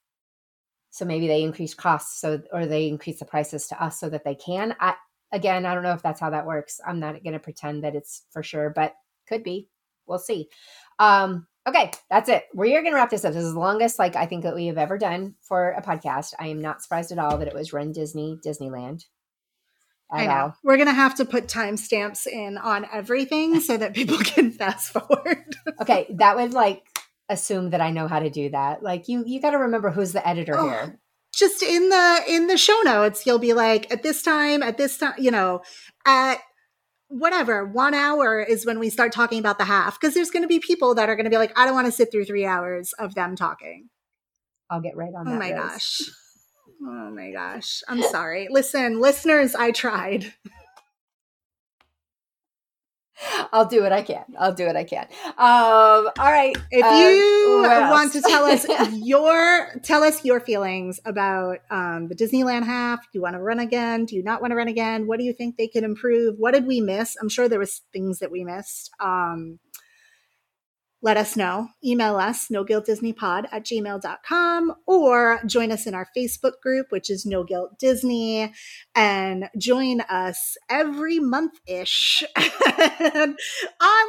So maybe they increase costs so or they increase the prices to us so that they can. I again, I don't know if that's how that works. I'm not going to pretend that it's for sure, but could be. We'll see. Um okay, that's it. We're going to wrap this up. This is the longest like I think that we have ever done for a podcast. I am not surprised at all that it was Run Disney Disneyland. I know. all. We're gonna have to put timestamps in on everything <laughs> so that people can fast forward. Okay, that would like assume that I know how to do that. Like you you got to remember who's the editor Oh. here. Just in the in the show notes, you'll be like, at this time, at this time, you know, at whatever one hour is when we start talking about the half because there's going to be people that are going to be like, I don't want to sit through three hours of them talking. I'll get right on Oh my gosh. Oh my gosh. I'm sorry. Listen, listeners, I tried. <laughs> <laughs> I'll do what I can. I'll do what I can. Um, all right. If Um, you want to tell us <laughs> your tell us your feelings about um, the Disneyland half, do you want to run again? Do you not want to run again? What do you think they could improve? What did we miss? I'm sure there was things that we missed. Um, let us know. Email us, no guilt Disney pod at gmail.com or join us in our Facebook group, which is No Guilt Disney, and join us every month ish <laughs> on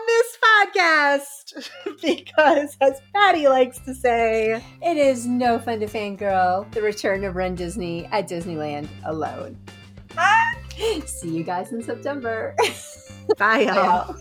this podcast <laughs> because, as Patty likes to say, it is no fun to fangirl the return of Run Disney at Disneyland alone. See you guys in September. bye, y'all. Bye, y'all.